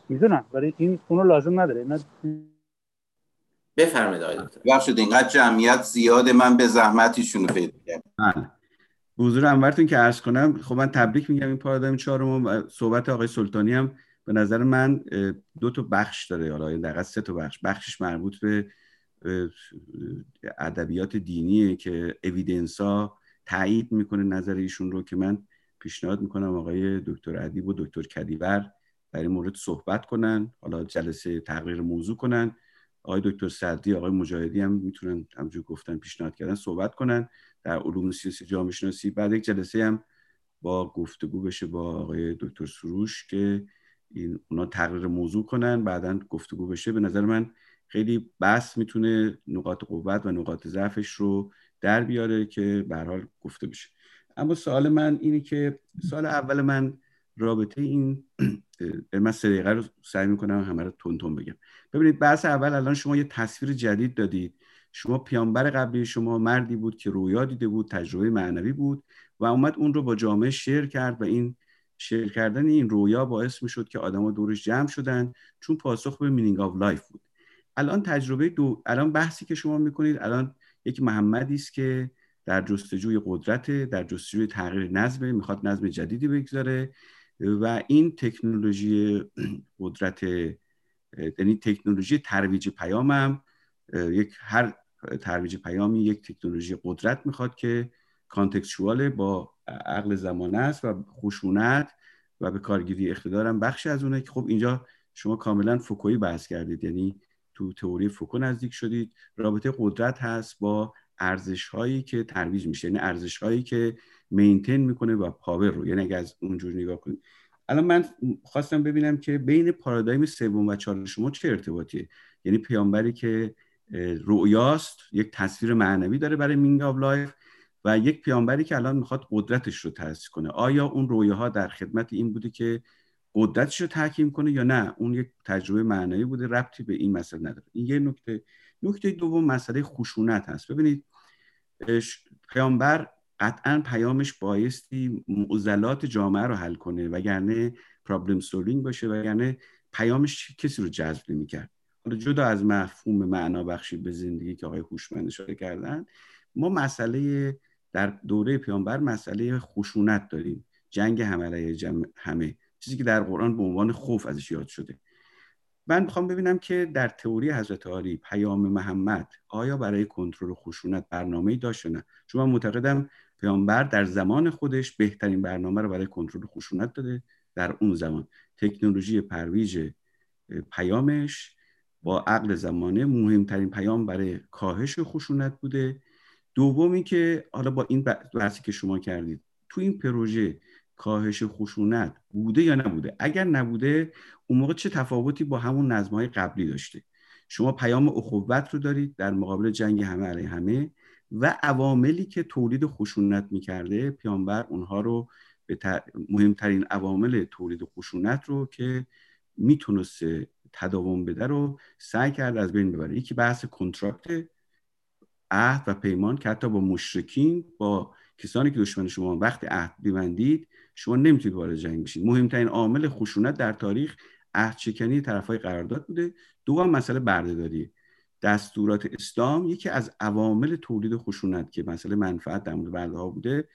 می‌دونم. ولی این اونو لازم نداره. بفرمایید آقای دکتر. بخشید اینقدر جمعیت زیاده من به زحمتیشون پیدا کردم بله. حضور انورتون که عرض کنم خب من تبریک میگم این پارادایم چهارم و صحبت آقای سلطانی هم به نظر من دو تا بخش داره. حالا در سه تا بخش. بخشش مربوط به ادبیات دینیه که اویدنس ها تایید می‌کنه نظر ایشون رو که من پیشنهاد می‌کنم آقای دکتر ادیب و دکتر کدیور در مورد صحبت کنن حالا جلسه تغییر موضوع کنن. آقای دکتر سردی آقای مجاهدی هم می‌تونن همجور گفتن پیشنهاد کردن صحبت کنن. در علوم سیاسی جامعه شناسی بعد یک جلسه هم با گفتگو بشه با آقای دکتر سروش که این اونا تغییر موضوع کنن بعدا گفتگو بشه. به نظر من خیلی بس می‌تونه نقاط قوت و نقاط ضعفش رو در بیاره که به حال گفته بشه. اما سوال من اینه که سال اول من رابطه این من سه دقیقه رو سعی می‌کنم همه رو تون بگم. ببینید بحث اول الان شما یه تصویر جدید دادید. شما پیامبر قبلی شما مردی بود که رویا دیده بود تجربه معنوی بود و اومد اون رو با جامعه share کرد و این share کردن این رویا باعث می‌شد که آدما دورش جمع شدن چون پاسخ به meaning of life بود. الان تجربه دو الان بحثی که شما می‌کنید الان یک محمدی است که در جستجوی قدرت در جستجوی تغییر نظم می‌خواد نظم جدیدی بگذاره و این تکنولوژی قدرت یعنی تکنولوژی ترویج پیام هم یک هر ترویج پیامی یک تکنولوژی قدرت می‌خواد که کانتکستوال با عقل زمانه است و خشونت و به کارگیری اقتدار هم بخشی از اونه. که خب اینجا شما کاملا فوکویی بحث کردید یعنی تو تئوری فوکو نزدیک شدید. رابطه قدرت هست با ارزش هایی که ترویج میشه یعنی ارزش هایی که maintain می‌کنه و power رو. یعنی اگه از اونجور نگاه کنید الان من خواستم ببینم که بین پارادایم سوم و چهارم شما چه ارتباطیه؟ یعنی پیامبری که رؤیاست یک تصویر معنوی داره برای meaning of life و یک پیامبری که الان می‌خواد قدرتش رو تأسیس کنه. آیا اون رویاها در خدمت این بوده که قدرتش رو تحکیم کنه یا نه اون یک تجربه معنوی بوده ربطی به این مسئله نداره. این یه نکته. نکته دوم مسئله خشونت هست. ببینید پیامبر قطعا پیامش بایستی معضلات جامعه رو حل کنه وگرنه پرابلم سولینگ باشه وگرنه پیامش کسی رو جذب نمی‌کرد. حالا جدا از مفهوم معنا بخشی به زندگی که آقای هوشمند اشاره کردن ما مسئله در دوره پیامبر مسئله خشونت داریم. جنگ همه همه. چیزی که در قرآن به عنوان خوف ازش یاد شده. من می‌خوام ببینم که در تئوری حضرت علی پیام محمد آیا برای کنترل خشونت برنامه‌ای داشت نه؟ چون من معتقدم پیامبر در زمان خودش بهترین برنامه رو برای کنترل خشونت داده در اون زمان. تکنولوژی پرویج پیامش با عقل زمانه مهمترین پیام برای کاهش خشونت بوده. دومی که حالا با این بحثی که شما کردید تو این پروژه کاهش خشونت بوده یا نبوده؟ اگر نبوده اون موقع چه تفاوتی با همون نظمهای قبلی داشته؟ شما پیام اخوت رو دارید در مقابل جنگ همه علیه همه و عواملی که تولید خشونت می‌کرده پیامبر اونها رو به مهمترین عوامل تولید خشونت رو که می‌تونسته تداوم بده رو سعی کرد از بین ببره. یکی بحث کنترکت عهد و پیمان که حتی با مشرکین با کسانی که دشمن شما وقت عهد ببندید شما نمی‌تونید وارد جنگ بشید مهمترین عامل خشونت در تاریخ عهد شکنی طرفای قرارداد بوده. دوم مسئله بردهداری. دستورات اسلام یکی از عوامل تولید خشونت که مسئله منفعت در مورد برده ها بوده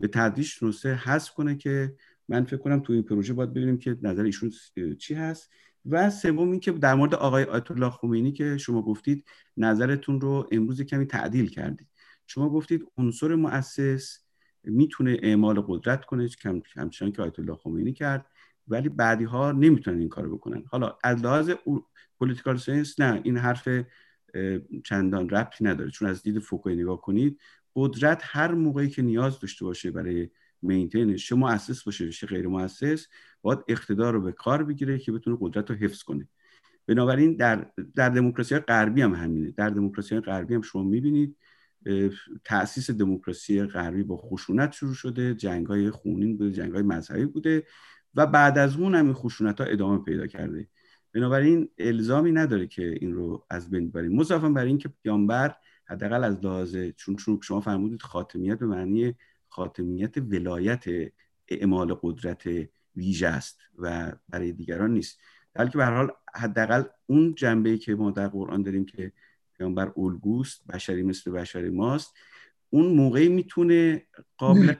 به تدریج تونسته حذف کنه که من فکر کنم تو این پروژه باید ببینیم که نظر ایشون چی هست. و سوم اینکه در مورد آقای آیت الله خمینی که شما گفتید نظرتون رو امروز کمی تعدیل کردید. شما گفتید عنصر مؤسس می‌تونه اعمال قدرت کنه همچنان که آیت الله خمینی کرد ولی بعدی ها نمی‌تونن این کارو بکنن. حالا از لحاظ political science نه این حرف چندان ربطی نداره. چون از دید فوکویی نگاه کنید قدرت هر موقعی که نیاز داشته باشه برای maintain ش چه مؤسس باشه چه غیر مؤسس باید اقتدار رو به کار بگیره که بتونه قدرت رو حفظ کنه. بنابراین در در دموکراسی غربی هم همینه. در دموکراسی غربی هم شما می‌بینید تاسیس دموکراسی غربی با خشونت شروع شده جنگ های خونین بوده جنگ های مذهبی بوده و بعد از اون هم این خشونت ها ادامه پیدا کرده. بنابراین الزامی نداره که این رو از بین ببریم. مضافا بر اینکه پیامبر حداقل از لحاظ چون شما فرمودید خاتمیت به معنی خاتمیت ولایت اعمال قدرت ویژه است و برای دیگران نیست. بلکه به هر حال حداقل اون جنبه که ما در قرآن داریم که پیامبر الگوست بشری مثل بشری ماست. اون موقعی می‌تونه قابل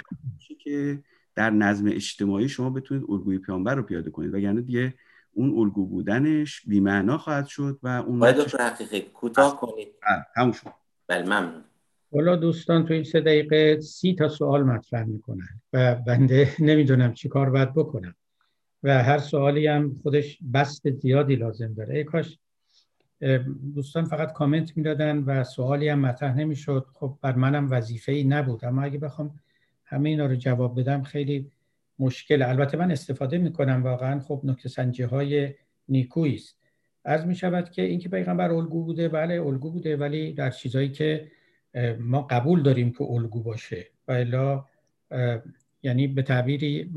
که در نظم اجتماعی شما بتونید الگوی پیامبر رو پیاده کنید. وگرنه دیگه اون الگو بودنش بی‌معنا خواهد شد و اون باید دکتر حقیقی کوتاه کنید. همون شد. بله ممنون. حالا دوستان تو این سه دقیقه سی تا سوال مطرح می‌کنن و بنده نمی‌دونم چی کار باید بکنم. و هر سوالی هم خودش بست زیادی لازم داره. ای کاش دوستان فقط کامنت می‌دادن و سوالی هم مطرح نمی‌شد. خب بر منم وظیفه ای نبود. اما اگه بخوام همه اینا رو جواب بدم خیلی مشکل. البته من استفاده می‌کنم واقعا. خب نکته سنجی های نیکویی است. از می شود که اینکه پیغمبر الگو بوده بله الگو بوده ولی در چیزایی که ما قبول داریم که الگو باشه. و الا یعنی به تعبیری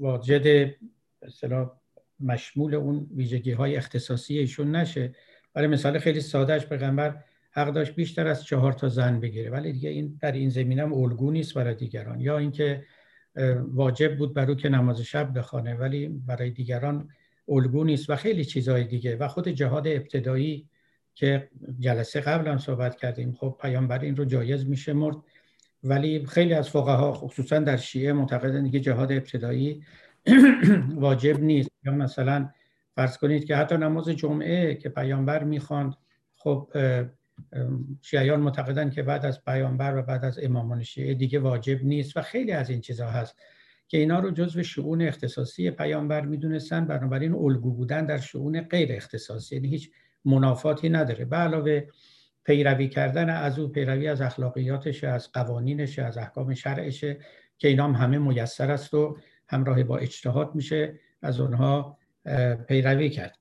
واجد مثلا مشمول اون ویژگی های اختصاصی ایشون نشه. برای مثال خیلی سادهش پیغمبر حق داشت بیشتر از چهار تا زن بگیره. ولی دیگه این در این زمینه هم الگو نیست برای دیگران. یا اینکه واجب بود بر او که نماز شب بخوانه ولی برای دیگران الگو نیست و خیلی چیزهای دیگه. و خود جهاد ابتدایی که جلسه قبل هم صحبت کردیم خب پیامبر این رو جایز میشه مرد. ولی خیلی از فقها خصوصا در شیعه معتقدن که جهاد ابتدایی واجب نیست. یا مثلا فرض کنید که حتی نماز جمعه که پیامبر می‌خواند خب شیعیان معتقدن که بعد از پیامبر و بعد از امامان شیعه دیگه واجب نیست و خیلی از این چیزها هست که اینا رو جزو شؤون اختصاصی پیامبر می‌دونستن. بنابراین الگو بودن در شؤون غیر اختصاصی یعنی هیچ منافاتی نداره. به علاوه پیروی کردن از او پیروی از اخلاقیاتش از قوانینش از احکام شرعشه که اینا هم همه میسر است و همراه با اجتهاد میشه. از اونها پیروی کرد.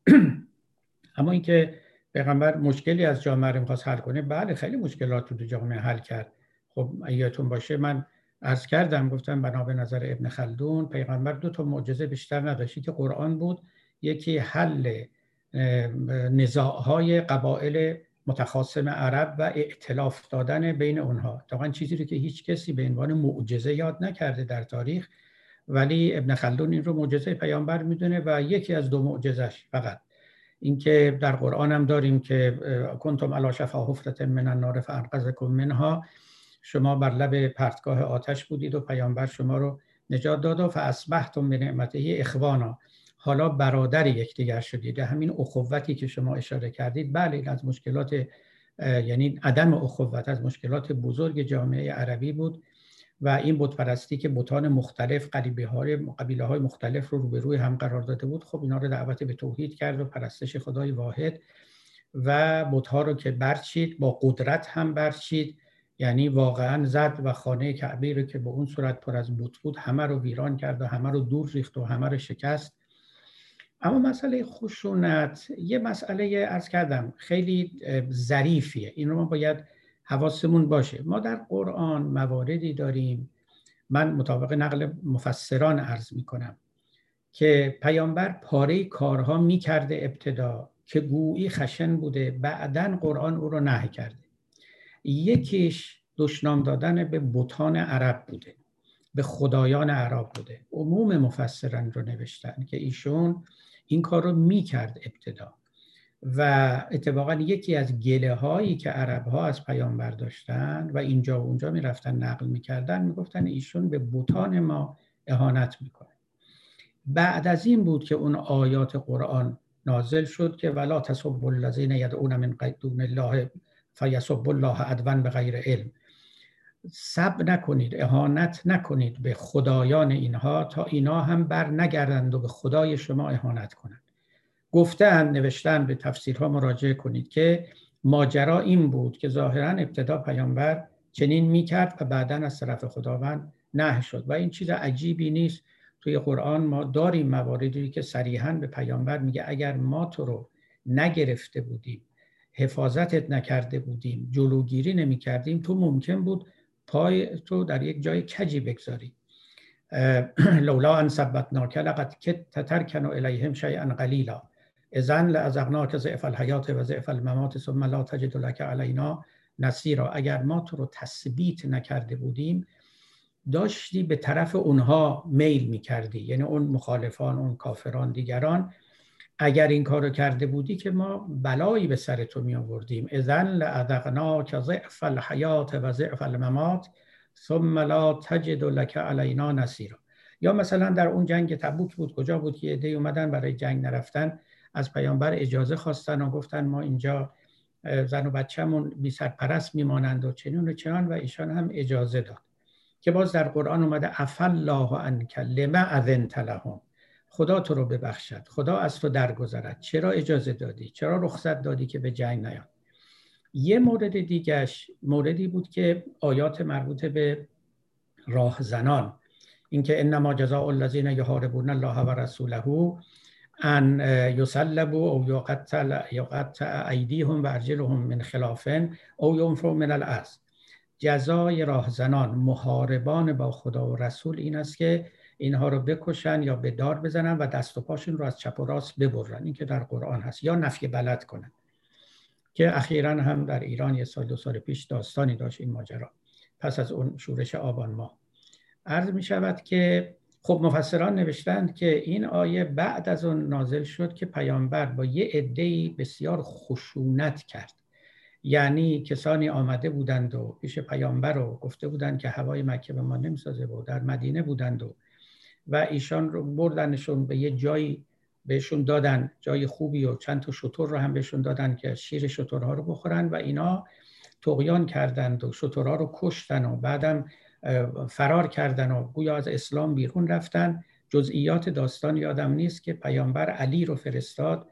اما اینکه پیغمبر مشکلی از جامعه رو می‌خواست حل کنه بله خیلی مشکلات رو جامعه حل کرد. خب یادتون باشه من از کردم گفتم بنا به نظر ابن خلدون پیغمبر دو تا معجزه بیشتر نداشتی که قرآن بود یکی حل نزاعهای قبایل متخاصم عرب و ائتلاف دادن بین اونها. طبعا چیزی رو که هیچ کسی به عنوان معجزه یاد نکرده در تاریخ ولی ابن خلدون این رو معجزه پیامبر می‌دونه و یکی از دو معجزش فقط. اینکه در قرآن هم داریم که کنتم علی شفا حفرت من النار فانقذکم منها. شما بر لب پرتگاه آتش بودید و پیامبر شما رو نجات داد و فاصبحتم بنعمته اخوانا. حالا برادر یکدیگر شدید. همین اخوتی که شما اشاره کردید بله از مشکلات یعنی عدم اخوت از مشکلات بزرگ جامعه عربی بود. و این بتپرستی که بتان مختلف قلیبه های قبیله های مختلف رو روبروی هم قرار داده بود خب اینا رو دعوت به توحید کرد و پرستش خدای واحد و بتها رو که برچید با قدرت هم برچید. یعنی واقعا زد و خانه کعبه رو که به اون صورت پر از بت بود همه رو ویران کرد و همه رو دور ریخت و همه رو شکست. اما مسئله خشونت یه مسئله ارز کردم خیلی ظریفیه. این رو ما باید حواسمون باشه. ما در قرآن مواردی داریم. من مطابق نقل مفسران عرض می کنم که پیامبر پاره کارها می کرده ابتدا که گویی خشن بوده. بعدا قرآن او رو نه کرده. یکیش دشنام دادن به بوتان عرب بوده. به خدایان عرب بوده. عموم مفسران رو نوشتن که ایشون این کار رو می کرد ابتدا. و اتفاقا یکی از گله هایی که عرب ها از پیامبر داشتن و اینجا و اونجا می‌رفتن نقل می‌کردن می‌گفتن ایشون به بوتان ما اهانت می‌کنه. بعد از این بود که اون آیات قرآن نازل شد که ولا تسب الذین یدعون من دون الله فیسب الله عدوا به غیر علم. سب نکنید اهانت نکنید به خدایان اینها تا اینا هم بر نگردند و به خدای شما اهانت کنند. گفتن نوشتن به تفسیرها مراجعه کنید که ماجرا این بود که ظاهرا ابتدا پیامبر چنین می‌کرد و بعدا از طرف خداوند نه شد. و این چیز عجیبی نیست. توی قرآن ما داریم مواردی که صریحا به پیامبر میگه اگر ما تو رو نگرفته بودیم حفاظتت نکرده بودیم جلوگیری نمی کردیم تو ممکن بود پای تو در یک جای کجی بگذاری. لولا ان ثبتناک لقد کت ترکن الیهم شیئا قلیلا. اذن لازقناک ضعف الحیات و ضعف الممات ثم لا تجد لك علینا نصیرا. اگر ما تو رو تثبیت نکرده بودیم داشتی به طرف اونها میل می‌کردی یعنی اون مخالفان اون کافران دیگران. اگر این کارو کرده بودی که ما بلایی به سر تو می آوردیم اذن لعذقناک ضعف الحیات و ضعف الممات ثم لا تجد لك علینا نصیرا. یا مثلا در اون جنگ تبوک بود کجا بود که ایده اومدن برای جنگ نرفتن؟ از پیامبر اجازه خواستن و گفتن ما اینجا زن و بچه‌مون بی سرپرست میمانند و چنین و چنان و ایشان هم اجازه داد. که باز در قرآن اومده افل الله عنک لما اذنت لهم. خدا تو رو ببخشد. خدا از تو درگذرد. چرا اجازه دادی؟ چرا رخصت دادی که به جنگ نیاد؟ یه مورد دیگهش موردی بود که آیات مربوط به راه زنان اینکه انما جزاء الذین یحاربون الله و رسوله. ان یسلبوا او یقتل یقطع ایدیهم و ارجلهم من خلاف او ینفروا من الارض جزای راهزنان محاربان با خدا و رسول این است که اینها رو بکشن یا به دار بزنن و دست و پاشون رو از چپ و راست ببرن. این که در قرآن هست. یا نفی بلد کنن. که اخیرا هم در ایران یه سال دو سال پیش داستانی داشت این ماجرا. پس از اون شورش آبان ما عرض می شود که خب مفسران نوشتند که این آیه بعد از اون نازل شد که پیامبر با یه عده‌ای بسیار خشونت کرد. یعنی کسانی آمده بودند و پیش پیامبر رو گفته بودند که هوای مکه به ما نمی‌سازه و در مدینه بودند و و ایشان رو بردنشون به یه جایی بهشون دادن جای خوبی و چند تا شطور رو هم بهشون دادن که شیر شطورها رو بخورن و اینا تقیان کردند و شطورها رو کشتن و بعدم فرار کردن و گویا از اسلام بیرون رفتن. جزئیات داستان یادم نیست که پیامبر علی رو فرستاد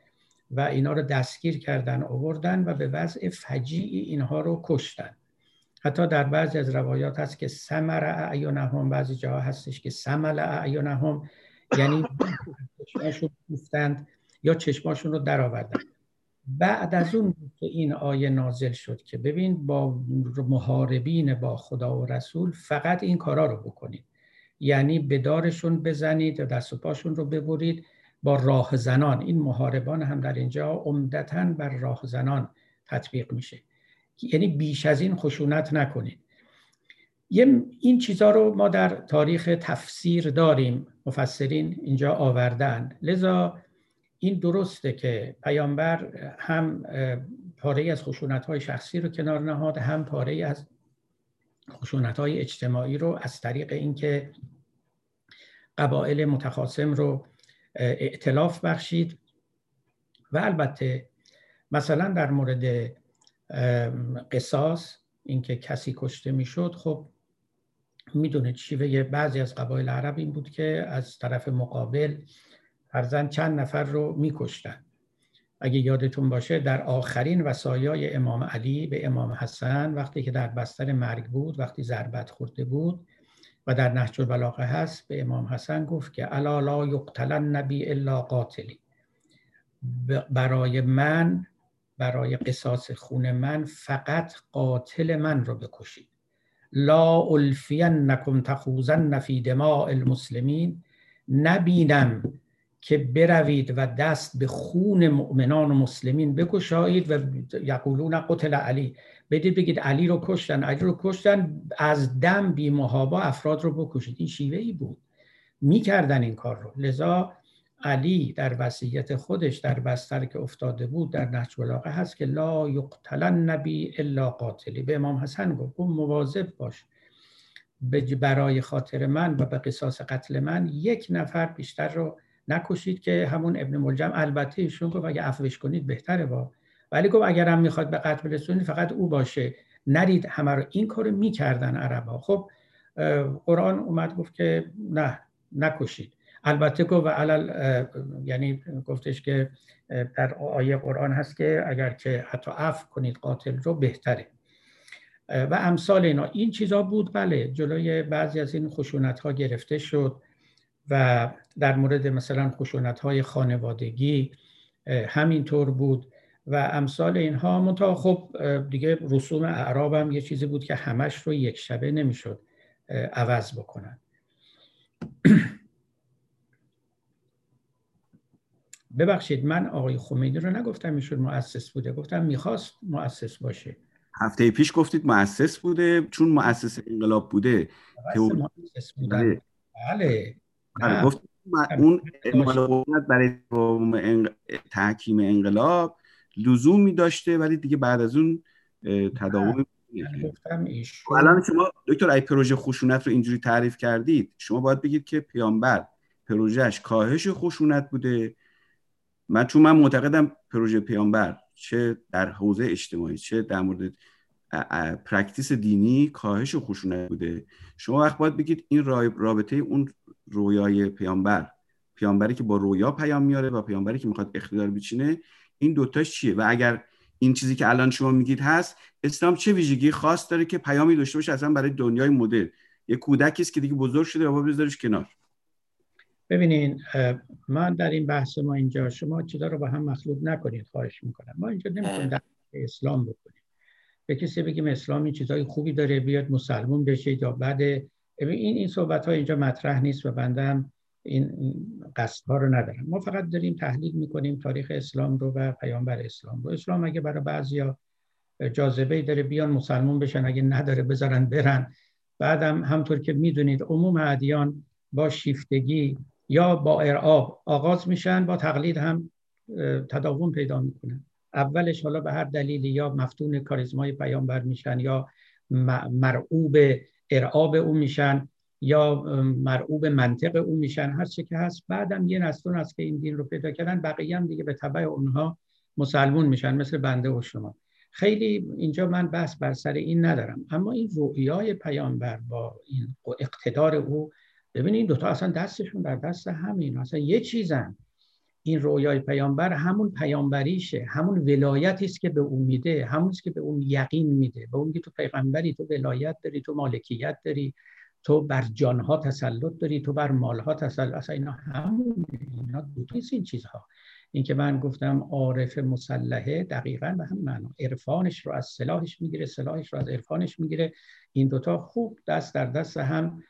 و اینا رو دستگیر کردن آوردن و به وضع فجیعی اینها رو کشتن. حتی در بعضی از روایات هست که سمر اعیونهم بعضی جاها هستش که سمل اعیونهم یعنی چشماشون گفتند یا چشماشون رو درآوردن بعد از اون که این آیه نازل شد که ببین با محاربین با خدا و رسول فقط این کارا رو بکنید. یعنی به دارشون بزنید و دست و پاشون رو ببرید با راه زنان. این محاربان هم در اینجا عمدتا بر راه زنان تطبیق میشه. یعنی بیش از این خشونت نکنید. این چیزها رو ما در تاریخ تفسیر داریم. مفسرین اینجا آوردن. لذا این درسته که پیامبر هم پاره از خشونت های شخصی رو کنار نهاد هم پاره از خشونت های اجتماعی رو از طریق اینکه قبایل متخاصم رو اعتلاف بخشید. و البته مثلا در مورد قصاص اینکه کسی کشته می‌شد خب می‌دونید شیوه بعضی از قبایل عرب این بود که از طرف مقابل فرزن چند نفر رو میکشتن. اگه یادتون باشه در آخرین وسایای امام علی به امام حسن وقتی که در بستر مرگ بود وقتی ضربت خورده بود و در نهج البلاغه هست به امام حسن گفت که الا لا یقتل النبی الا قاتلی برای من برای قصاص خون من فقط قاتل من رو بکشید. لا الفینکم تخوزن فی دماء المسلمین. نبینم که بروید و دست به خون مؤمنان و مسلمین بکشایید و یقولون قتل علی. بدید بگید علی رو کشتن علی رو کشتن از دم بی محابا افراد رو بکشید. این شیوه ای بود. می‌کردن این کار رو. لذا علی در وصیت خودش در بستر که افتاده بود در نهج البلاغه هست که لا یقتلن نبی الا قاتلی. به امام حسن گفت گفت مواظب باش. برای خاطر من و به قصاص قتل من یک نفر بیشتر رو نکشید که همون ابن ملجم البته ایشون گفت اگه عفوش کنید بهتره با. ولی گفت اگر هم می‌خواد به قتل برسونید فقط او باشه. نرید همه رو. این کارو می‌کردن عرب ها خب قرآن اومد گفت که نه نکشید البته گفت و علل یعنی گفتش که در آیه قرآن هست که اگر که حتی عفو کنید قاتل رو بهتره. و امثال اینا. این چیزا بود. بله جلوی بعضی از این خشونت ها گرفته شد. و در مورد مثلا خشونت های خانوادگی همینطور بود و امثال اینها. منتها خب دیگه رسوم اعراب هم یه چیزی بود که همش رو یک شبه نمی‌شد عوض بکنن. ببخشید من آقای خمینی رو نگفتم ایشون مؤسس بوده. گفتم می‌خواست مؤسس باشه. هفته پیش گفتید مؤسس بوده چون مؤسس انقلاب بوده. مؤسس بله. بله, بله. گفت اون قدرت برای تحکیم انقلاب لزومی داشته ولی دیگه بعد از اون تداوم خب الان شما دکتر ای پروژه خشونت رو اینجوری تعریف کردید شما باید بگید که پیامبر پروژهش کاهش خشونت بوده. من چون من معتقدم پروژه پیامبر چه در حوزه اجتماعی چه در مورد practice دینی کاهش خشونت بوده. شما وقت باید بگید این رابطه اون رویای پیامبر. پیامبری که با رویا پیام میاره و پیامبری که می‌خواد اقتدار بچینه این دوتاش چیه؟ و اگر این چیزی که الان شما میگید هست اسلام چه ویژگی خاص داره که پیامی داشته باشه اصلا برای دنیای مدرن؟ یه کودکی است که دیگه بزرگ شده و بذارش کنار. ببینین من در این بحث ما اینجا شما چیزا رو با هم مخلوط نکنید خواهش می‌کنم. ما اینجا نمی‌تونیم در اسلام بکنیم. به کسی بگیم اسلام این چیزای خوبی داره بیاد مسلمون بشه یا بعد این این صحبت ها اینجا مطرح نیست و بنده این قصد ها رو ندارم. ما فقط داریم تحلیل می‌کنیم تاریخ اسلام رو و پیامبر اسلام رو. اسلام اگه برای بعضیا جاذبه داره بیان مسلمون بشن. اگه نداره بذارن برن. بعدم همطور که می‌دونید عموم ادیان با شیفتگی یا با ارعاب آغاز میشن با تقلید هم تداوم پیدا می‌کنن. اولش حالا به هر دلیلی یا مفتون کاریزمای پیامبر میشن یا مرعوب ارعاب او میشن یا مرعوب منطق او میشن هر چه که هست. بعدم یه نسلون هست که این دین رو پیدا کردن بقیه هم دیگه به تبع اونها مسلمون میشن مثل بنده و شما. خیلی اینجا من بحث بر سر این ندارم. اما این رؤیای پیامبر با این اقتدار او ببینید دوتا اصلا دستشون در دست همین. اصلا یه چیزن. این رویای پیامبر همون پیامبریشه همون ولایتی است که به اون میده همون که به اون یقین میده به اون که تو پیغمبری تو ولایت داری تو مالکیت داری تو بر جانها تسلط داری تو بر مالها تسلط اصلا اینا همون اینا دو این چیزها. این که من گفتم عارف مسلحه دقیقا به همین معنا عرفانش رو از سلاحش می‌گیره سلاحش رو از عرفانش می‌گیره این دوتا خوب دست در دست هم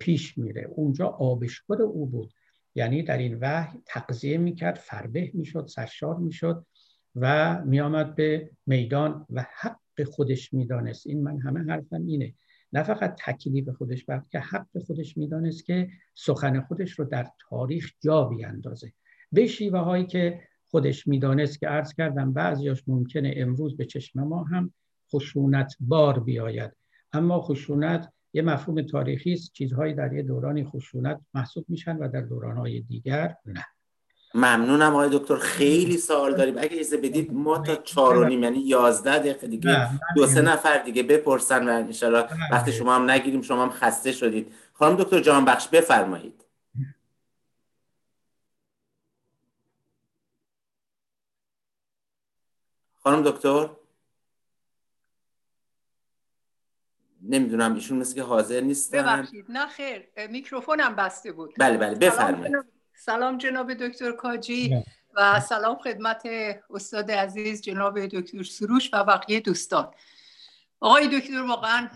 پیش میره. اونجا آبشکر او بود. یعنی در این وحی تقضیه می‌کرد فربه می‌شد سرشار می‌شد و میآمد به میدان و حق خودش می‌دانست. این من همه حرفم اینه. نه فقط تکلیف خودش بلکه حق خودش می‌دانست که سخن خودش رو در تاریخ جا بیاندازه. به شیوه هایی که خودش می‌دانست که عرض کردم بعضیاش ممکنه امروز به چشم ما هم خشونت بار بیاید. اما خشونت یه مفهوم تاریخی است. چیزهایی در یه دورانی خشونت محسوب میشن و در دورانهای دیگر نه. ممنونم آقای دکتر. خیلی سوال داریم. اگه ایزه بدید ما تا چهار و نیم یعنی یازده دقیقه دیگه دو سه نفر دیگه بپرسن و انشالله وقتی شما هم نگیریم شما هم خسته شدید. خانم دکتر جان بخش بفرمایید. خانم دکتر؟ نمی‌دونم ایشون مثل که حاضر نیستن. ببخشید نه خیر میکروفونم بسته بود. بله بله بفرمایید. سلام جناب دکتر کاجی و سلام خدمت استاد عزیز جناب دکتر سروش و بقیه دوستان. آقای دکتر واقعا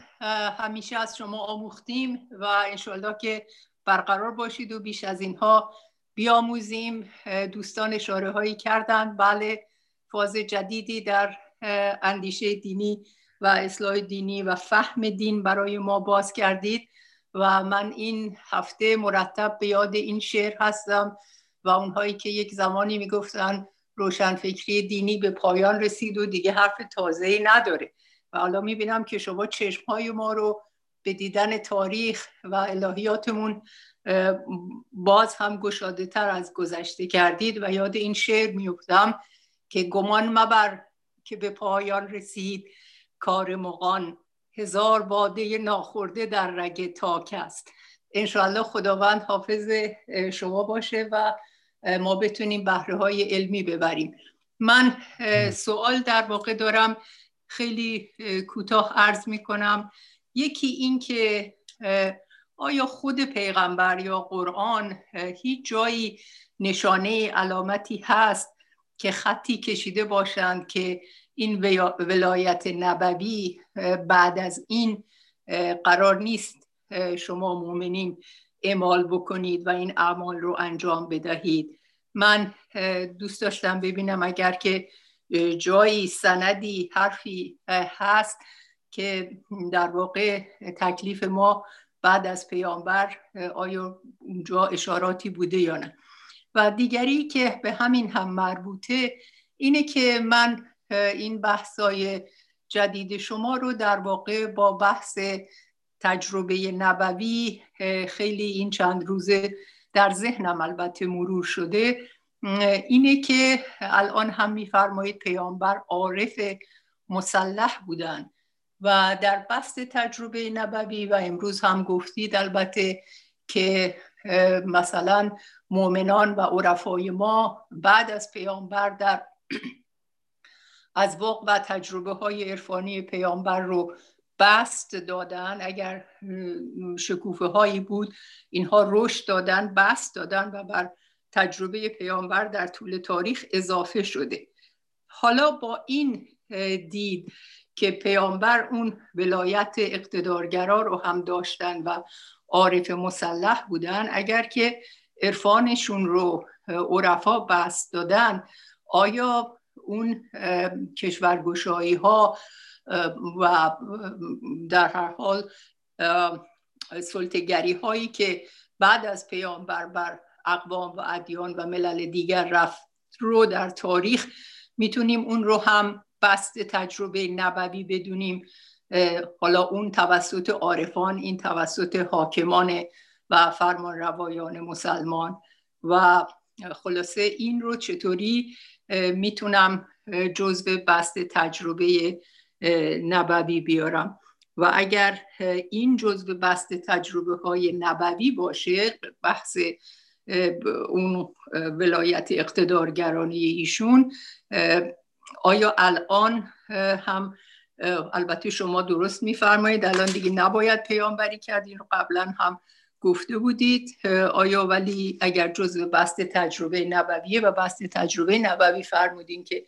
همیشه از شما آموختیم و انشالله که برقرار باشید و بیش از اینها بیاموزیم. دوستان اشاره هایی کردن. بله فاز جدیدی در اندیشه دینی و اصلاح دینی و فهم دین برای ما باز کردید و من این هفته مرتب به یاد این شعر هستم و اونهایی که یک زمانی می‌گفتن روشنفکری دینی به پایان رسید و دیگه حرف تازه نداره. و حالا می‌بینم که شما چشم های ما رو به دیدن تاریخ و الهیاتمون باز هم گشاده تر از گذشته کردید و یاد این شعر میفتم که گمان مبر که به پایان رسید. کار مغان. هزار باده ناخورده در رگ تاک است. انشاءالله خداوند حافظ شما باشه و ما بتونیم بهره های علمی ببریم. من سوال در واقع دارم خیلی کوتاه عرض می کنم یکی این که آیا خود پیغمبر یا قرآن هیچ جایی نشانه علامتی هست که خطی کشیده باشند که این ولایت نبوی بعد از این قرار نیست شما مؤمنین اعمال بکنید و این اعمال رو انجام بدهید. من دوست داشتم ببینم اگر که جایی سندی حرفی هست که در واقع تکلیف ما بعد از پیامبر آیا اونجا اشاراتی بوده یا نه. و دیگری که به همین هم مربوطه اینه که من این بحثای جدید شما رو در واقع با بحث تجربه نبوی خیلی این چند روزه در ذهنم البته مرور شده. اینه که الان هم میفرمایید پیامبر عارف مسلح بودن و در بحث تجربه نبوی و امروز هم گفتید البته که مثلا مؤمنان و عرفای ما بعد از پیامبر در از واقع و تجربه های عرفانی پیامبر رو بست دادن. اگر شکوفه هایی بود اینها رشد دادن بست دادن و بر تجربه پیامبر در طول تاریخ اضافه شده. حالا با این دید که پیامبر اون ولایت اقتدارگرا رو هم داشتن و عارف مسلح بودن اگر که عرفانشون رو عرفا بست دادن آیا اون کشورگشایی ها و در هر حال سلطگری هایی که بعد از پیامبر بر اقوام و ادیان و ملل دیگر رفت رو در تاریخ می‌تونیم اون رو هم بست تجربه نبوی بدونیم. حالا اون توسط عارفان این توسط حاکمان و فرمان روایان مسلمان و خلاصه این رو چطوری می‌تونم جزء بست تجربه نبوی بیارم. و اگر این جزء بست تجربه های نبوی باشه بحث اون ولایت اقتدارگرانی ایشون آیا الان هم البته شما درست میفرمایید الان دیگه نباید پیامبری کرد این رو قبلا هم گفته بودید آیا ولی اگر جزء بست تجربه نبویه و بست تجربه نبوی فرمودین که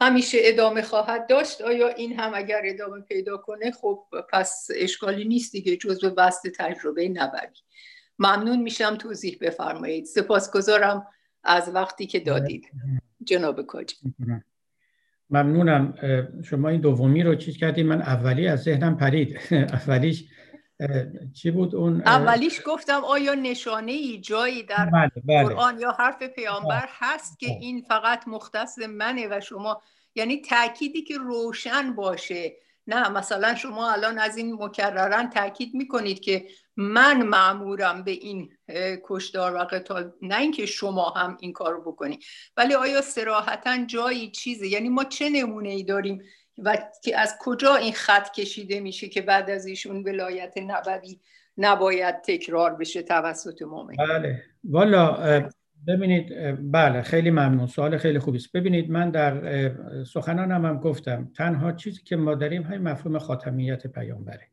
همیشه ادامه خواهد داشت آیا این هم اگر ادامه پیدا کنه خب پس اشکالی نیست دیگه جزء بست تجربه نبوی. ممنون میشم توضیح بفرمایید. سپاسگزارم از وقتی که دادید. جناب کاجی. ممنونم. شما این دومی رو چیز کردید من اولی از ذهنم پرید. اولیش چی بود اون؟ اولیش گفتم آیا نشانه ای جایی در بله، بله. قرآن یا حرف پیامبر هست که این فقط مختص منه و شما یعنی تأکیدی که روشن باشه. نه مثلا شما الان از این مکررن تاکید می‌کنید که من معمورم به این کشدار و قتال نه اینکه شما هم این کارو بکنید ولی آیا سراحتا جایی چیزه؟ یعنی ما چه نمونه ای داریم و که از کجا این خط کشیده میشه که بعد از ایشون ولایت نبوی نباید تکرار بشه توسط مؤمن بله. والا ببینید بله خیلی ممنون. سوال خیلی خوبی است. ببینید من در سخنانم هم گفتم تنها چیزی که ما داریم های مفهوم خاتمیت پیامبره.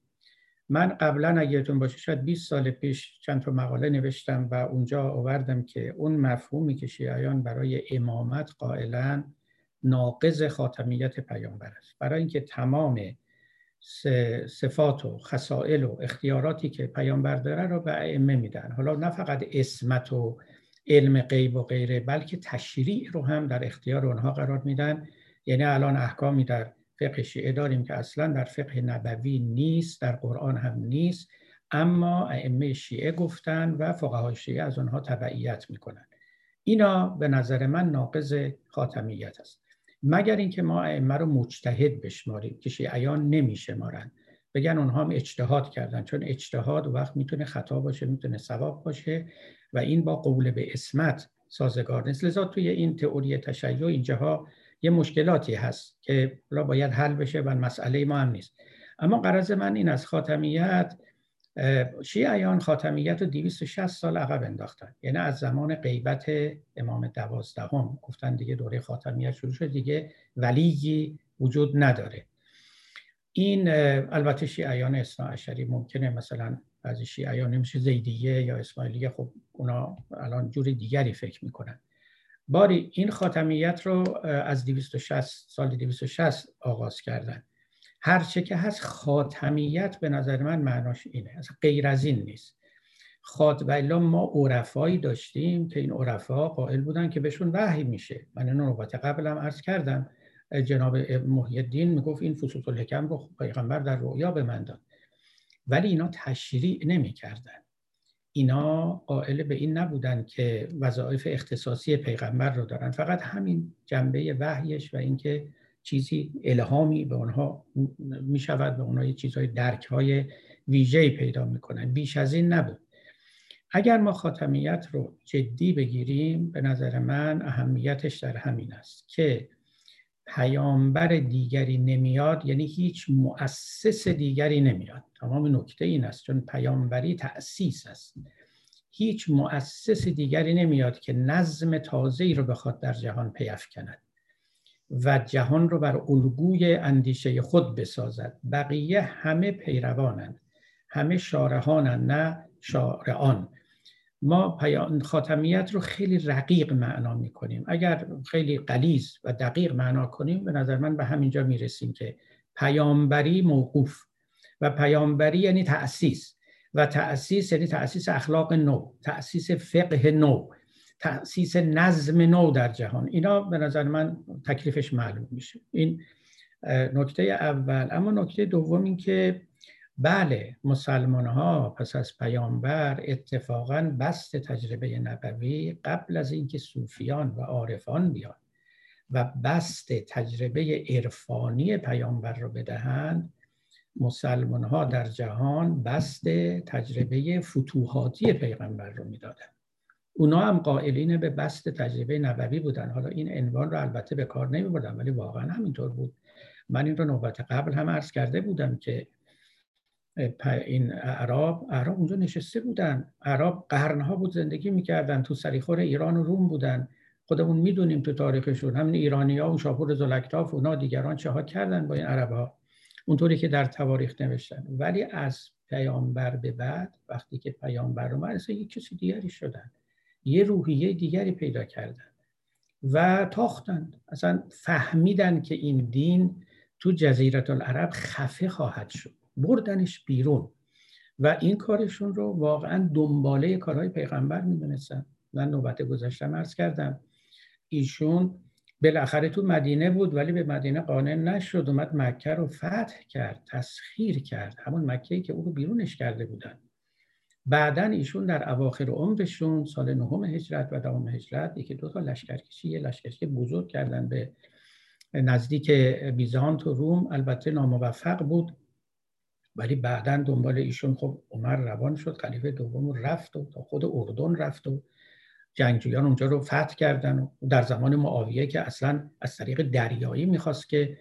من قبلا اگرتون باشه شاید 20 سال پیش چند تا مقاله نوشتم و اونجا آوردم که اون مفهومی که شیعیان برای امامت قائلا ناقض خاتمیت پیامبر است. برای اینکه تمام صفات و خصائل و اختیاراتی که پیامبر داره رو به ائمه میدن. حالا نه فقط اسمت و علم غیب و غیره بلکه تشریع رو هم در اختیار اونها قرار میدن. یعنی الان احکامی در فقه شیعه داریم که اصلا در فقه نبوی نیست در قرآن هم نیست. اما ائمه شیعه گفتن و فقهای شیعه از آنها تبعیت می‌کنن. اینا به نظر من ناقض خاتمیت است. مگر اینکه ما ائمه رو مجتهد بشماریم که شیعیان نمیشمارن. بگن اونها هم اجتهاد کردن چون اجتهاد وقت می‌تونه خطا باشه می‌تونه ثواب باشه و این با قول به اسمت سازگار نیست. لذا توی این تئوری تشیع اینجاها یه مشکلاتی هست که باید حل بشه و مسئله ما هم نیست. اما قرض من این از خاتمیت شیعیان خاتمیت رو 260 سال عقب انداختن. یعنی از زمان غیبت امام دوازدهم. گفتن دیگه دوره خاتمیت شروع شد دیگه ولیی وجود نداره. این البته شیعیان اصنا عشری ممکنه مثلا بعضی شیعیان نمیشه زیدیه یا اسماعیلیه خب اونا الان جور دیگری فکر می‌کنن. باری این خاتمیت رو از 260 سال 260 آغاز کردن. هرچه که هست خاتمیت به نظر من معناش اینه. از غیر از این نیست. خات و ما عرفایی داشتیم که این عرفا قائل بودن که بهشون وحی میشه. من این نوبت قبلم عرض کردم. جناب محی الدین می‌گفت این فسوس الحکم رو پیغمبر در رؤیا به من داد ولی اینا تشریع نمی‌کردن. اینا قائل به این نبودن که وظایف اختصاصی پیغمبر رو دارن. فقط همین جنبه وحیش و اینکه چیزی الهامی به اونها می شود به اونها یه چیزهای درک های ویژه پیدا می‌کنن. بیش از این نبود. اگر ما خاتمیت رو جدی بگیریم به نظر من اهمیتش در همین است که پیامبر دیگری نمیاد یعنی هیچ مؤسس دیگری نمیاد. تمام نکته این است چون پیامبری تأسیس است. هیچ مؤسس دیگری نمیاد که نظم تازه‌ای رو بخواد در جهان کند و جهان رو بر الگوی اندیشه خود بسازد. بقیه همه پیروانند. همه شارهانند نه شارعان. ما خاتمیت رو خیلی رقیق معنا می‌کنیم. اگر خیلی قلیز و دقیق معنا کنیم به نظر من به همینجا می‌رسیم که پیامبری موقوف و پیامبری یعنی تأسیس و تأسیس یعنی تأسیس اخلاق نو تأسیس فقه نو. تأسیس نظم نو در جهان. اینا به نظر من تکلیفش معلوم میشه. این نکته اول. اما نکته دوم این که بله مسلمان ها پس از پیامبر اتفاقا بست تجربه نبوی قبل از اینکه صوفیان و عارفان بیان و بست تجربه عرفانی پیامبر رو بدهند. مسلمان ها در جهان بست تجربه فتوحاتی پیغمبر رو می‌دادن اونا هم قائلین به بست تجربه نبوی بودن. حالا این عنوان رو البته به کار نمی بردن ولی واقعا همینطور بود. من این رو نوبت قبل هم عرض کرده بودم که این عرب عرب اونجا نشسته بودن. عرب قرنها بود زندگی می‌کردن تو سریخور ایران و روم بودن. خودمون می‌دونیم تو تاریخشون همین ایرانی ها و شاپور زلکتاف اونا دیگران چه ها کردن با این عرب ها اونطوری که در تواریخ نوشتن. ولی از پیامبر به بعد وقتی که پیامبر رو اصلا یک کسی دیگری شدن. یه روحیه دیگری پیدا کردن و تاختند اصلا فهمیدن که این دین تو جزیرت العرب خفه خواهد شد. بردنش بیرون. و این کارشون رو واقعا دنباله کارهای پیغمبر می‌دونستن. من نوبت گذاشتم ارز کردم. ایشون بالاخره تو مدینه بود ولی به مدینه قانع نشد. اومد مکه رو فتح کرد تسخیر کرد. همون مکه که او رو بیرونش کرده بودن. بعدا ایشون در اواخر عمرشون سال نهم هجرت و دهم هجرت یکی دو تا لشکرکشی یه لشکرکشی بزرگ کردن به نزدیک بیزانت و روم. البته ناموفق بود ولی بعدا دنبال ایشون خب عمر روان شد خلیفه دوم رفت و تا خود اردن رفت و جنگجویان اونجا رو فتح کردن و در زمان معاویه که اصلا از طریق دریایی می‌خواست که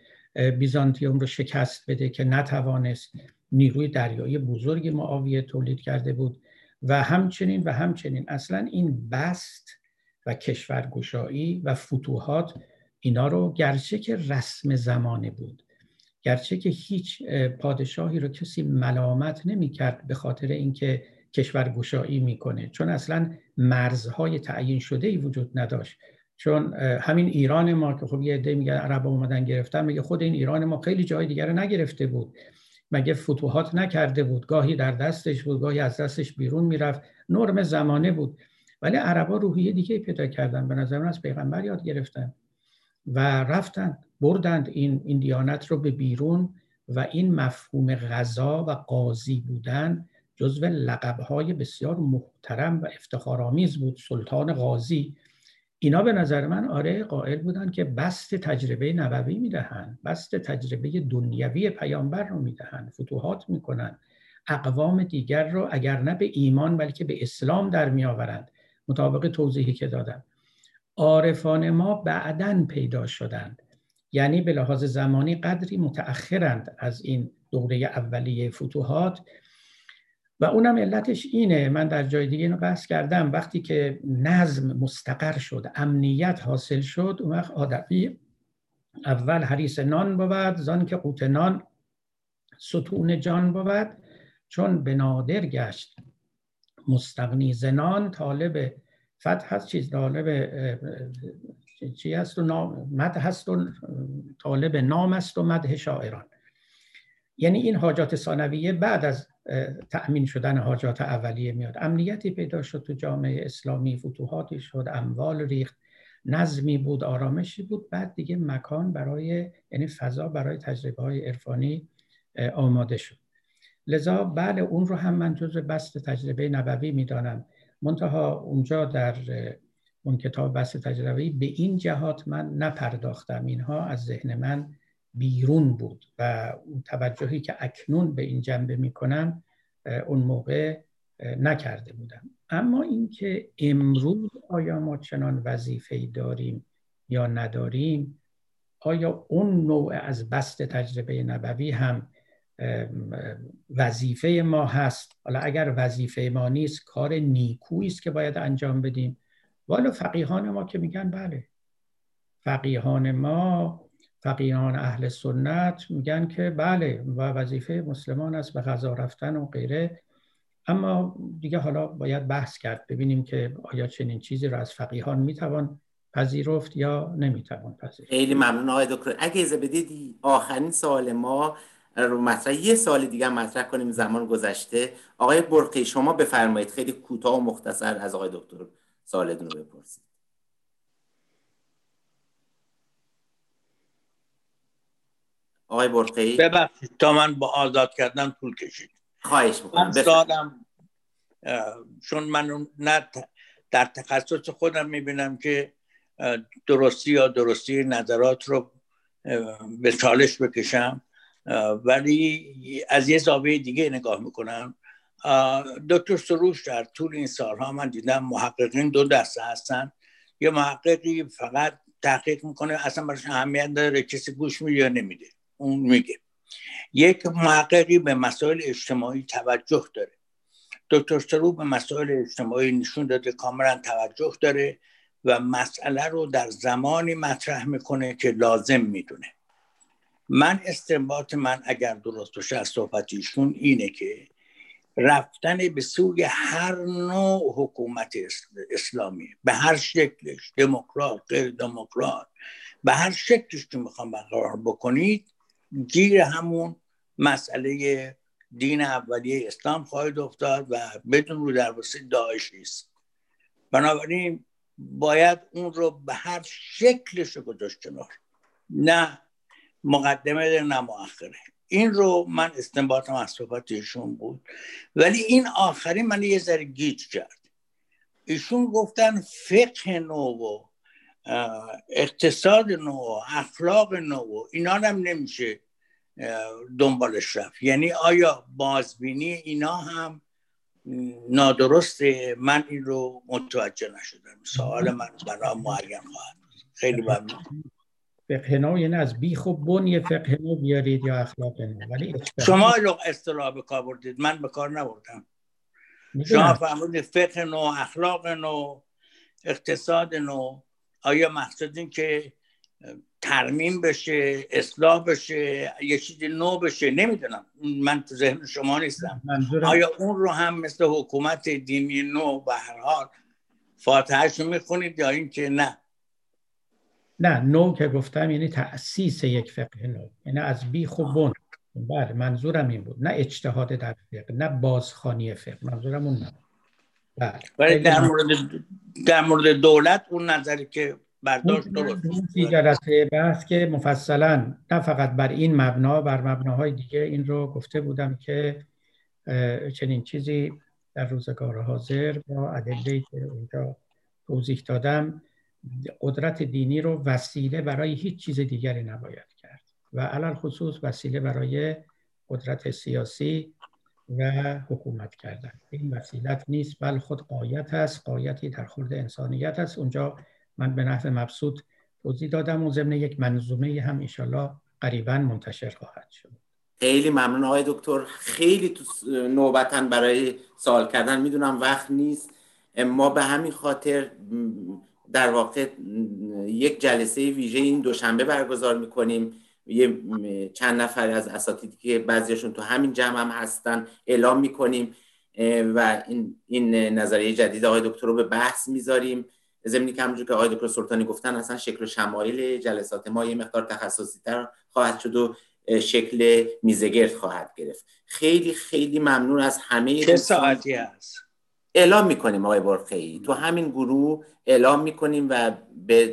بیزانتیوم رو شکست بده که نتوانست نیروی دریایی بزرگ معاویه تولید کرده بود و همچنین و همچنین اصلا این بست و کشورگشایی و فتوحات اینا رو گرچه که رسم زمانه بود گرچه که هیچ پادشاهی رو کسی ملامت نمی کرد به خاطر اینکه کشور گشایی می‌کنه چون اصلا مرزهای تعیین شده ای وجود نداشت. چون همین ایران ما که خب یه عده میگن عرب اومدن گرفتن میگه خود این ایران ما خیلی جای دیگر نگرفته بود. مگه فتوحات نکرده بود؟ گاهی در دستش بود گاهی از دستش بیرون می‌رفت. نرم زمانه بود. ولی عربا روحیه دیگه پیدا کردن. به نظر من از پیغمبر یاد گرفتن و رفتن بردند این, این دیانت رو به بیرون و این مفهوم غذا و قاضی بودن جزو لقبهای بسیار محترم و افتخارآمیز بود. سلطان قاضی اینا به نظر من آره قائل بودن که بست تجربه نبوی می‌دهن بست تجربه دنیوی پیامبر رو می‌دهن فتوحات می‌کنن اقوام دیگر رو اگر نه به ایمان بلکه به اسلام در میآورند. مطابق توضیحی که دادم. عارفان ما بعدا پیدا شدند. یعنی به لحاظ زمانی قدری متأخرند از این دوره اولیه فتوحات و اونم علتش اینه. من در جای دیگه اینو بحث کردم. وقتی که نظم مستقر شد امنیت حاصل شد اون وقت آدمی اول حریس نان بود زان که قوت نان ستون جان بود چون به نادر گشت مستغنی زنان طالب فتح هست چیز طالب چی هست و نام مد هست و طالب نام است و مده شاعران. یعنی این حاجات ثانویه بعد از تأمین شدن حاجات اولیه میاد. امنیتی پیدا شد تو جامعه اسلامی فتوحاتی شد اموال ریخت نظمی بود آرامشی بود. بعد دیگه مکان برای یعنی فضا برای تجربه های عرفانی آماده شد. لذا بله اون رو هم من جز بست تجربه نبوی می‌دانم. منتها اونجا در اون کتاب بست تجربه به این جهات من نپرداختم. اینها از ذهن من بیرون بود و اون توجهی که اکنون به این جنبه می‌کنم اون موقع نکرده بودم اما اینکه امروز آیا ما چنان وظیفه داریم یا نداریم آیا اون نوع از بست تجربه نبوی هم وظیفه ما هست؟ حالا اگر وظیفه ما نیست کار نیکویی است که باید انجام بدیم. والا فقیهان ما که میگن بله. فقیهان ما فقیهان اهل سنت میگن که بله و وظیفه مسلمان است به غذا رفتن و غیره. اما دیگه حالا باید بحث کرد ببینیم که آیا چنین چیزی رو از فقیهان می‌توان پذیرفت یا نمی‌توان پذیرفت. خیلی ممنون آقای دکتر. اگه اجازه بدید آخرین سوال ما رو مطرح یه سال دیگه مطرح کنیم زمان گذشته. آقای برقی شما بفرمایید خیلی کوتاه و مختصر از آقای دکتر سوالتون رو بپرسید. آقای برقی ببخشید تا من با آزاد کردن طول کشید. خواهش می‌کنم. سالم چون من نه در تخصص خودم می‌بینم که درستی یا درستی نظرات رو به چالش بکشم. ولی از یه زاویه دیگه نگاه می‌کنم. دکتر سروش در طول این سالها من دیدم محققین دو دسته هستن. یه محققی فقط تحقیق می‌کنه اصلا براش اهمیت داره کسی گوش میده یا نمیده. اون میگه. یک محققی به مسائل اجتماعی توجه داره. دکتر سرو به مسائل اجتماعی نشون داده کاملا توجه داره و مسئله رو در زمانی مطرح می‌کنه که لازم می‌دونه. من استنباط من اگر درست باشه از صحبتیشون اینه که رفتن به سوی هر نوع حکومت اسلامی به هر شکلش دموکرات غیر دموکرات به هر شکلش که می‌خوام برقرار بکنید گیر همون مسئله دین اولیه اسلام خواهد افتاد و بدون رو در داعشی است بنابراین باید اون رو به هر شکلش گذاشت کنار. نه مقدمه در نه این رو من استنباطم از صحبت ایشون بود. ولی این آخری من یه ذره گیج کرد. ایشون گفتن فقه نو و اقتصاد نو اخلاق نو اینا هم نمیشه. دنبالش رفت. یعنی آیا بازبینی اینا هم نادرسته من این رو متوجه نشدم. سوال من برای معین خواهد خیلی ممنون. فقه نو یعنی از بیخ و فقه نو بیارید یا اخلاق نو. ولی شما اصطلاح به کار بردید. من به کار نبردم. شما فرمودید فقه نو اخلاق نو اقتصاد نو. آیا مقصد این که ترمیم بشه اصلاح بشه یه چیزی نو بشه. نمی‌دونم. من تو ذهن شما نیستم. آیا اون رو هم مثل حکومت دینی نو به هر حال فاتحهش رو می‌خونید یا اینکه نه؟ نه نو که گفتم یعنی تأسیس یک فقه نو. یعنی از بی و بن. بله منظورم این بود. نه اجتهاد در فقه نه بازخانی فقه. منظورم اون نه بله. در مورد در مورد دولت اون نظری که برداشت درست جلسه بحث که مفصلا نه فقط بر این مبنا بر مبناهای دیگه این رو گفته بودم که چنین چیزی در روزگار حاضر با ادله که اونجا توضیح دادم قدرت دینی رو وسیله برای هیچ چیز دیگری نباید کرد و علال خصوص وسیله برای قدرت سیاسی و حکومت کردن. این وسیلت نیست بل خود قایت است. قایتی در خورد انسانیت است. اونجا من به نحو مبسوط توضیح دادم و ضمن یک منظومه هم ایشالله قریبا منتشر خواهد شد. خیلی ممنون آقای دکتر. خیلی تو نوبتن برای سوال کردن می‌دونم وقت نیست. ما به همین خاطر در واقع یک جلسه ویژه این دوشنبه برگزار می‌کنیم. یه چند نفر از اساتیدی که بعضیشون تو همین جمع هم هستن اعلام می‌کنیم. و این, این نظریه جدید آقای دکتر رو به بحث می‌ذاریم. زمینی که همونجور که آقای دکتر سلطانی گفتن اصلا شکل و شمایل جلسات ما یه مقدار تخصصی تر خواهد شد و شکل میزگرد خواهد گرفت. خیلی خیلی ممنون از همه چه ساعتی هست؟ اعلام می‌کنیم آقای برخی تو همین گروه اعلام می‌کنیم و به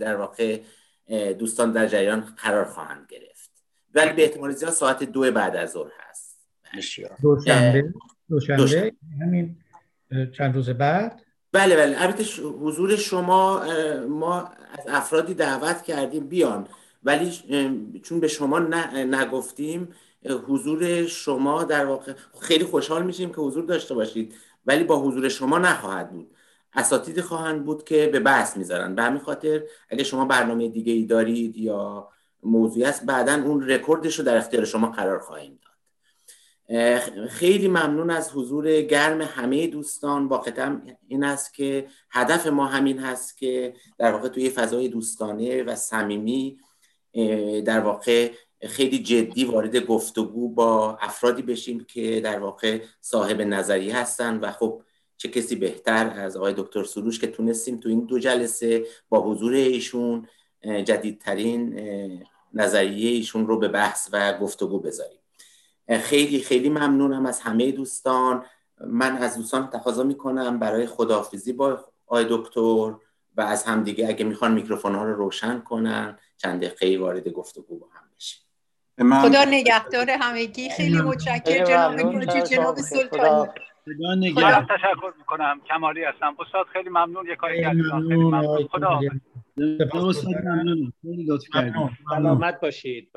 در واقع دوستان در جریان قرار خواهند گرفت. ولی به احتمال زیاد ساعت دو بعد از ظهر هست. دوشنبه. دوشنبه همین چند روز بعد. بله بله. البته حضور شما ما از افرادی دعوت کردیم بیان. ولی چون به شما نگفتیم حضور شما در واقع خیلی خوشحال میشیم که حضور داشته باشید. ولی با حضور شما نخواهد بود. اساتیدی خواهند بود که به بحث می‌ذارن به همین خاطر اگه شما برنامه دیگه ای دارید یا موضوعی است بعدا اون رکوردش رو در اختیار شما قرار خواهیم داد. خیلی ممنون از حضور گرم همه دوستان. واقعا این است که هدف ما همین هست که در واقع توی فضای دوستانه و صمیمی در واقع خیلی جدی وارد گفتگو با افرادی بشیم که در واقع صاحب نظری هستن. و خب چه کسی بهتر از آقای دکتر سروش که تونستیم تو این دو جلسه با حضور ایشون جدیدترین نظریه ایشون رو به بحث و گفتگو بذاریم. خیلی خیلی ممنونم از همه دوستان. من از دوستان تقاضا می‌کنم برای خداحافظی با آقای دکتر و از همدیگه اگه می‌خوان میکروفون ها رو روشن کنن چند دقیقه وارد گفتگو با هم بشیم. خدا نگهدار همگی. خیلی متشکرم. جناب جناب سلطانی. خدا نگه تشکر می‌کنم. کمالی هستم. استاد خیلی ممنون. یک کاری کردید خیلی ممنون. خدا استاد ممنون. خیلی لطف کردید سلامت باشید.